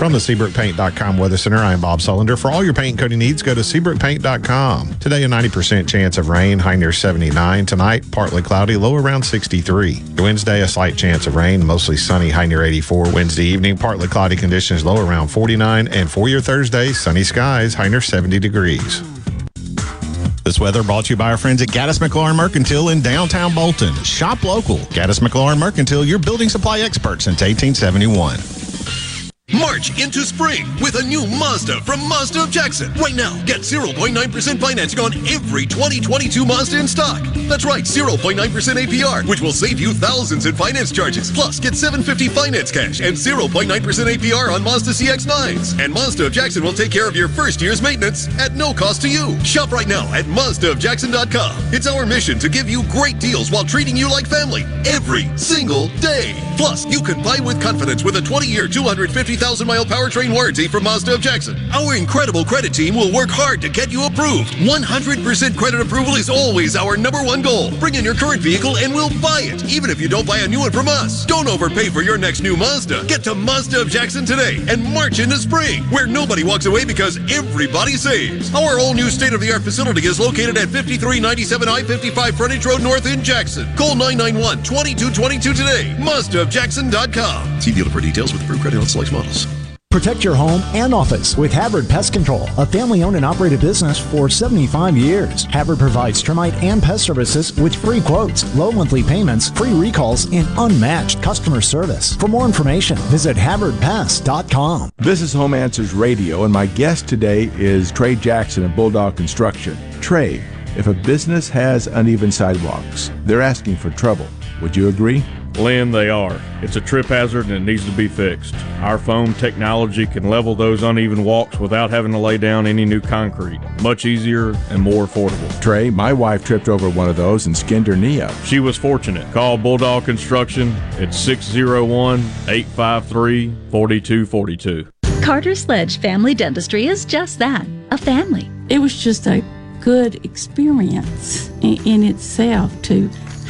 From the SeabrookPaint.com Weather Center, I am Bob Sullender. For all your paint coating needs, go to SeabrookPaint.com. Today, a 90% chance of rain, high near 79. Tonight, partly cloudy, low around 63. Wednesday, a slight chance of rain, mostly sunny, high near 84. Wednesday evening, partly cloudy conditions, low around 49. And for your Thursday, sunny skies, high near 70 degrees. This weather brought to you by our friends at Gaddis McLaurin Mercantile in downtown Bolton. Shop local. Gaddis McLaurin Mercantile, your building supply expert since 1871. March into spring with a new Mazda from Mazda of Jackson. Right now, get 0.9% financing on every 2022 Mazda in stock. That's right, 0.9% APR, which will save you thousands in finance charges. Plus, get 750 finance cash and 0.9% APR on Mazda CX-9s. And Mazda of Jackson will take care of your first year's maintenance at no cost to you. Shop right now at MazdaofJackson.com. It's our mission to give you great deals while treating you like family every single day. Plus, you can buy with confidence with a 20-year, 250,000 mile powertrain warranty from Mazda of Jackson. Our incredible credit team will work hard to get you approved. 100% credit approval is always our number one goal. Bring in your current vehicle and we'll buy it, even if you don't buy a new one from us. Don't overpay for your next new Mazda. Get to Mazda of Jackson today and march into spring, where nobody walks away because everybody saves. Our all new state of the art facility is located at 5397 I 55 Frontage Road North in Jackson. Call 991 2222 today. MazdaofJackson.com. See dealer for details with approved credit on select models. Protect your home and office with Havard Pest Control, a family owned and operated business for 75 years. Havard provides termite and pest services with free quotes, low monthly payments, free recalls, and unmatched customer service. For more information, visit HavardPest.com. This is Home Answers Radio, and my guest today is Trey Jackson of Bulldog Construction. Trey, if a business has uneven sidewalks, they're asking for trouble. Would you agree? Lynn, they are. It's a trip hazard and it needs to be fixed. Our foam technology can level those uneven walks without having to lay down any new concrete. Much easier and more affordable. Trey, my wife tripped over one of those and skinned her knee up. She was fortunate. Call Bulldog Construction at 601 853 4242. Carter Sledge Family Dentistry is just that a family. It was just a good experience in, in itself to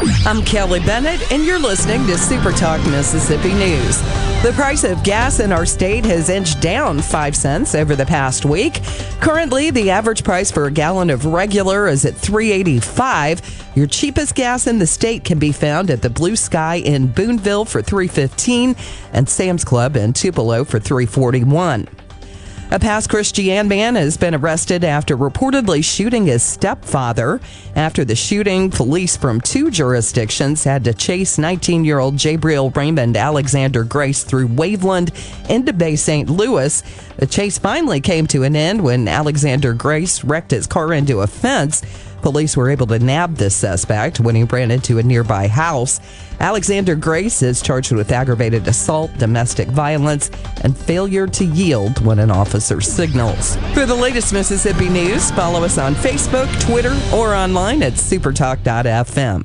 I'm Kelly Bennett, and you're listening to Super Talk Mississippi News. The price of gas in our state has inched down 5 cents over the past week. Currently, the average price for a gallon of regular is at 385. Your cheapest gas in the state can be found at the Blue Sky in Boonville for 315 and Sam's Club in Tupelo for 341. A Pass Christian man has been arrested after reportedly shooting his stepfather. After the shooting, police from two jurisdictions had to chase 19 year old Jabriel Raymond Alexander Grace through Waveland into Bay St. Louis. The chase finally came to an end when Alexander Grace wrecked his car into a fence. Police were able to nab this suspect when he ran into a nearby house. Alexander Grace is charged with aggravated assault, domestic violence, and failure to yield when an officer signals. For the latest Mississippi news, follow us on Facebook, Twitter, or online at supertalk.fm.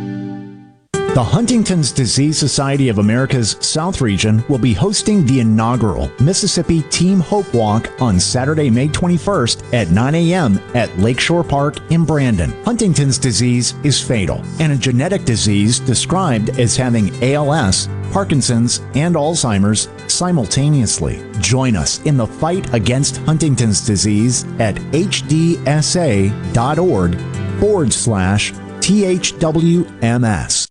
The Huntington's Disease Society of America's South Region will be hosting the inaugural Mississippi Team Hope Walk on Saturday, May 21st at 9 a.m. at Lakeshore Park in Brandon. Huntington's disease is fatal and a genetic disease described as having ALS, Parkinson's, and Alzheimer's simultaneously. Join us in the fight against Huntington's disease at hdsa.org forward slash THWMS.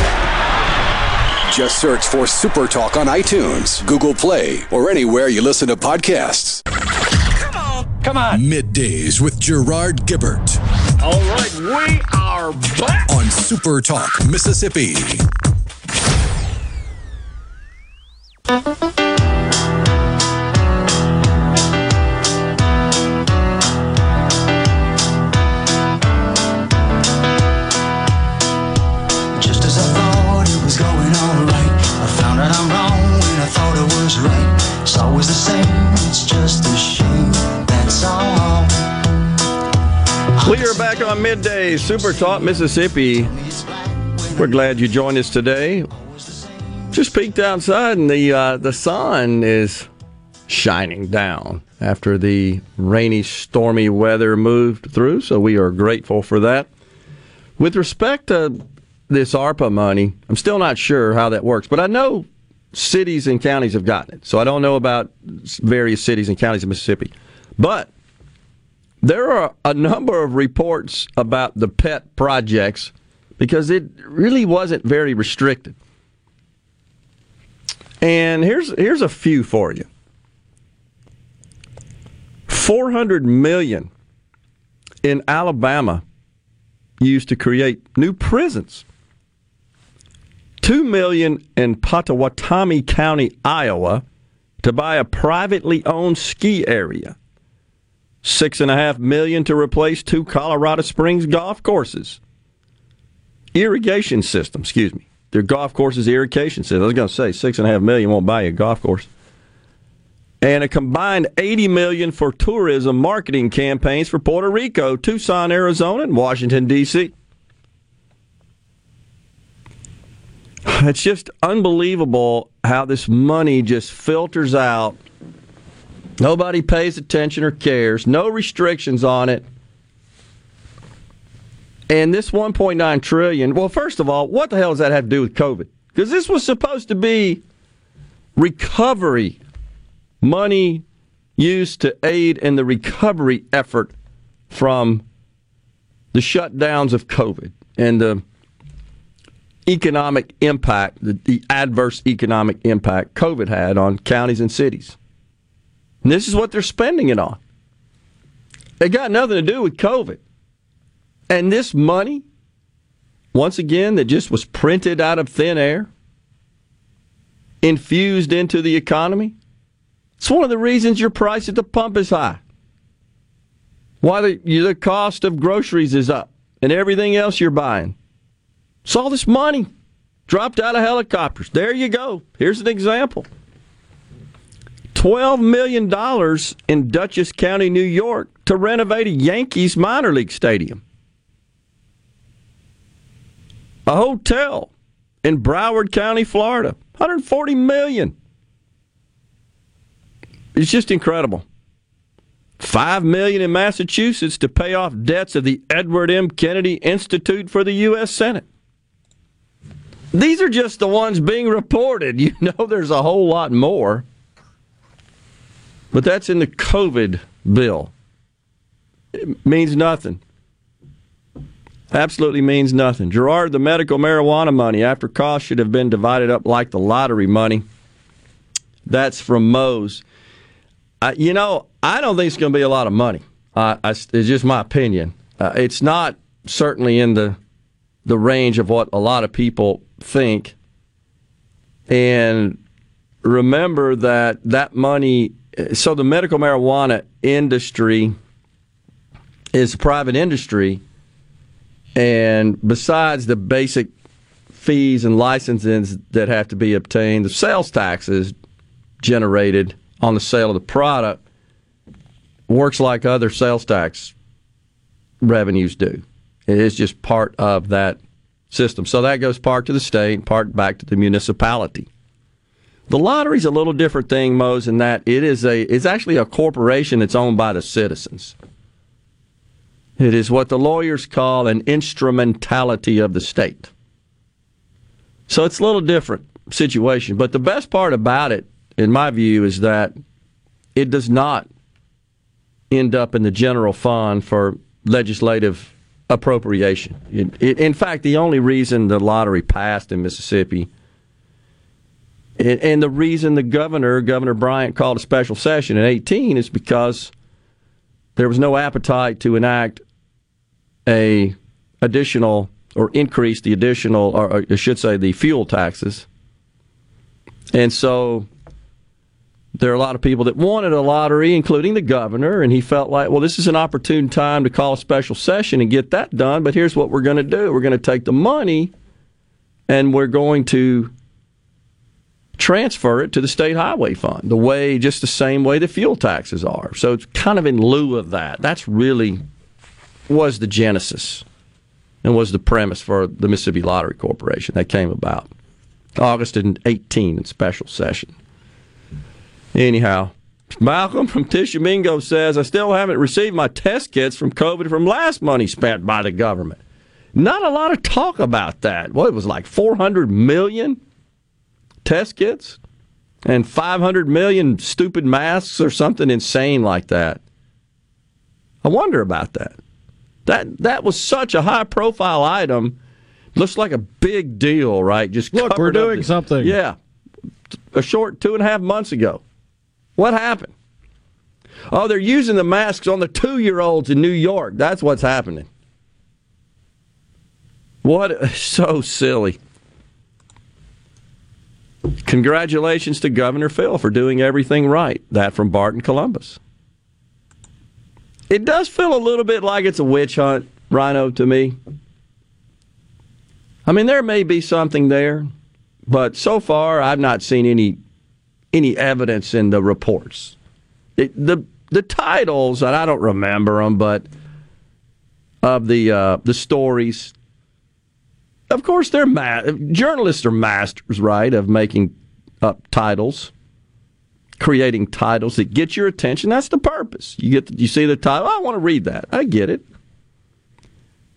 Just search for Super Talk on iTunes, Google Play, or anywhere you listen to podcasts. Come on. Come on. Middays with Gerard Gibert All right, we are back. on Super Talk Mississippi. It's always the same, it's just a shame, that's all. We are back on midday Super Talk Mississippi. We're glad you joined us today. Just peeked outside and the uh, the sun is shining down after the rainy, stormy weather moved through. So we are grateful for that. With respect to this ARPA money, I'm still not sure how that works, but I know cities and counties have gotten it. So I don't know about various cities and counties in Mississippi. But there are a number of reports about the pet projects because it really wasn't very restricted. And here's here's a few for you. 400 million in Alabama used to create new prisons. 2 million in Pottawattamie County, Iowa to buy a privately owned ski area. Six and a half million to replace two Colorado Springs golf courses. Irrigation system, excuse me. Their golf courses irrigation system. I was going to say six and a half million won't buy you a golf course. And a combined 80 million for tourism marketing campaigns for Puerto Rico, Tucson, Arizona, and Washington D.C. It's just unbelievable how this money just filters out. Nobody pays attention or cares. No restrictions on it. And this 1.9 trillion, well, first of all, what the hell does that have to do with COVID? Because this was supposed to be recovery money used to aid in the recovery effort from the shutdowns of COVID and the economic impact, the, the, adverse economic impact COVID had on counties and cities. And this is what they're spending it on. It got nothing to do with COVID. And this money, once again, that just was printed out of thin air, infused into the economy, it's one of the reasons your price at the pump is high. Why the, the cost of groceries is up and everything else you're buying. It's all this money dropped out of helicopters. There you go. Here's an example $12 million in Dutchess County, New York to renovate a Yankees minor league stadium. A hotel in Broward County, Florida, 140 million. It's just incredible. Five million in Massachusetts to pay off debts of the Edward M. Kennedy Institute for the U.S. Senate. These are just the ones being reported. You know, there's a whole lot more. But that's in the COVID bill. It means nothing. Absolutely means nothing. Gerard, the medical marijuana money after cost should have been divided up like the lottery money. That's from Mose. You know, I don't think it's going to be a lot of money. Uh, I, it's just my opinion. Uh, it's not certainly in the the range of what a lot of people think. And remember that that money. So the medical marijuana industry is a private industry, and besides the basic fees and licenses that have to be obtained, the sales taxes generated on the sale of the product works like other sales tax revenues do. It is just part of that system. So that goes part to the state, part back to the municipality. The lottery's a little different thing, Mose, in that it is a it's actually a corporation that's owned by the citizens. It is what the lawyers call an instrumentality of the state. So it's a little different situation. But the best part about it in my view, is that it does not end up in the general fund for legislative appropriation. It, it, in fact, the only reason the lottery passed in Mississippi, and, the reason the governor, Governor Bryant, called a special session in 18 is because there was no appetite to enact a additional or increase the additional, or I should say, the fuel taxes. And so there are a lot of people that wanted a lottery, including the governor, and he felt like, well, this is an opportune time to call a special session and get that done. But here's what we're going to do we're going to take the money and we're going to transfer it to the state highway fund, the way, just the same way the fuel taxes are. So it's kind of in lieu of that. That's really was the genesis and was the premise for the Mississippi Lottery Corporation that came about. August 18 in special session. Anyhow, Malcolm from Tishomingo says, I still haven't received my test kits from COVID from last money spent by the government. Not a lot of talk about that. Well, it was like 400 million test kits and 500 million stupid masks or something insane like that. I wonder about that. That that was such a high profile item. Looks like a big deal, right? Just Look, we're doing the- something. Yeah, a short two and a half months ago. What happened? Oh, they're using the masks on the two year olds in New York. That's what's happening. What? So silly. Congratulations to Governor Phil for doing everything right. That from Barton Columbus. It does feel a little bit like it's a witch hunt, Rhino, to me. I mean, there may be something there, but so far I've not seen any any evidence in the reports. The the titles, and I don't remember them, but of the uh, the stories. Of course, they're ma- journalists are masters, right, of making up titles, creating titles that get your attention. That's the purpose. You get the, you see the title. "Oh, I want to read that. I get it.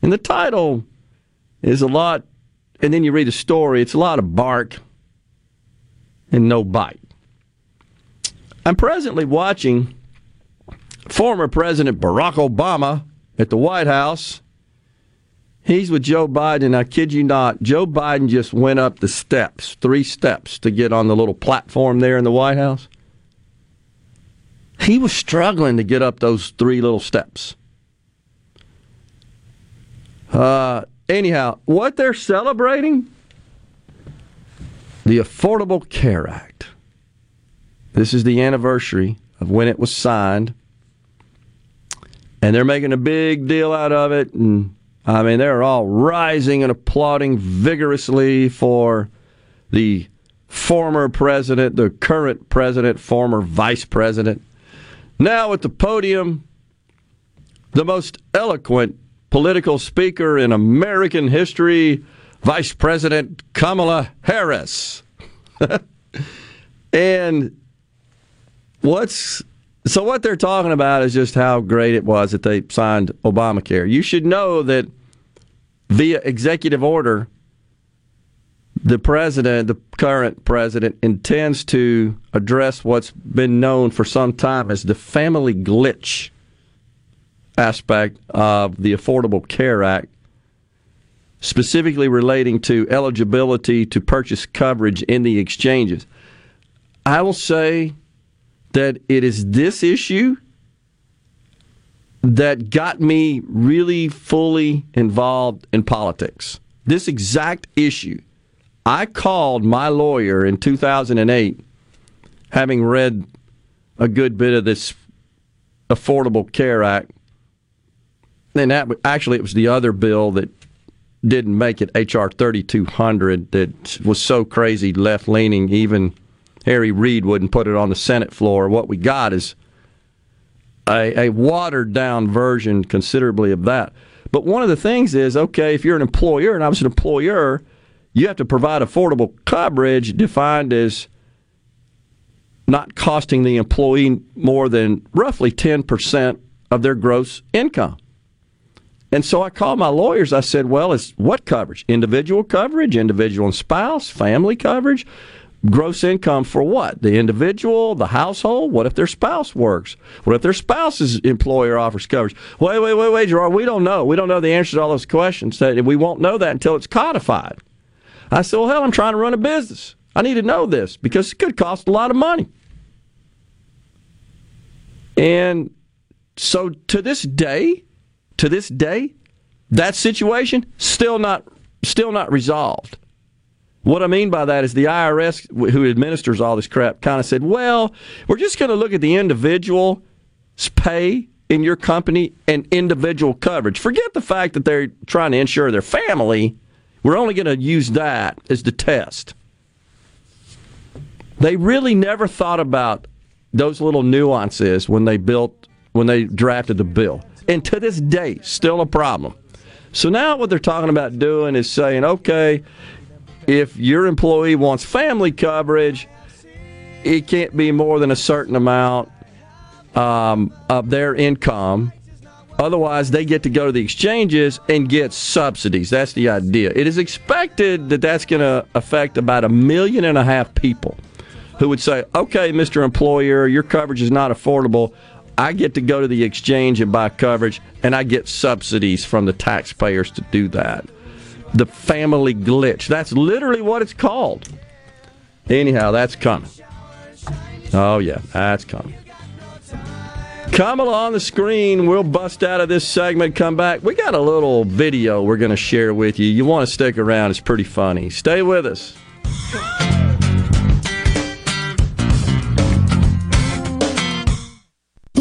And the title is a lot, and then you read the story. It's a lot of bark and no bite. I'm presently watching former President Barack Obama at the White House. He's with Joe Biden. I kid you not, Joe Biden just went up the steps, three steps to get on the little platform there in the White House. He was struggling to get up those three little steps. Uh, anyhow, what they're celebrating? The Affordable Care Act. This is the anniversary of when it was signed. And they're making a big deal out of it. And I mean, they're all rising and applauding vigorously for the former president, the current president, former vice president. Now at the podium, the most eloquent political speaker in American history, Vice President Kamala Harris. and what's so what they're talking about is just how great it was that they signed Obamacare. You should know that via executive order, the president, the current president, intends to address what's been known for some time as the family glitch aspect of the Affordable Care Act, specifically relating to eligibility to purchase coverage in the exchanges. I will say that it is this issue that got me really fully involved in politics. This exact issue. I called my lawyer in 2008, having read a good bit of this Affordable Care Act. And that actually, it was the other bill that didn't make it, H.R. 3200, that was so crazy left leaning, even Harry Reid wouldn't put it on the Senate floor. What we got is a, a watered down version, considerably, of that. But one of the things is okay, if you're an employer, and I was an employer, you have to provide affordable coverage defined as not costing the employee more than roughly 10% of their gross income. And so I called my lawyers. I said, well, it's what coverage? Individual coverage, individual and spouse, family coverage, gross income for what? The individual, the household? What if their spouse works? What if their spouse's employer offers coverage? Wait, wait, wait, wait, Gerard, we don't know. We don't know the answer to all those questions. We won't know that until it's codified. I said, well, hell, I'm trying to run a business. I need to know this because it could cost a lot of money. And so to this day, to this day, that situation still not still not resolved. What I mean by that is the IRS, who administers all this crap, kind of said, "Well, we're just going to look at the individual's pay in your company and individual coverage. Forget the fact that they're trying to insure their family. We're only going to use that as the test." They really never thought about those little nuances when they built when they drafted the bill. And to this day, still a problem. So now what they're talking about doing is saying, okay, if your employee wants family coverage, it can't be more than a certain amount um, of their income Otherwise, they get to go to the exchanges and get subsidies. That's the idea. It is expected that that's going to affect about a million and a half people who would say, okay, Mr. Employer, your coverage is not affordable. I get to go to the exchange and buy coverage, and I get subsidies from the taxpayers to do that. The family glitch. That's literally what it's called. Anyhow, that's coming. Oh, yeah, that's coming. Kamala on the screen. We'll bust out of this segment, come back. We got a little video we're going to share with you. You want to stick around, it's pretty funny. Stay with us.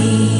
Why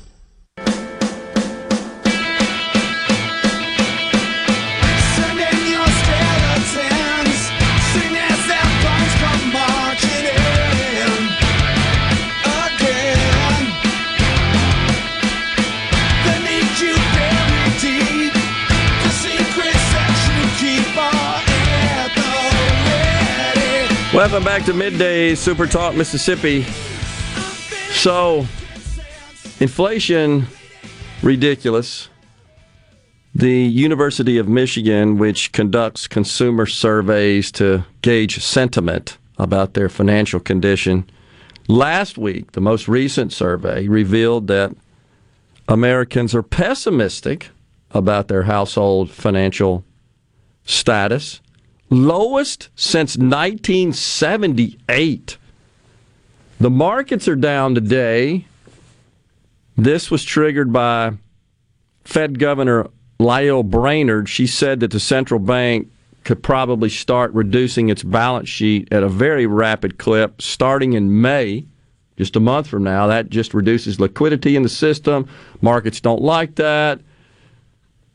Welcome back to Midday Super Talk Mississippi. So, inflation, ridiculous. The University of Michigan, which conducts consumer surveys to gauge sentiment about their financial condition, last week, the most recent survey revealed that Americans are pessimistic about their household financial status lowest since 1978. The markets are down today. This was triggered by Fed Governor Lael Brainard. She said that the central bank could probably start reducing its balance sheet at a very rapid clip starting in May, just a month from now. That just reduces liquidity in the system. Markets don't like that.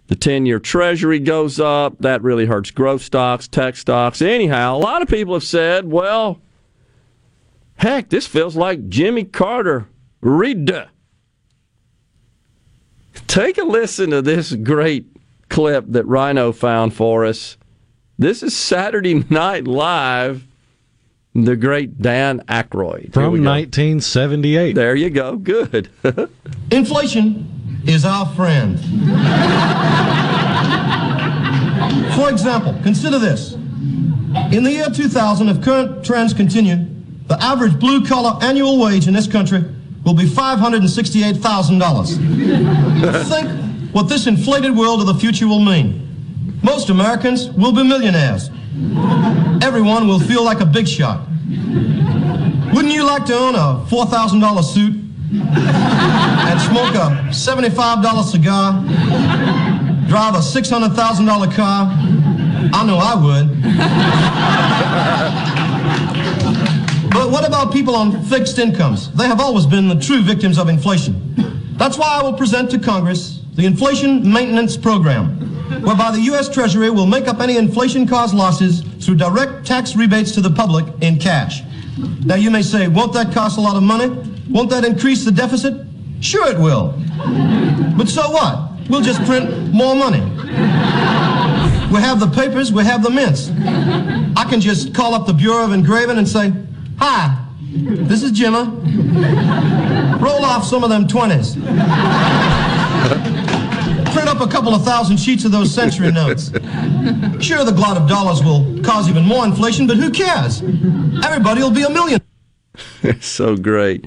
The 10 year treasury goes up. That really hurts growth stocks, tech stocks. Anyhow, a lot of people have said, well, heck, this feels like Jimmy Carter. Read. Take a listen to this great clip that Rhino found for us. This is Saturday Night Live. The great Dan Aykroyd. From 1978. There you go. Good. Inflation is our friend. For example, consider this. In the year 2000, if current trends continue, the average blue collar annual wage in this country will be $568,000. Think what this inflated world of the future will mean. Most Americans will be millionaires. Everyone will feel like a big shot. Wouldn't you like to own a $4,000 suit and smoke a $75 cigar, drive a $600,000 car? I know I would. but what about people on fixed incomes? They have always been the true victims of inflation. That's why I will present to Congress the Inflation Maintenance Program, whereby the U.S. Treasury will make up any inflation caused losses through direct tax rebates to the public in cash. Now you may say, won't that cost a lot of money? Won't that increase the deficit? Sure it will. But so what? We'll just print more money. We have the papers, we have the mints. I can just call up the Bureau of Engraving and say, Hi, this is Jimma. Roll off some of them 20s. Print up a couple of thousand sheets of those century notes. Sure, the glut of dollars will cause even more inflation, but who cares? Everybody will be a million. so great.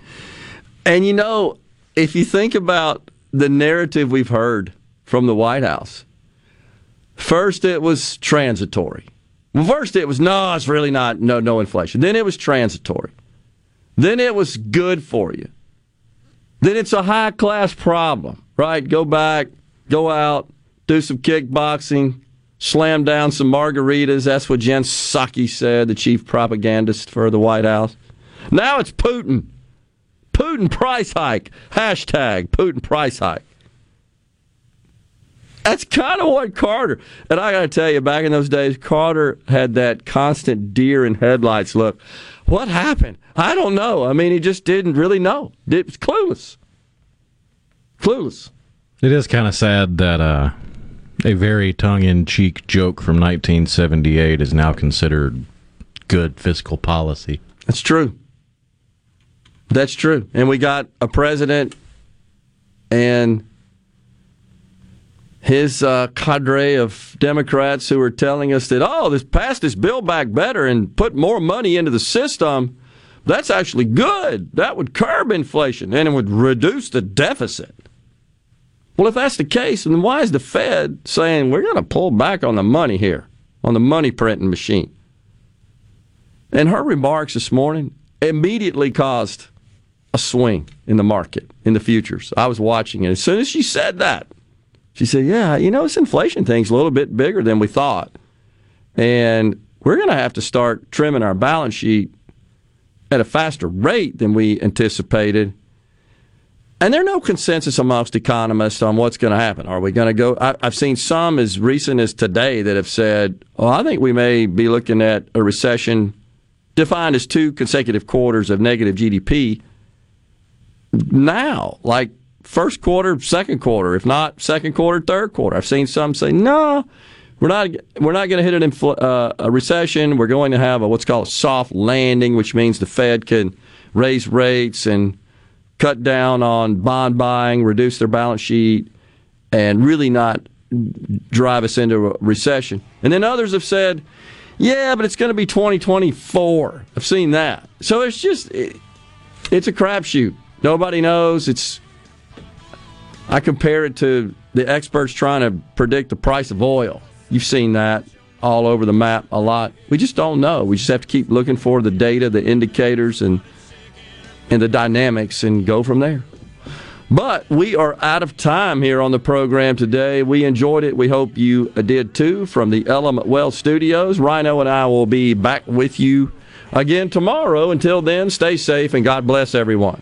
And you know, if you think about the narrative we've heard from the White House, first it was transitory. Well, first it was no, it's really not no no inflation. Then it was transitory. Then it was good for you. Then it's a high class problem, right? Go back, go out, do some kickboxing, slam down some margaritas. That's what Jen Psaki said, the chief propagandist for the White House. Now it's Putin. Putin price hike. Hashtag Putin price hike. That's kind of what Carter, and I got to tell you, back in those days, Carter had that constant deer in headlights look. What happened? I don't know. I mean, he just didn't really know. It was clueless. Clueless. It is kind of sad that uh, a very tongue in cheek joke from 1978 is now considered good fiscal policy. That's true. That's true. And we got a president and his uh, cadre of Democrats who are telling us that, oh, this pass this bill back better and put more money into the system. That's actually good. That would curb inflation and it would reduce the deficit. Well, if that's the case, then why is the Fed saying we're going to pull back on the money here, on the money printing machine? And her remarks this morning immediately caused a swing in the market, in the futures. I was watching it. As soon as she said that, she said, Yeah, you know, this inflation thing's a little bit bigger than we thought. And we're going to have to start trimming our balance sheet at a faster rate than we anticipated. And there's no consensus amongst economists on what's going to happen. Are we going to go? I, have seen some as recent as today that have said, "Oh, I think we may be looking at a recession defined as two consecutive quarters of negative GDP now, like first quarter, second quarter, if not second quarter, third quarter. I've seen some say, no, we're not we're not going to hit an infl- uh, a recession. We're going to have a what's called a soft landing, which means the Fed can raise rates and cut down on bond buying, reduce their balance sheet, and really not drive us into a recession. And then others have said, yeah, but it's going to be 2024. I've seen that. So it's just it, it's a crapshoot. Nobody knows. It's I compare it to the experts trying to predict the price of oil. You've seen that all over the map a lot. We just don't know. We just have to keep looking for the data, the indicators, and and the dynamics, and go from there. But we are out of time here on the program today. We enjoyed it. We hope you did too. From the Element Wealth Studios, Rhino and I will be back with you again tomorrow. Until then, stay safe and God bless everyone.